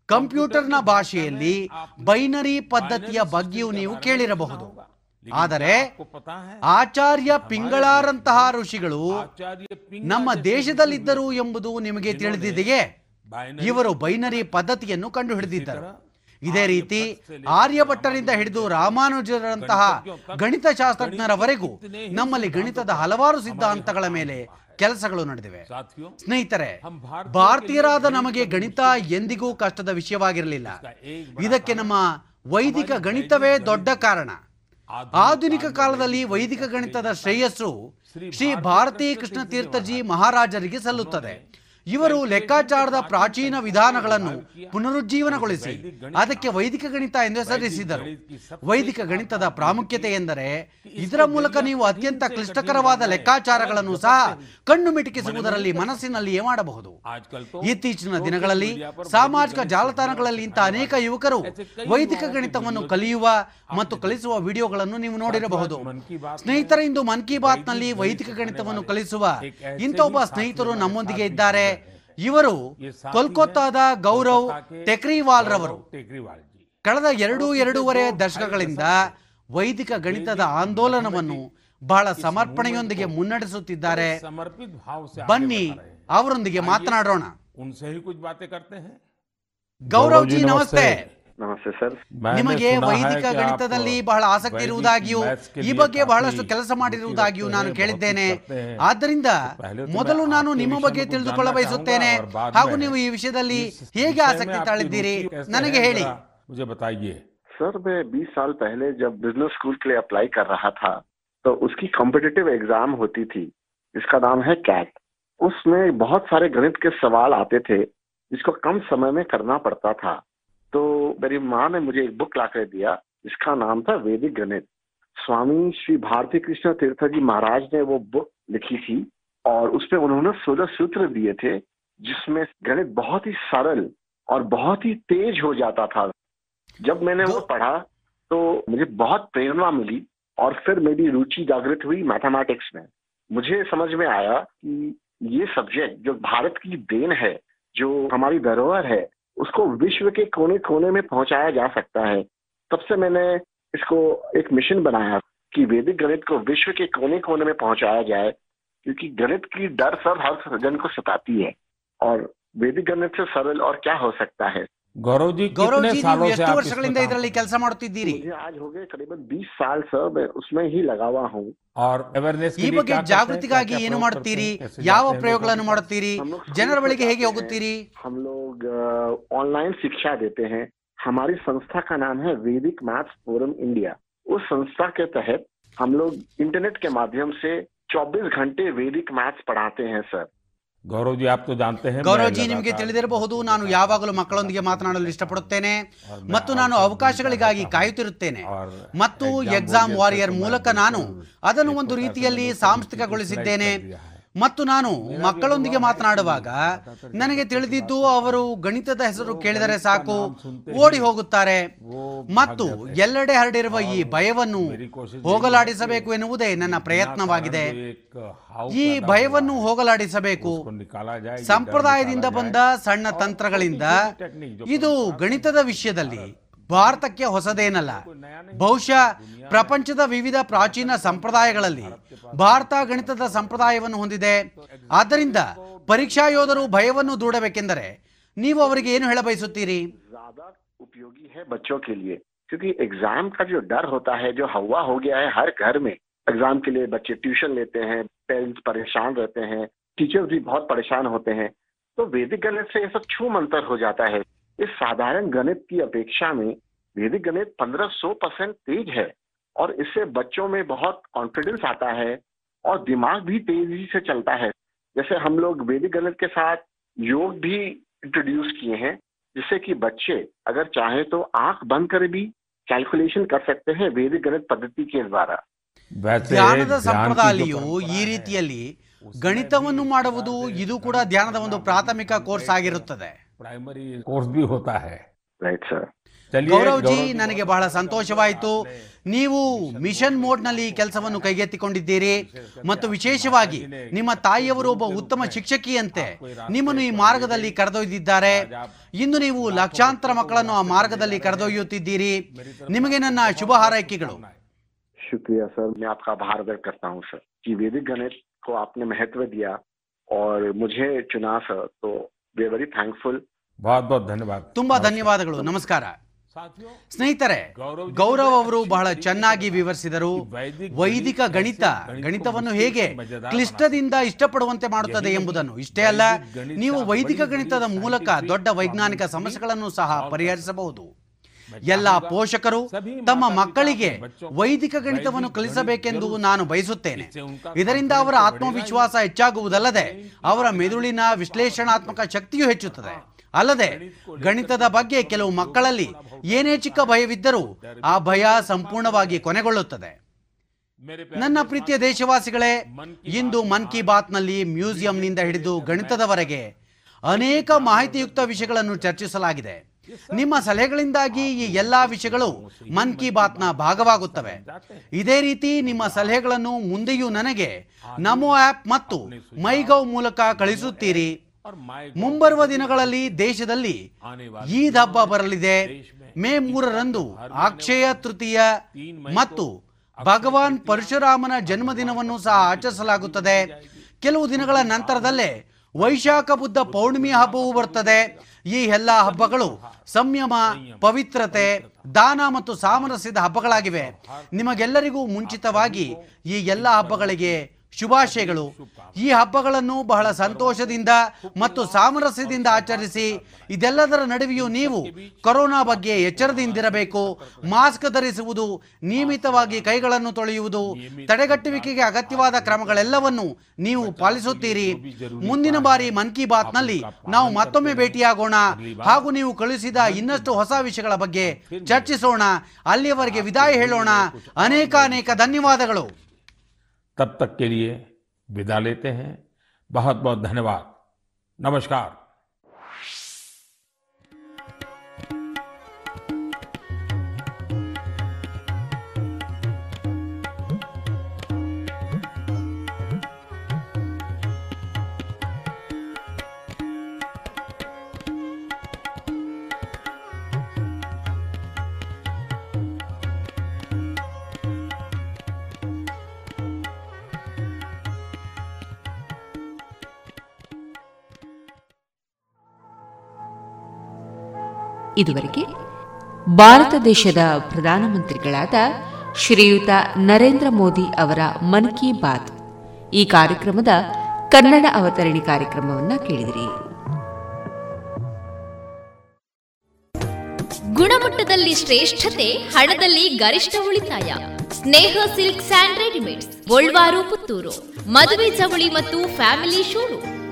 ಕಂಪ್ಯೂಟರ್ನ ಭಾಷೆಯಲ್ಲಿ ಬೈನರಿ ಪದ್ಧತಿಯ ಬಗ್ಗೆಯೂ ನೀವು ಕೇಳಿರಬಹುದು. ಆದರೆ ಆಚಾರ್ಯ ಪಿಂಗಳಾರಂತಹ ಋಷಿಗಳು ನಮ್ಮ ದೇಶದಲ್ಲಿದ್ದರು ಎಂಬುದು ನಿಮಗೆ ತಿಳಿದಿದೆಯೇ? ಇವರು ಬೈನರಿ ಪದ್ಧತಿಯನ್ನು ಕಂಡುಹಿಡಿದಿದ್ದರು. ಇದೇ ರೀತಿ ಆರ್ಯಭಟ್ಟರಿಂದ ಹಿಡಿದು ರಾಮಾನುಜರಂತಹ ಗಣಿತಶಾಸ್ತ್ರಜ್ಞರವರೆಗೂ ನಮ್ಮಲ್ಲಿ ಗಣಿತದ ಹಲವಾರು ಸಿದ್ಧಾಂತಗಳ ಮೇಲೆ ಕೆಲಸಗಳು ನಡೆದಿವೆ. ಸ್ನೇಹಿತರೆ ಭಾರತೀಯರಾದ ನಮಗೆ ಗಣಿತ ಎಂದಿಗೂ ಕಷ್ಟದ ವಿಷಯವಾಗಿರಲಿಲ್ಲ. ಇದಕ್ಕೆ ನಮ್ಮ ವೈದಿಕ ಗಣಿತವೇ ದೊಡ್ಡ ಕಾರಣ. ಆಧುನಿಕ ಕಾಲದಲ್ಲಿ ವೈದಿಕ ಗಣಿತದ ಶ್ರೇಯಸ್ಸು ಶ್ರೀ ಭಾರತೀ ಕೃಷ್ಣ ತೀರ್ಥಜಿ ಮಹಾರಾಜರಿಗೆ ಸಲ್ಲುತ್ತದೆ. ಇವರು ಲೆಕ್ಕಾಚಾರದ ಪ್ರಾಚೀನ ವಿಧಾನಗಳನ್ನು ಪುನರುಜ್ಜೀವನಗೊಳಿಸಿ ಅದಕ್ಕೆ ವೈದಿಕ ಗಣಿತ ಎಂದು ಹೆಸರಿಸಿದರು ವೈದಿಕ ಗಣಿತದ ಪ್ರಾಮುಖ್ಯತೆ ಎಂದರೆ ಇದರ ಮೂಲಕ ನೀವು ಅತ್ಯಂತ ಕ್ಲಿಷ್ಟಕರವಾದ ಲೆಕ್ಕಾಚಾರಗಳನ್ನು ಸಹ ಕಣ್ಣು ಮಿಟುಕಿಸುವುದರಲ್ಲಿ ಮನಸ್ಸಿನಲ್ಲಿಯೇ ಮಾಡಬಹುದು. ಇತ್ತೀಚಿನ ದಿನಗಳಲ್ಲಿ ಸಾಮಾಜಿಕ ಜಾಲತಾಣಗಳಲ್ಲಿ ಇಂಥ ಅನೇಕ ಯುವಕರು ವೈದಿಕ ಗಣಿತವನ್ನು ಕಲಿಯುವ ಮತ್ತು ಕಲಿಸುವ ವಿಡಿಯೋಗಳನ್ನು ನೀವು ನೋಡಿರಬಹುದು. ಸ್ನೇಹಿತರ, ಇಂದು ಮನ್ ಕಿ ಬಾತ್ನಲ್ಲಿ ವೈದಿಕ ಗಣಿತವನ್ನು ಕಲಿಸುವ ಇಂಥ ಒಬ್ಬ ಸ್ನೇಹಿತರು ನಮ್ಮೊಂದಿಗೆ ಇದ್ದಾರೆ. ಇವರು ಕೋಲ್ಕತ್ತಾದ ಗೌರವ್ ಟೆಕ್ರಿವಾಲ್ ರವರು ಕಳೆದ ಎರಡು ಎರಡೂವರೆ ದಶಕಗಳಿಂದ ವೈದಿಕ ಗಣಿತದ ಆಂದೋಲನವನ್ನು ಬಹಳ ಸಮರ್ಪಣೆಯೊಂದಿಗೆ ಮುನ್ನಡೆಸುತ್ತಿದ್ದಾರೆ. ಬನ್ನಿ ಅವರೊಂದಿಗೆ ಮಾತನಾಡೋಣ. ಗೌರವ್ ಜಿ ನಮಸ್ತೆ. ನಮಸ್ತೆ ಸರ್ ನಿಮಗೆ ವೈದಿಕ ಗಣಿತದಲ್ಲಿ ಬಹಳ ಆಸಕ್ತಿ ಇರುವುದಾಗಿಯೂ ಈ ಬಗ್ಗೆ ಬಹಳಷ್ಟು ಕೆಲಸ ಮಾಡಿರುವುದಾಗಿಯೂ ನಾನು ಕೇಳಿದ್ದೇನೆ ಆದ್ದರಿಂದ ಮೊದಲು ನಾನು ನಿಮ್ಮ ಬಗ್ಗೆ ತಿಳಿದುಕೊಳ್ಳ ಬಯಸುತ್ತೇನೆ ಹಾಗೂ ನೀವು ಈ ವಿಷಯದಲ್ಲಿ ಹೇಗೆ ಆಸಕ್ತಿ ತಾಳಿದ್ದೀರಿ ನನಗೆ ಹೇಳಿ मुझे बताइए सर मैं 20 साल पहले जब बिजनेस स्कूल के लिए अप्लाई कर रहा था तो उसकी कॉम्पिटिटिव एग्जाम होती थी जिसका नाम है कैट उसमें बहुत सारे गणित के सवाल आते थे जिसको कम समय में करना पड़ता था तो मेरी माँ ने मुझे एक बुक ला कर दिया जिसका नाम था वैदिक गणित। स्वामी श्री भारती कृष्ण तीर्थ जी महाराज ने वो बुक लिखी थी और उसमें उन्होंने सोलह सूत्र दिए थे जिसमें गणित बहुत ही सरल और बहुत ही तेज हो जाता था। जब मैंने वो पढ़ा तो मुझे बहुत प्रेरणा मिली और फिर मेरी रुचि जागृत हुई मैथमेटिक्स में। मुझे समझ में आया कि ये सब्जेक्ट जो भारत की देन है जो हमारी धरोहर है उसको विश्व के कोने कोने में पहुँचाया जा सकता है। तब से मैंने इसको एक मिशन बनाया कि वैदिक गणित को विश्व के कोने कोने में पहुँचाया जाए, क्योंकि गणित की डर सब हर सृजन को सताती है। और वैदिक गणित से सरल और क्या हो सकता है? गौरव जी ಗೌರವ್ कितने ಜಿ ನೀವು सालों से ಎಷ್ಟು आप ವರ್ಷಗಳಿಂದ इसमें ಇದರಲ್ಲಿ ಕೆಲಸ ಮಾಡುತ್ತಿದ್ದೀರಿ मुझे आज हो गए करीबन 20 साल सर मैं उसमें ही लगा हुआ हूँ और अवेयरनेस ಈ ಬಗ್ಗೆ ಜಾಗೃತಿಗಾಗಿ ಏನು ಮಾಡುತ್ತೀರಿ ಯಾವ ಪ್ರಯೋಗಗಳನ್ನು ಮಾಡುತ್ತೀರಿ ಜನರ ಬಳಿಗೆ ಹೇಗೆ ಹೋಗುತ್ತೀರಿ हम लोग ऑनलाइन शिक्षा देते हैं हमारी संस्था का नाम है वैदिक मैथ्स फोरम इंडिया उस संस्था के तहत हम लोग इंटरनेट के माध्यम से 24 घंटे वैदिक मैथ्स पढ़ाते हैं सर गौरव जी आप तो जानते हैं ಗೌರವ್ मैं ಜಿ ನಿಮಗೆ लगातार- ತಿಳಿದಿರಬಹುದು ನಾನು ಯಾವಾಗಲೂ ಮಕ್ಕಳೊಂದಿಗೆ ಮಾತನಾಡಲು ಇಷ್ಟಪಡುತ್ತೇನೆ ಮತ್ತು ನಾನು ಅವಕಾಶಗಳಿಗಾಗಿ ಕಾಯುತ್ತಿರುತ್ತೇನೆ ಮತ್ತು ಎಕ್ಸಾಮ್ ವಾರಿಯರ್ ಮೂಲಕ ನಾನು ಅದನ್ನು ಒಂದು ರೀತಿಯಲ್ಲಿ ಸಾಂಸ್ಥಿಕಗೊಳಿಸಿದ್ದೇನೆ ಮತ್ತು ನಾನು ಮಕ್ಕಳೊಂದಿಗೆ ಮಾತನಾಡುವಾಗ ನನಗೆ ತಿಳಿದಿದ್ದು ಅವರು ಗಣಿತದ ಹೆಸರು ಕೇಳಿದರೆ ಸಾಕು. ಓಡಿ ಹೋಗುತ್ತಾರೆ. ಮತ್ತು ಎಲ್ಲೆಡೆ ಹರಡಿರುವ ಈ ಭಯವನ್ನು ಹೋಗಲಾಡಿಸಬೇಕು ಎನ್ನುವುದೇ ನನ್ನ ಪ್ರಯತ್ನವಾಗಿದೆ. ಈ ಭಯವನ್ನು ಹೋಗಲಾಡಿಸಬೇಕು. ಸಂಪ್ರದಾಯದಿಂದ ಬಂದ ಸಣ್ಣ ತಂತ್ರಗಳಿಂದ ಇದು ಗಣಿತದ ವಿಷಯದಲ್ಲಿ ಭಾರತಕ್ಕೆ ಹೊಸದೇನಲ್ಲ ಬಹುಶಃ ಪ್ರಪಂಚದ ವಿವಿಧ ಪ್ರಾಚೀನ ಸಂಪ್ರದಾಯಗಳಲ್ಲಿ ಭಾರತ ಗಣಿತದ ಸಂಪ್ರದಾಯವನ್ನು ಹೊಂದಿದೆ ಆದ್ದರಿಂದ ಪರೀಕ್ಷಾ ಯೋಧರು ಭಯವನ್ನು ದೂಡಬೇಕೆಂದರೆ ನೀವು ಅವರಿಗೆ ಏನು ಹೇಳ ಬಯಸುತ್ತೀರಿ ज्यादा उपयोगी है बच्चों के लिए क्योंकि एग्जाम का जो डर होता है जो हवा हो गया है हर घर में एग्जाम के लिए बच्चे ट्यूशन लेते हैं पेरेंट्स परेशान रहते हैं टीचर्स भी बहुत परेशान होते हैं तो वैदिक गणित से ये सब छू मंतर हो जाता है इस साधारण गणित की अपेक्षा में वैदिक गणित पंद्रह सौ परसेंट तेज है और इससे बच्चों में बहुत कॉन्फिडेंस आता है और दिमाग भी तेजी से चलता है जैसे हम लोग वैदिक गणित के साथ योग भी इंट्रोड्यूस किए हैं जिससे कि बच्चे अगर चाहे तो आंख बंद कर भी कैलकुलेशन कर सकते हैं वैदिक गणित पद्धति के द्वारा वैसे ಧ್ಯಾನದ ध्यान की जो ಸಂಪ್ರದಾಯವು ಈ ರೀತಿಯಲ್ಲಿ ಗಣಿತವನ್ನು ಮಾಡುವುದು ಇದು ಕೂಡ ಧ್ಯಾನದ ಒಂದು ಪ್ರಾಥಮಿಕ ಕೋರ್ಸ್ ಆಗಿರುತ್ತದೆ प्राइमरी कोर्स भी होता है राइट सर चलिए ಗೌರವ್ ಜಿ गौरव जी, ನನಗೆ ಬಹಳ ಸಂತೋಷವಾಯಿತು ನೀವು ಮಿಷನ್ ಮೋಡ್ ನಲ್ಲಿ ಕೆಲಸವನ್ನು ಕೈಗೆತ್ತಿಕೊಂಡಿದ್ದೀರಿ ಮತ್ತು ವಿಶೇಷವಾಗಿ ನಿಮ್ಮ ತಾಯಿಯವರು ಒಬ್ಬ ಉತ್ತಮ ಶಿಕ್ಷಕಿಯಂತೆ ನಿಮ್ಮನ್ನು ಈ ಮಾರ್ಗದಲ್ಲಿ ಕರೆದೊಯ್ದಿದ್ದಾರೆ ಇಂದು ನೀವು ಲಕ್ಷಾಂತರ ಮಕ್ಕಳನ್ನು ಆ ಮಾರ್ಗದಲ್ಲಿ ಕರೆದೊಯ್ಯುತ್ತಿದ್ದೀರಿ ನಿಮಗೆ ನನ್ನ ಶುಭ ಹಾರೈಕೆಗಳು शुक्रिया सर मैं आपका आभार व्यक्त करता हूँ सर कि वैदिक गणित को आपने महत्व दिया और मुझे चुना सर तो वी आर वेरी थैंकफुल बहुत बहुत धन्यवाद ತುಂಬಾ ಧನ್ಯವಾದಗಳು ನಮಸ್ಕಾರ ಸ್ನೇಹಿತರೆ ಗೌರವ್ ಅವರು ಬಹಳ ಚೆನ್ನಾಗಿ ವಿವರಿಸಿದರು ವೈದಿಕ ಗಣಿತ ಗಣಿತವನ್ನು ಹೇಗೆ ಕ್ಲಿಷ್ಟದಿಂದ ಇಷ್ಟಪಡುವಂತೆ ಮಾಡುತ್ತದೆ ಎಂಬುದನ್ನು ಇಷ್ಟೇ ಅಲ್ಲ ನೀವು ವೈದಿಕ ಗಣಿತದ ಮೂಲಕ ದೊಡ್ಡ ವೈಜ್ಞಾನಿಕ ಸಮಸ್ಯೆಗಳನ್ನು ಸಹ ಪರಿಹರಿಸಬಹುದು ಎಲ್ಲ ಪೋಷಕರು ತಮ್ಮ ಮಕ್ಕಳಿಗೆ ವೈದಿಕ ಗಣಿತವನ್ನು ಕಲಿಸಬೇಕೆಂದು ನಾನು ಬಯಸುತ್ತೇನೆ. ಇದರಿಂದ ಅವರ ಆತ್ಮವಿಶ್ವಾಸ ಹೆಚ್ಚಾಗುವುದಲ್ಲದೆ ಅವರ ಮೆದುಳಿನ ವಿಶ್ಲೇಷಣಾತ್ಮಕ ಶಕ್ತಿಯು ಹೆಚ್ಚುತ್ತದೆ. ಅಲ್ಲದೆ ಗಣಿತದ ಬಗ್ಗೆ ಕೆಲವು ಮಕ್ಕಳಲ್ಲಿ ಏನೇ ಚಿಕ್ಕ ಭಯವಿದ್ದರೂ ಆ ಭಯ ಸಂಪೂರ್ಣವಾಗಿ ಕೊನೆಗೊಳ್ಳುತ್ತದೆ. ನನ್ನ ಪ್ರೀತಿಯ ದೇಶವಾಸಿಗಳೇ ಇಂದು ಮನ್ ಕಿ ಬಾತ್ನಲ್ಲಿ ಮ್ಯೂಸಿಯಂನಿಂದ ಹಿಡಿದು ಗಣಿತದವರೆಗೆ ಅನೇಕ ಮಾಹಿತಿಯುಕ್ತ ವಿಷಯಗಳನ್ನು ಚರ್ಚಿಸಲಾಗಿದೆ. ನಿಮ್ಮ ಸಲಹೆಗಳಿಂದಾಗಿ ಈ ಎಲ್ಲ ವಿಷಯಗಳು ಮನ್ ಕಿ ಬಾತ್ನ ಭಾಗವಾಗುತ್ತವೆ. ಇದೇ ರೀತಿ ನಿಮ್ಮ ಸಲಹೆಗಳನ್ನು ಮುಂದೆಯೂ ನನಗೆ ನಮೋ ಆಪ್ ಮತ್ತು ಮೈಗೌ ಮೂಲಕ ಕಳಿಸುತ್ತೀರಿ. ಮುಂಬರುವ ದಿನಗಳಲ್ಲಿ ದೇಶದಲ್ಲಿ ಈದ್ ಹಬ್ಬ ಬರಲಿದೆ. ಮೇ ಮೂರರಂದು ಅಕ್ಷಯ ತೃತೀಯ ಮತ್ತು ಭಗವಾನ್ ಪರಶುರಾಮನ ಜನ್ಮದಿನವನ್ನು ಸಹ ಆಚರಿಸಲಾಗುತ್ತದೆ. ಕೆಲವು ದಿನಗಳ ನಂತರದಲ್ಲೇ ವೈಶಾಖ ಬುದ್ಧ ಪೌರ್ಣಿಮೆ ಹಬ್ಬವೂ ಬರ್ತದೆ. ಈ ಎಲ್ಲ ಹಬ್ಬಗಳು ಸಂಯಮ ಪವಿತ್ರತೆ ದಾನ ಮತ್ತು ಸಾಮರಸ್ಯದ ಹಬ್ಬಗಳಾಗಿವೆ. ನಿಮಗೆಲ್ಲರಿಗೂ ಮುಂಚಿತವಾಗಿ ಈ ಎಲ್ಲ ಹಬ್ಬಗಳಿಗೆ ಶುಭಾಶಯಗಳು. ಈ ಹಬ್ಬಗಳನ್ನು ಬಹಳ ಸಂತೋಷದಿಂದ ಮತ್ತು ಸಾಮರಸ್ಯದಿಂದ ಆಚರಿಸಿ ಇದೆಲ್ಲದರ ನಡುವೆಯೂ ನೀವು ಕೊರೋನಾ ಬಗ್ಗೆ ಎಚ್ಚರದಿಂದಿರಬೇಕು. ಮಾಸ್ಕ್ ಧರಿಸುವುದು, ನಿಯಮಿತವಾಗಿ ಕೈಗಳನ್ನು ತೊಳೆಯುವುದು, ತಡೆಗಟ್ಟುವಿಕೆಗೆ ಅಗತ್ಯವಾದ ಕ್ರಮಗಳೆಲ್ಲವನ್ನು ನೀವು ಪಾಲಿಸುತ್ತೀರಿ. ಮುಂದಿನ ಬಾರಿ ಮನ್ ಕಿ ಬಾತ್ನಲ್ಲಿ ನಾವು ಮತ್ತೊಮ್ಮೆ ಭೇಟಿಯಾಗೋಣ. ಹಾಗೂ ನೀವು ಕಳುಹಿಸಿದ ಇನ್ನಷ್ಟು ಹೊಸ ವಿಷಯಗಳ ಬಗ್ಗೆ ಚರ್ಚಿಸೋಣ. ಅಲ್ಲಿಯವರೆಗೆ ವಿದಾಯ ಹೇಳೋಣ. ಅನೇಕ ಅನೇಕ ಧನ್ಯವಾದಗಳು. तब तक के लिए विदा लेते हैं। बहुत बहुत धन्यवाद। नमस्कार। ಇದುವರೆಗೆ ಭಾರತ ದೇಶದ ಪ್ರಧಾನಮಂತ್ರಿಗಳಾದ ಶ್ರೀಯುತ ನರೇಂದ್ರ ಮೋದಿ ಅವರ ಮನ್ ಕಿ ಬಾತ್ ಈ ಕಾರ್ಯಕ್ರಮದ ಕನ್ನಡ ಅವತರಣಿ ಕಾರ್ಯಕ್ರಮವನ್ನು ಕೇಳಿದಿರಿ. ಗುಣಮಟ್ಟದಲ್ಲಿ ಶ್ರೇಷ್ಠತೆ, ಹಣದಲ್ಲಿ ಗರಿಷ್ಠ ಉಳಿತಾಯ. Sneha silks and readymades Puttur. ಮದುವೆ ಚವಳಿ ಮತ್ತು ಫ್ಯಾಮಿಲಿ ಶೋರೂಮ್.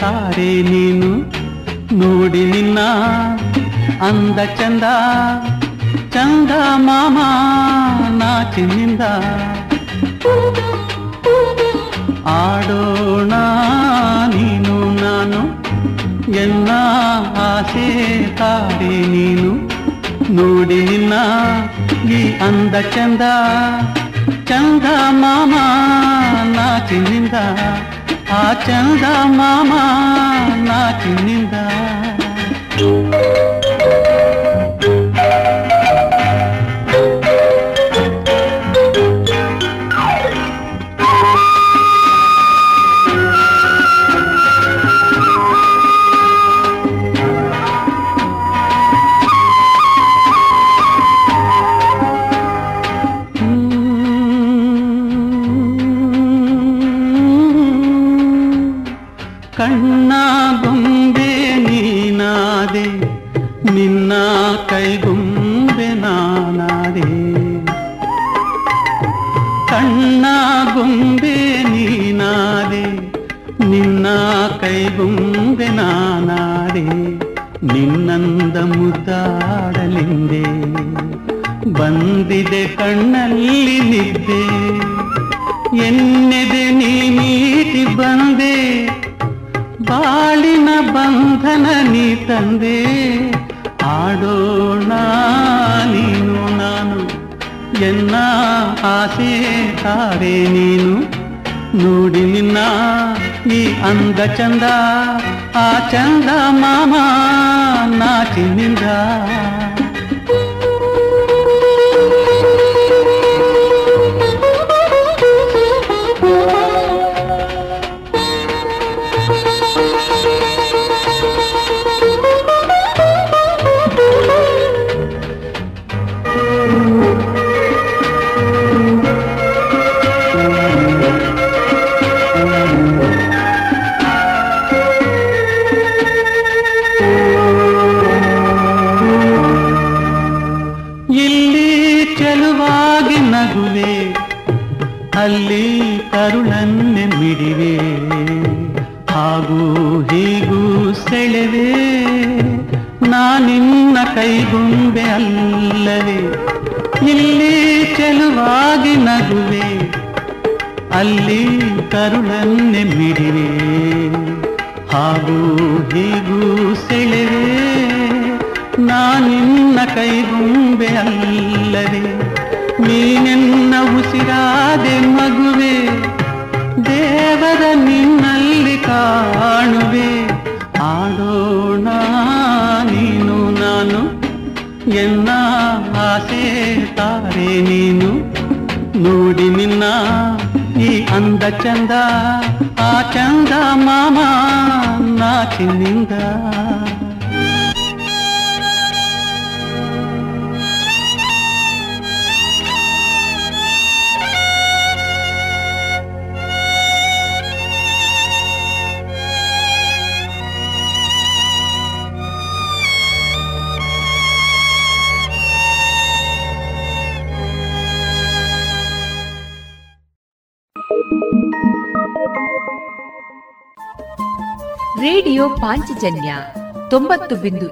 ತಾರೆ ನೀನು ನೋಡಿ ನಿನ್ನ ಅಂದ ಚಂದ ಚಂದ ಮಾಮ ನಾಚಿನಿಂದ ಆಡೋಣ ನೀನು ನಾನು ಎಲ್ಲ ಆಸೆ ತಾರೆ ನೀನು ನೋಡಿ ನಿನ್ನ ಈ ಅಂದ ಚಂದ ಚಂದ ಮಾಮ ನಾಚಿನಿಂದ ఆ చందా మామా మామ నాకిందా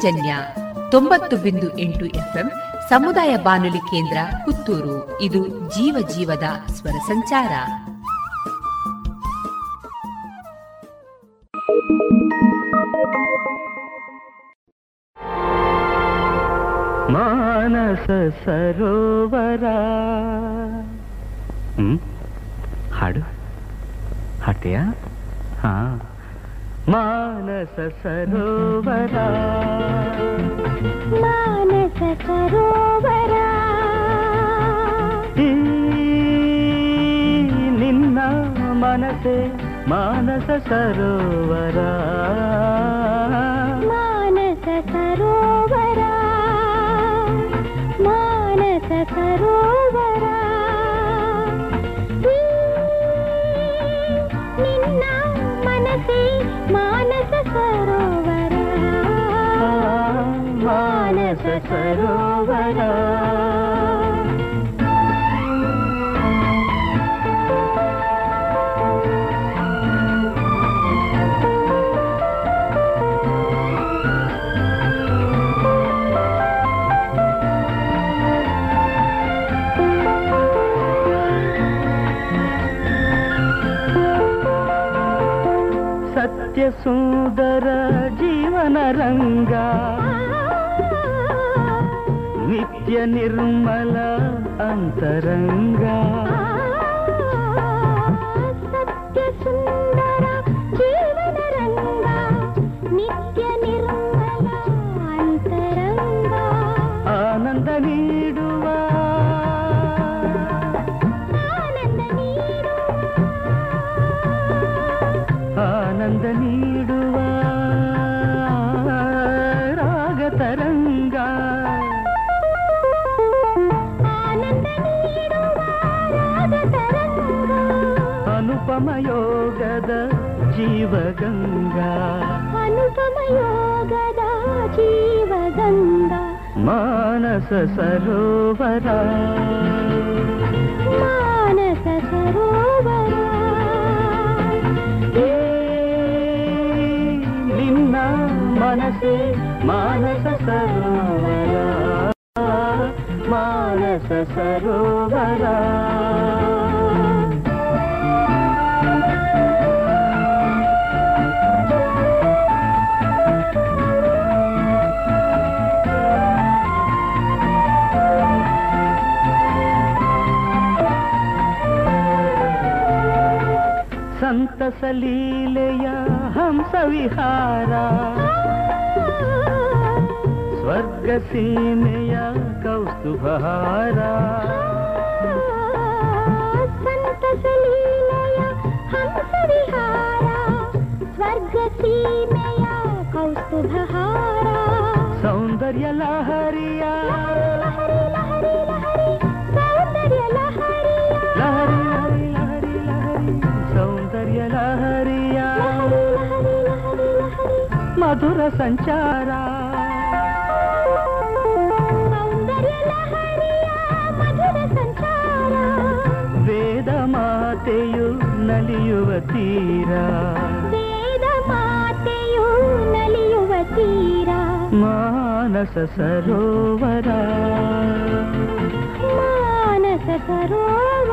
ಪಾಂಚಜನ್ಯ ತೊಂಬತ್ತು ಬಿಂದು ಎಂಟು ಎಫ್ಎಂ ಸಮುದಾಯ ಬಾನುಲಿ ಕೇಂದ್ರ ಪುತ್ತೂರು. ಇದು ಜೀವ ಜೀವದ ಸ್ವರ ಸಂಚಾರ. ಮಾನಸ ಸರೋವರ. ಹಾಡು? ಹಾಡ್ತೀಯಾ? ಹಾ. ಮಾನಸ ಸರೋವರ. ಮಾನಸ ಸರೋವರ. ನಿನ್ನ ಮನಸೆ ಮಾನಸ ಸರೋವರ. ಮಾನಸ ಸರೋವರ. ಮಾನಸ ಸರೋವರ మానస సరోవరా సత్యసుందర జీవన రంగా నిత్య నిర్మల అంతరంగా. జీవగంగా. అనుపమయోగద జీవగంగా మానస సరోవరా. మానస సరోవరా. నిన్న మనసే మానస సరోవరా. మానస సరోవరా. संत सलीलया हम सविहारा। स्वर्ग सीनया कौस्तुभारा संत सलीलया हम सविहारा। कौस्तुभारा सौंदर्य लहरिया। ಮಧುರ ಸಂಚಾರ ಸೌಂದರ್ಯ ಲಹರಿಯ ಮಧುರ ಸಂಚಾರ ವೇದ ಮಾತೆಯು ನಲಿಯುವ ತೀರ ವೇದ ಮಾತೆಯು ನಲಿಯುವ ತೀರ ಮಾನಸ ಸರೋವರ ಮಾನಸ ಸರೋವರ